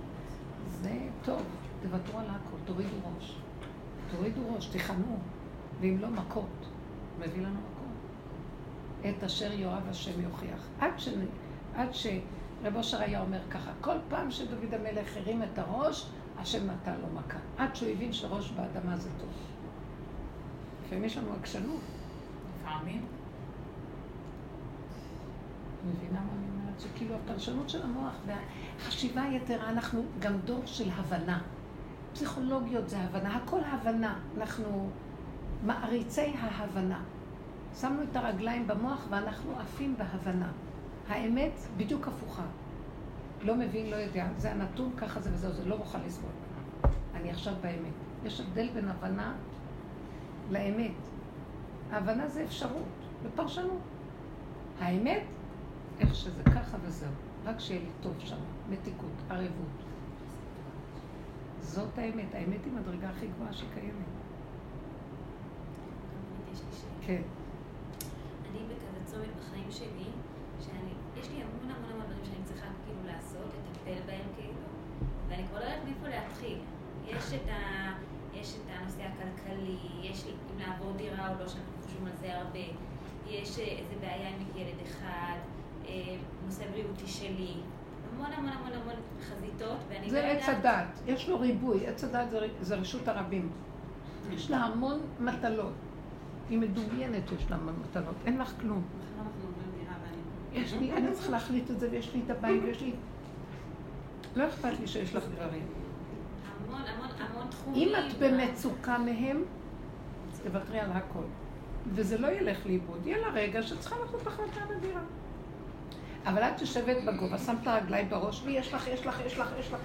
זה טוב, תוותרו על הכל, תורידו ראש. תורידו ראש, תיכנו. ואם לא, מכות. מביא לנו מכות. את אשר יאהב השם יוכיח. עד, ש... עד שרב אושר היה אומר ככה, כל פעם שדוד המלך הרים את הראש, השם נתן לו מכה. עד שהוא הבין שראש באדמה זה טוב. לפעמים יש לנו עקשנות. לפעמים. מבינה מה אני אומרת? שכאילו הפרשנות של המוח והחשיבה היתרה, אנחנו גם דור של הבנה. פסיכולוגיות זה הבנה, הכל הבנה. אנחנו מעריצי ההבנה. שמנו את הרגליים במוח ואנחנו עפים בהבנה. האמת בדיוק הפוכה. לא מבין, לא יודע. זה הנתון, ככה זה וזהו, זה לא מוכן לסבול. אני עכשיו באמת. יש הבדל בין הבנה לאמת. ההבנה זה אפשרות ופרשנות. האמת, איך שזה ככה וזהו. רק שיהיה לי טוב שם, מתיקות, ערבות. זאת האמת. האמת היא מדרגה הכי גבוהה שקיימת. כן. אני בכזה צומת בחיים שלי, שאני, יש לי המון המון המון דברים שאני צריכה כאילו לעשות, לטפל בהם כאילו, ואני כבר לא יודעת מאיפה להתחיל. יש את, ה, יש את הנושא הכלכלי, יש לי אם לעבור דירה או לא, שאנחנו חושבים על זה הרבה, יש אה, איזה בעיה עם ילד אחד, אה, נושא בריאותי שלי, המון המון המון המון חזיתות, ואני לא זה יודעת... עץ הדת, יש לו ריבוי, עץ הדת זה, זה רשות הרבים. יש לה המון מטלות. היא מדומיינת, יש לה המון מטלות, אין לך כלום. ואני... יש לי, אני צריכה להחליט את זה, ויש לי את הבית, ויש לי... לא אכפת לי שיש לך דברים. המון המון המון תחומים. אם את במצוקה מהם, תוותרי על הכל. וזה לא ילך לאיבוד, יהיה לה רגע שצריכה לעשות החלטה נדירה. אבל את יושבת בגובה, שמת את הרגליים בראש, ויש לך, יש לך, יש לך, יש לך.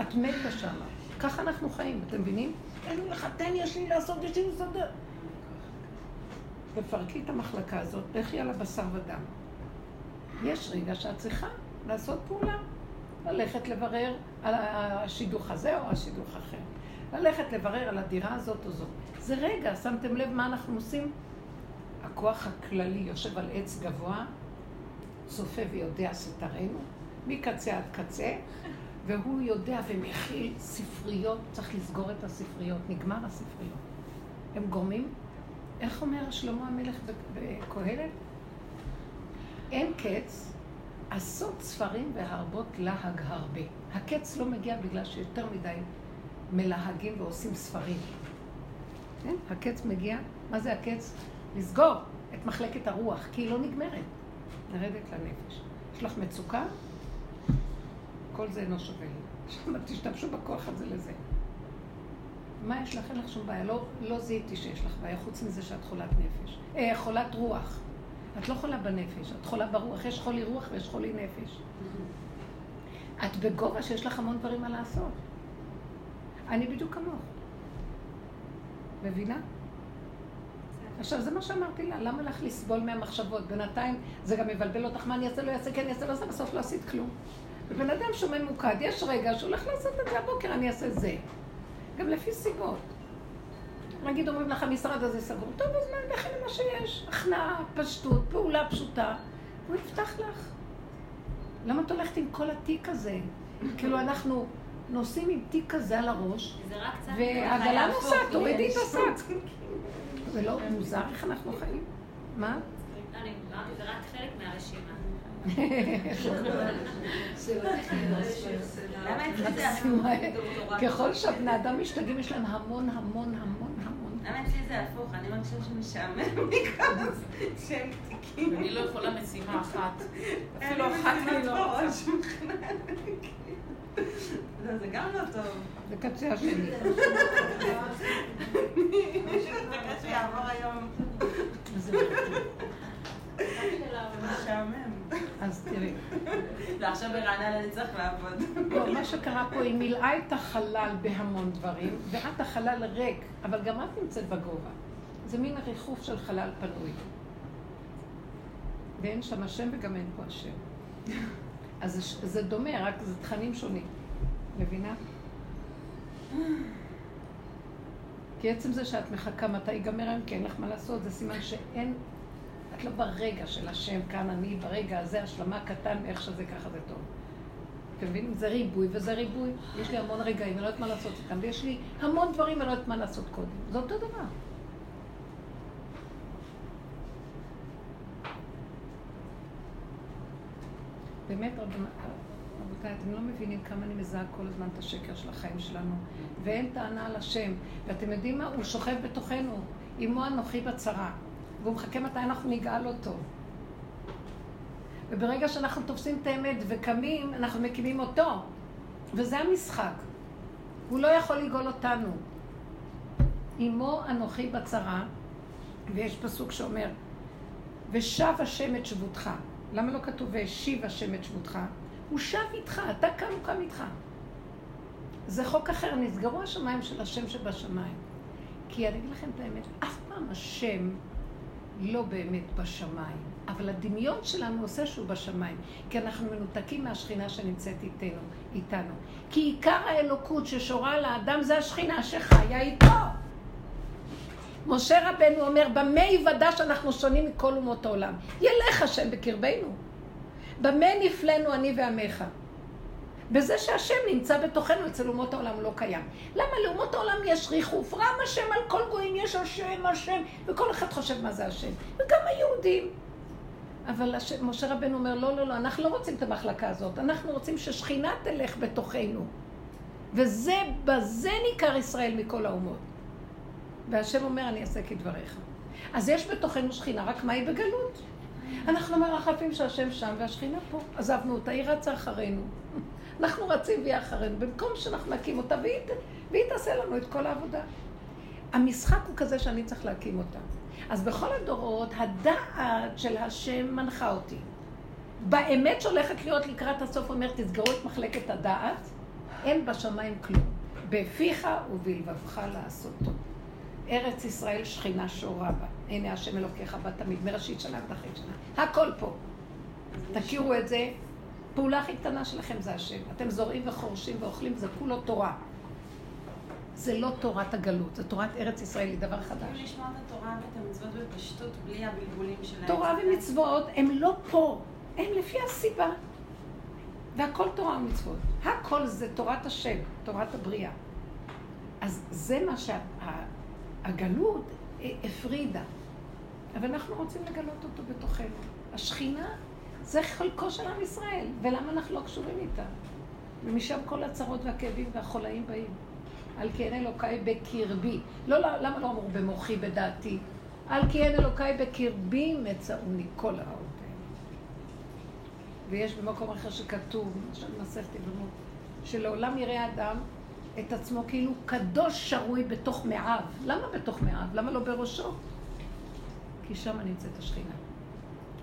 את מתה שמה. ככה אנחנו חיים, אתם מבינים? אין לי לך, תן, יש לי לעשות, יש לי לסדר. תפרקי את המחלקה הזאת, לכי על הבשר ודם. יש רגע שאת צריכה לעשות פעולה. ללכת לברר על השידוך הזה או השידוך אחר. ללכת לברר על הדירה הזאת או זאת. זה רגע, שמתם לב מה אנחנו עושים? הכוח הכללי יושב על עץ גבוה, צופה ויודע סתרנו, מקצה עד קצה, והוא יודע ומכיל ספריות, צריך לסגור את הספריות, נגמר הספריות. הם גורמים, איך אומר שלמה המלך בקהלת? אין קץ, עשות ספרים והרבות להג הרבה. הקץ לא מגיע בגלל שיותר מדי מלהגים ועושים ספרים. כן? הקץ מגיע, מה זה הקץ? לסגור את מחלקת הרוח, כי היא לא נגמרת. לרדת לנפש. יש לך מצוקה? כל זה אינו שווה לי. <laughs> תשתמשו בכוח הזה לזה. מה יש לך? אין לך שום בעיה. לא, לא זיהיתי שיש לך בעיה, חוץ מזה שאת חולת נפש. אה, חולת רוח. את לא חולה בנפש, את חולה ברוח. יש חולי רוח ויש חולי נפש. את בגובה שיש לך המון דברים מה לעשות. אני בדיוק כמוך. מבינה? עכשיו, זה מה שאמרתי לה, למה לך לסבול מהמחשבות? בינתיים זה גם מבלבל אותך, מה אני אעשה, לא אעשה, כן אעשה, לא אעשה, בסוף לא עשית כלום. ובן אדם שהוא ממוקד, יש רגע שהוא הולך לעשות את זה הבוקר, אני אעשה זה. גם לפי סיבות. נגיד אומרים לך, המשרד הזה סגור, טוב, אז מה, לכי למה שיש. הכנעה, פשטות, פעולה פשוטה, הוא יפתח לך. למה את הולכת עם כל התיק הזה? כאילו אנחנו נוסעים עם תיק כזה על הראש. והעגלה להפוך, נוסעת, תורידי את. השק. זה לא מוזר איך אנחנו חיים? מה? לא, אני אמרתי, זה רק חלק מהרשימה. הפוך? ככל שהבני אדם משתגעים, יש להם המון, המון, המון. למה אצלי זה הפוך? אני מרגישה שמשעמם לי כמה שהם תיקים. אני לא יכולה משימה אחת. אפילו אחת אני לא רוצה. זה גם לא טוב. זה קצה השני. מישהו מחכה שיעבור היום. משעמם. אז תראי, ועכשיו ברעננה אני צריך לעבוד. לא, מה שקרה פה, היא מילאה את החלל בהמון דברים, ואת החלל ריק, אבל גם את נמצאת בגובה. זה מין ריחוף של חלל פנוי. ואין שם השם וגם אין פה השם. אז זה, זה דומה, רק זה תכנים שונים. מבינה? כי עצם זה שאת מחכה מתי ייגמר היום, כי אין לך מה לעשות, זה סימן שאין, את לא ברגע של השם, כאן אני ברגע הזה, השלמה קטן, איך שזה ככה זה טוב. אתם מבינים? זה ריבוי וזה ריבוי. יש לי המון רגעים, אני לא יודעת מה לעשות איתם, ויש לי המון דברים, אני לא יודעת מה לעשות קודם. זה אותו דבר. באמת, רב- רבותיי, אתם לא מבינים כמה אני מזהה כל הזמן את השקר של החיים שלנו, ואין טענה על השם. ואתם יודעים מה? הוא שוכב בתוכנו, עמו אנוכי בצרה, והוא מחכה מתי אנחנו נגאל אותו. וברגע שאנחנו תופסים את האמת וקמים, אנחנו מקימים אותו. וזה המשחק. הוא לא יכול לגאול אותנו. עמו אנוכי בצרה, ויש פסוק שאומר, ושב השם את שבותך. למה לא כתוב והשיב השם את שבותך? הוא שב איתך, אתה כאן, הוא קם איתך. זה חוק אחר, נסגרו השמיים של השם שבשמיים. כי אני אגיד לכם את האמת, אף פעם השם לא באמת בשמיים, אבל הדמיון שלנו עושה שהוא בשמיים, כי אנחנו מנותקים מהשכינה שנמצאת איתנו, איתנו. כי עיקר האלוקות ששורה על האדם זה השכינה שחיה איתו. משה רבנו אומר, במה יוודע שאנחנו שונים מכל אומות העולם? ילך השם בקרבנו. במה נפלאנו אני ועמך? בזה שהשם נמצא בתוכנו, אצל אומות העולם לא קיים. למה לאומות העולם יש ריחוף? רם השם על כל גויים, יש השם, השם, וכל אחד חושב מה זה השם. וגם היהודים. אבל השם, משה רבנו אומר, לא, לא, לא, אנחנו לא רוצים את המחלקה הזאת, אנחנו רוצים ששכינה תלך בתוכנו. וזה, בזה ניכר ישראל מכל האומות. והשם אומר, אני אעשה כדבריך. אז יש בתוכנו שכינה, רק מה היא בגלות? אנחנו מרחפים שהשם שם והשכינה פה. עזבנו אותה, היא רצה אחרינו. אנחנו רצים והיא אחרינו, במקום שאנחנו נקים אותה והיא, והיא תעשה לנו את כל העבודה. המשחק הוא כזה שאני צריך להקים אותה. אז בכל הדורות, הדעת של השם מנחה אותי. באמת שהולכת להיות לקראת הסוף, אומר, תסגרו את מחלקת הדעת, אין בשמיים כלום. בפיך ובלבבך לעשותו. ארץ ישראל שכינה שורה בה. הנה השם אלוקיך בה תמיד, מראשית שנה ועד שנה. הכל פה. תכירו את זה. פעולה הכי קטנה שלכם זה השם. אתם זורעים וחורשים ואוכלים, זה כולו תורה. זה לא תורת הגלות, זה תורת ארץ ישראל, היא דבר חדש. יכולים לשמוע את התורה ואת המצוות בפשטות, בלי הבלבולים שלהם. תורה ומצוות הם לא פה, הם לפי הסיבה. והכל תורה ומצוות. הכל זה תורת השם, תורת הבריאה. אז זה מה שהגלות הפרידה. אבל אנחנו רוצים לגלות אותו בתוכנו. השכינה זה חלקו של עם ישראל, ולמה אנחנו לא קשורים איתה? ומשם כל הצרות והכאבים והחולאים באים. על כי אין אלוקיי בקרבי. לא, לא, למה לא אמרו במוחי, בדעתי? על כי אין אלוקיי בקרבי מצאוני כל הרעות. ויש במקום אחר שכתוב, למשל מסכת יבמות, שלעולם יראה אדם את עצמו כאילו קדוש שרוי בתוך מעיו. למה בתוך מעיו? למה לא בראשו? כי שם נמצאת השכינה.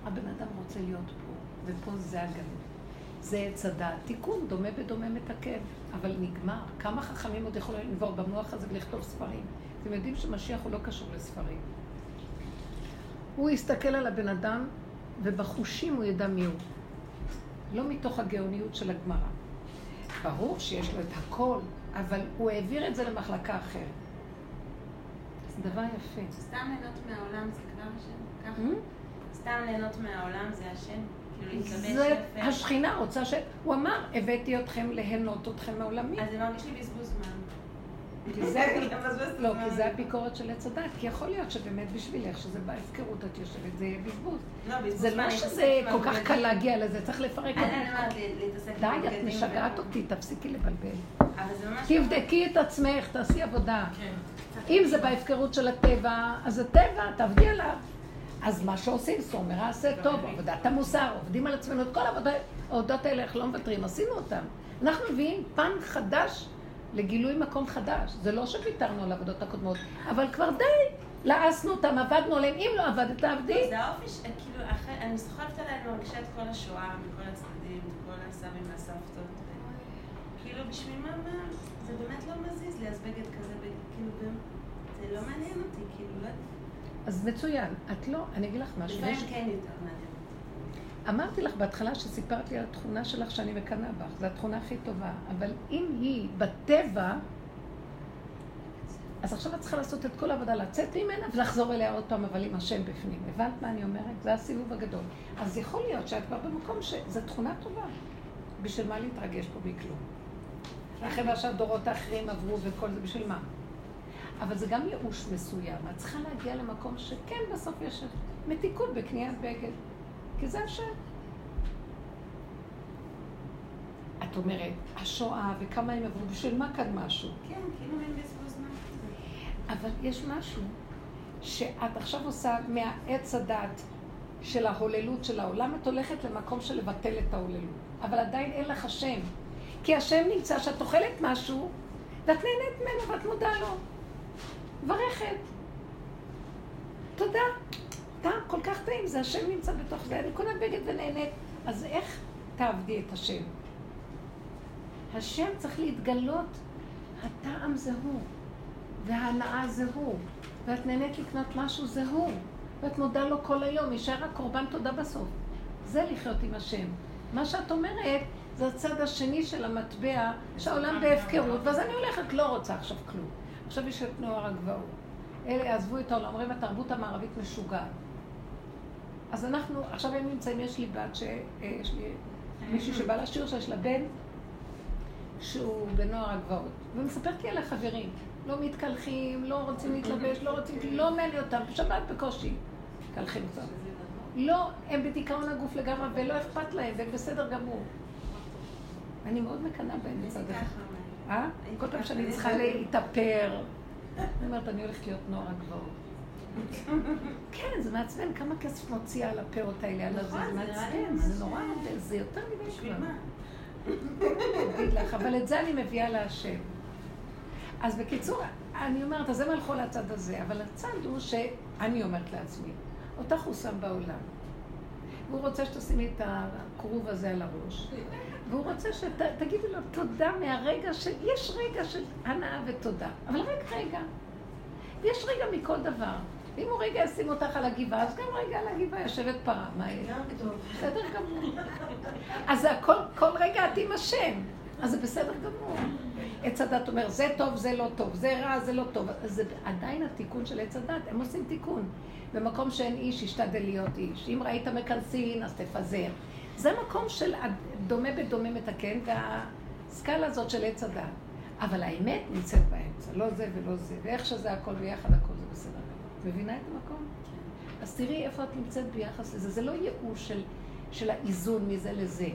הבן אדם רוצה להיות ופה זה הגלות. זה עץ הדעת. תיקון דומה בדומה מתקן, אבל נגמר. כמה חכמים עוד יכולים לנבור במוח הזה ולכתוב ספרים? אתם יודעים שמשיח הוא לא קשור לספרים. הוא יסתכל על הבן אדם, ובחושים הוא ידע מי הוא. לא מתוך הגאוניות של הגמרא. ברור שיש לו את הכל, אבל הוא העביר את זה למחלקה אחרת. זה דבר יפה. סתם ליהנות מהעולם זה כבר השם? ככה? סתם ליהנות מהעולם זה השם? זה? השכינה רוצה ש... הוא אמר, הבאתי אתכם ליהנות אתכם מעולמי. אז זה מרגיש לי בזבוז זמן. <laughs> לא. כי זה הביקורת של עץ הדת, כי יכול להיות שבאמת בשבילך, שזה בהפקרות את יושבת, זה יהיה בזבוז. לא, זה לא שזה כל כך. קל להגיע לזה, צריך לפרק את זה. די, את משגעת אותי, תפסיקי לבלבל. תבדקי את עצמך, תעשי עבודה. כן. אם זה בהפקרות של הטבע, אז זה טבע, תעבדי עליו. אז מה שעושים, סומר עשה טוב, עבודת המוסר, עובדים על עצמנו, את כל העבודות האלה אנחנו לא מוותרים, עשינו אותן. אנחנו מביאים פן חדש לגילוי מקום חדש. זה לא שוויתרנו על העבודות הקודמות, אבל כבר די, לעסנו אותם, עבדנו עליהם. אם לא עבדת, תעבדי. זה האופי, כאילו, אני סוחבת אני מרגישה את כל השואה מכל הצדדים, את כל הסבים והסבתות. כאילו, בשביל מה, מה, זה באמת לא מזיז לי, אז בגד כזה, כאילו, זה לא מעניין אותי, כאילו, לא יודעת. אז מצוין. את לא, אני אגיד לך משהו. לפעמים כן יותר מעניין. אמרתי לך בהתחלה שסיפרת לי על התכונה שלך שאני מקנאה בך, זו התכונה הכי טובה. אבל אם היא בטבע, אז עכשיו את צריכה לעשות את כל העבודה, לצאת ממנה ולחזור אליה עוד פעם, אבל עם השם בפנים. הבנת מה אני אומרת? זה הסיבוב הגדול. אז יכול להיות שאת כבר במקום שזו תכונה טובה. בשביל מה להתרגש פה מכלום? אחרי מה שהדורות האחרים עברו וכל זה, בשביל מה? אבל זה גם ייאוש מסוים. את צריכה להגיע למקום שכן, בסוף יש מתיקות בקניית בגד. כי זה השם. את אומרת, השואה וכמה הם עברו, בשביל מה כאן משהו? כן, כאילו, מין בזבוז זמן. אבל יש משהו שאת עכשיו עושה מהעץ הדת של ההוללות של העולם, את הולכת למקום של לבטל את ההוללות. אבל עדיין אין לך השם. כי השם נמצא שאת אוכלת משהו, ואת נהנית ממנו ואת מודה לו. מברכת. תודה. טעם כל כך טעים, זה השם נמצא בתוך זה. אני קונה בגד ונהנית. אז איך תעבדי את השם? השם צריך להתגלות, הטעם זה הוא. וההנאה זה הוא, ואת נהנית לקנות משהו זה הוא, ואת מודה לו כל היום, יישאר הקורבן תודה בסוף. זה לחיות עם השם. מה שאת אומרת, זה הצד השני של המטבע, שהעולם בהפקרות, ואז אני הולכת, לא רוצה עכשיו כלום. עכשיו יש את נוער הגבעות. אלה עזבו את העולם, אומרים התרבות המערבית משוגעת. אז אנחנו, עכשיו הם נמצאים, יש לי בת, שיש לי מישהו שבא לשיר שיש לה בן שהוא בנוער הגבעות, ומספרת לי על החברים. לא מתקלחים, לא רוצים להתלבש, לא רוצים, לא מעניין אותם, בשבת בקושי. מתקלחים קצת. לא, הם בדיכאון הגוף לגמרי, ולא אכפת להם, והם בסדר גמור. אני מאוד מקנאה בהם מצד אחד. אה? כל פעם שאני צריכה להתאפר. אני אומרת, אני הולכת להיות נוער הגבעות. כן, זה מעצבן, כמה כסף מוציאה על הפאות האלה, על הזה, נכון, זה מעצבן, זה נורא, זה יותר מדי כבר. אבל את זה אני מביאה להשם. אז בקיצור, אני אומרת, אז הם הלכו לצד הזה, אבל הצד הוא שאני אומרת לעצמי, אותך הוא שם בעולם. והוא רוצה שתשימי את הכרוב הזה על הראש, והוא רוצה שתגידי לו תודה מהרגע של, יש רגע של הנאה ותודה, אבל רק רגע. ויש רגע מכל דבר. אם הוא רגע ישים אותך על הגבעה, אז גם רגע על הגבעה יושבת פרה, מה יהיה? בסדר גמור. אז הכל, כל רגע את עם השם, אז זה בסדר גמור. עץ הדת אומר, זה טוב, זה לא טוב, זה רע, זה לא טוב. אז זה עדיין התיקון של עץ הדת, הם עושים תיקון. במקום שאין איש, ישתדל להיות איש. אם ראית מקנסין, אז תפזר. זה מקום של דומה בדומה מתקן, והסקאלה הזאת של עץ הדת. אבל האמת נמצאת באמצע, לא זה ולא זה, ואיך שזה הכל ביחד, הכל זה בסדר גמור. מבינה את המקום? אז תראי איפה את נמצאת ביחס לזה. זה לא ייאוש של, של האיזון מזה לזה.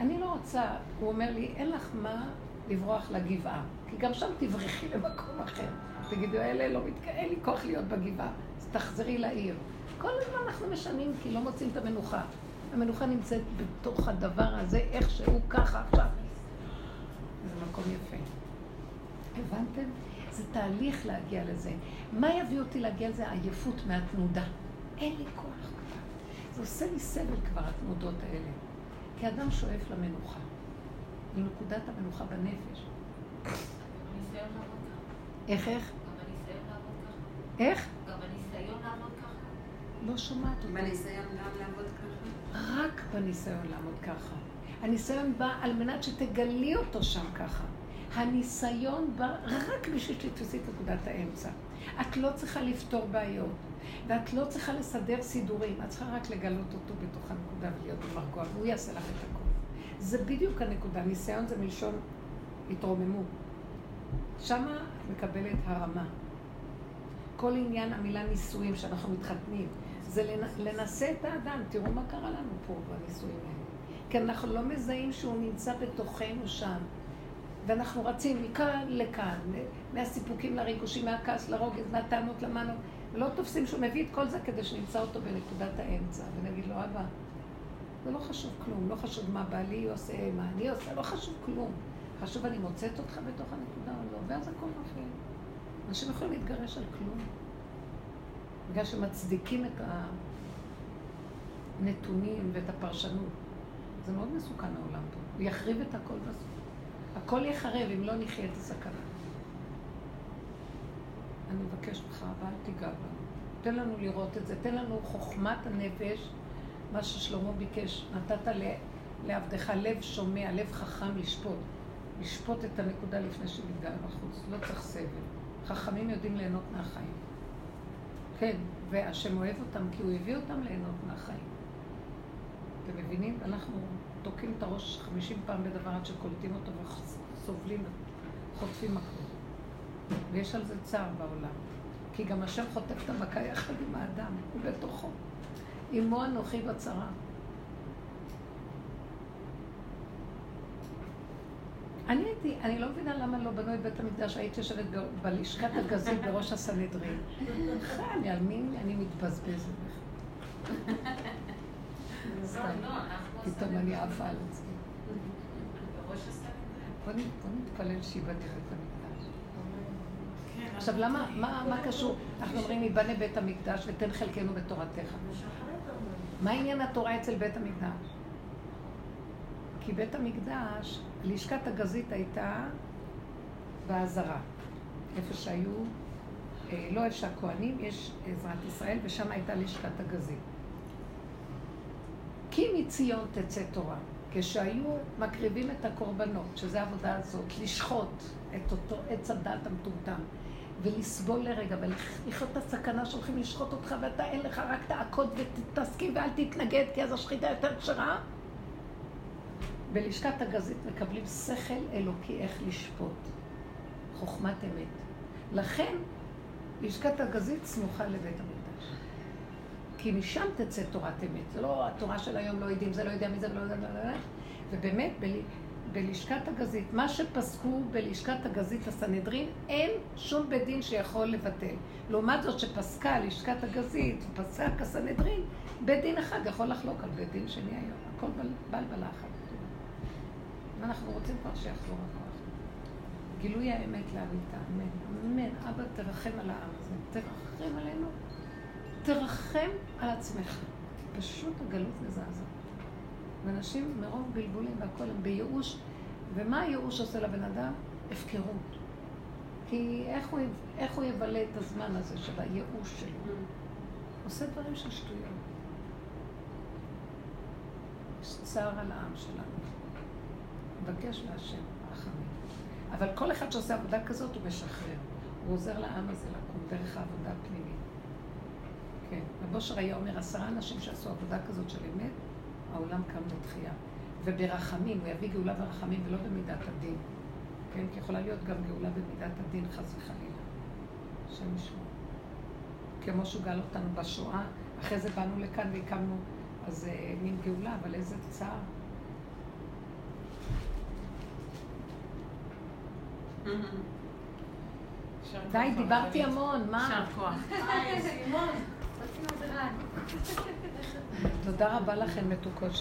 אני לא רוצה, הוא אומר לי, אין לך מה לברוח לגבעה, כי גם שם תברחי למקום אחר. תגידו, אלה לא מתק... אין לי כוח להיות בגבעה, אז תחזרי לעיר. כל הזמן אנחנו משנים, כי לא מוצאים את המנוחה. המנוחה נמצאת בתוך הדבר הזה, איכשהו ככה עכשיו. זה מקום יפה. הבנתם? זה תהליך להגיע לזה. מה יביא אותי להגיע לזה? עייפות מהתנודה. אין לי כוח כבר. זה עושה לי סבל כבר, התנודות האלה. כי אדם שואף למנוחה. לנקודת המנוחה בנפש. איך, איך? גם בניסיון לעבוד ככה. איך? גם בניסיון לעבוד ככה. לא שומעת אותי. גם לעבוד ככה? רק בניסיון לעמוד ככה. הניסיון בא על מנת שתגלי אותו שם ככה. הניסיון בא רק בשביל שתתפסי את נקודת האמצע. את לא צריכה לפתור בעיות, ואת לא צריכה לסדר סידורים, את צריכה רק לגלות אותו בתוך הנקודה ולהיות במרגוע, והוא יעשה לך את הכול. זה בדיוק הנקודה. ניסיון זה מלשון התרוממות. שמה מקבלת הרמה. כל עניין המילה נישואים שאנחנו מתחתנים, זה לנסה את האדם. תראו מה קרה לנו פה בנישואים האלה. כי אנחנו לא מזהים שהוא נמצא בתוכנו שם. ואנחנו רצים מכאן לכאן, מהסיפוקים לריגושים, מהכעס לרוגז, מהטענות למנו, ולא תופסים שהוא מביא את כל זה כדי שנמצא אותו בנקודת האמצע, ונגיד לו, אבא, זה לא חשוב כלום, לא חשוב מה בעלי עושה, מה אני עושה, לא חשוב כלום. חשוב אני מוצאת אותך בתוך הנקודה או לא, ואז הכל נופל. אנשים יכולים להתגרש על כלום. בגלל שמצדיקים את הנתונים ואת הפרשנות. זה מאוד מסוכן העולם פה. הוא יחריב את הכל בסוף. הכל יחרב אם לא נחיה את הסכנה. אני מבקש ממך, אבל תיגע בנו. תן לנו לראות את זה, תן לנו חוכמת הנפש, מה ששלמה ביקש. נתת לעבדך לב שומע, לב חכם לשפוט. לשפוט את הנקודה לפני שמתגלה בחוץ. לא צריך סבל. חכמים יודעים ליהנות מהחיים. כן, והשם אוהב אותם כי הוא הביא אותם ליהנות מהחיים. אתם מבינים? אנחנו תוקעים את הראש חמישים פעם בדבר עד שקולטים אותו וסובלים וחוטפים מקום. ויש על זה צער בעולם. כי גם השם חוטף את המכה יחד עם האדם, הוא בתוכו. עמו אנוכי בצרה. אני הייתי, אני לא מבינה למה לא בנו את בית המקדש, הייתי יושבת בלשכת הגזית בראש הסנהדרין. חי, על מי אני מתבזבזת? פתאום אני עפה על עצמי. בוא נתפלל שיבנה בית המקדש. עכשיו, למה, מה קשור? אנחנו אומרים, ייבנה בית המקדש ותן חלקנו בתורתך. מה עניין התורה אצל בית המקדש? כי בית המקדש, לשכת הגזית הייתה בעזרה. איפה שהיו, אה, לא איפה שהכוהנים, יש עזרת ישראל, ושם הייתה לשכת הגזית. כי מציון תצא תורה. כשהיו מקריבים את הקורבנות, שזה העבודה הזאת, לשחוט את אותו עץ הדת המטומטם, ולסבול לרגע, ולחיות את הסכנה שהולכים לשחוט אותך, ואתה אין לך, רק תעקוד ותסכים ואל תתנגד, כי אז השחיטה יותר כשרה. בלשכת הגזית מקבלים שכל אלוקי איך לשפוט, חוכמת אמת. לכן, לשכת הגזית סמוכה לבית המקדש. כי משם תצא תורת אמת. זה לא התורה של היום, לא יודעים, זה לא יודע מי זה ולא יודע מה זה. ובאמת, ב, בלשכת הגזית, מה שפסקו בלשכת הגזית הסנהדרין, אין שום בית דין שיכול לבטל. לעומת זאת שפסקה לשכת הגזית, פסק הסנהדרין, בית דין אחד יכול לחלוק על בית דין שני היום. הכל בל בלחץ. ואנחנו רוצים כבר שיחזור הכוח. גילוי האמת לאמיתה, אמן. אמן. אבא, תרחם על העם הזה. תרחם עלינו. תרחם על עצמך. פשוט הגלות מזעזעת. ואנשים מרוב בלבולים והכול הם בייאוש, ומה הייאוש עושה לבן אדם? הפקרות. כי איך הוא, איך הוא יבלה את הזמן הזה של הייאוש שלו? Mm. עושה דברים של שטויות. יש צער על העם שלנו. מבקש מהשם רחמים. אבל כל אחד שעושה עבודה כזאת הוא משחרר. הוא עוזר לעם הזה לקום דרך העבודה הפנימית. כן. אושר היה אומר, עשרה אנשים שעשו עבודה כזאת של אמת, העולם קם לתחייה. וברחמים, הוא יביא גאולה ברחמים ולא במידת הדין. כן? כי יכולה להיות גם גאולה במידת הדין, חס וחלילה. השם ישמור. כמו שהוא גאל אותנו בשואה, אחרי זה באנו לכאן והקמנו, אז אה, מין גאולה, אבל איזה צער. די, דיברתי המון, מה? יישר כוח. תודה רבה לכם, מתוקות.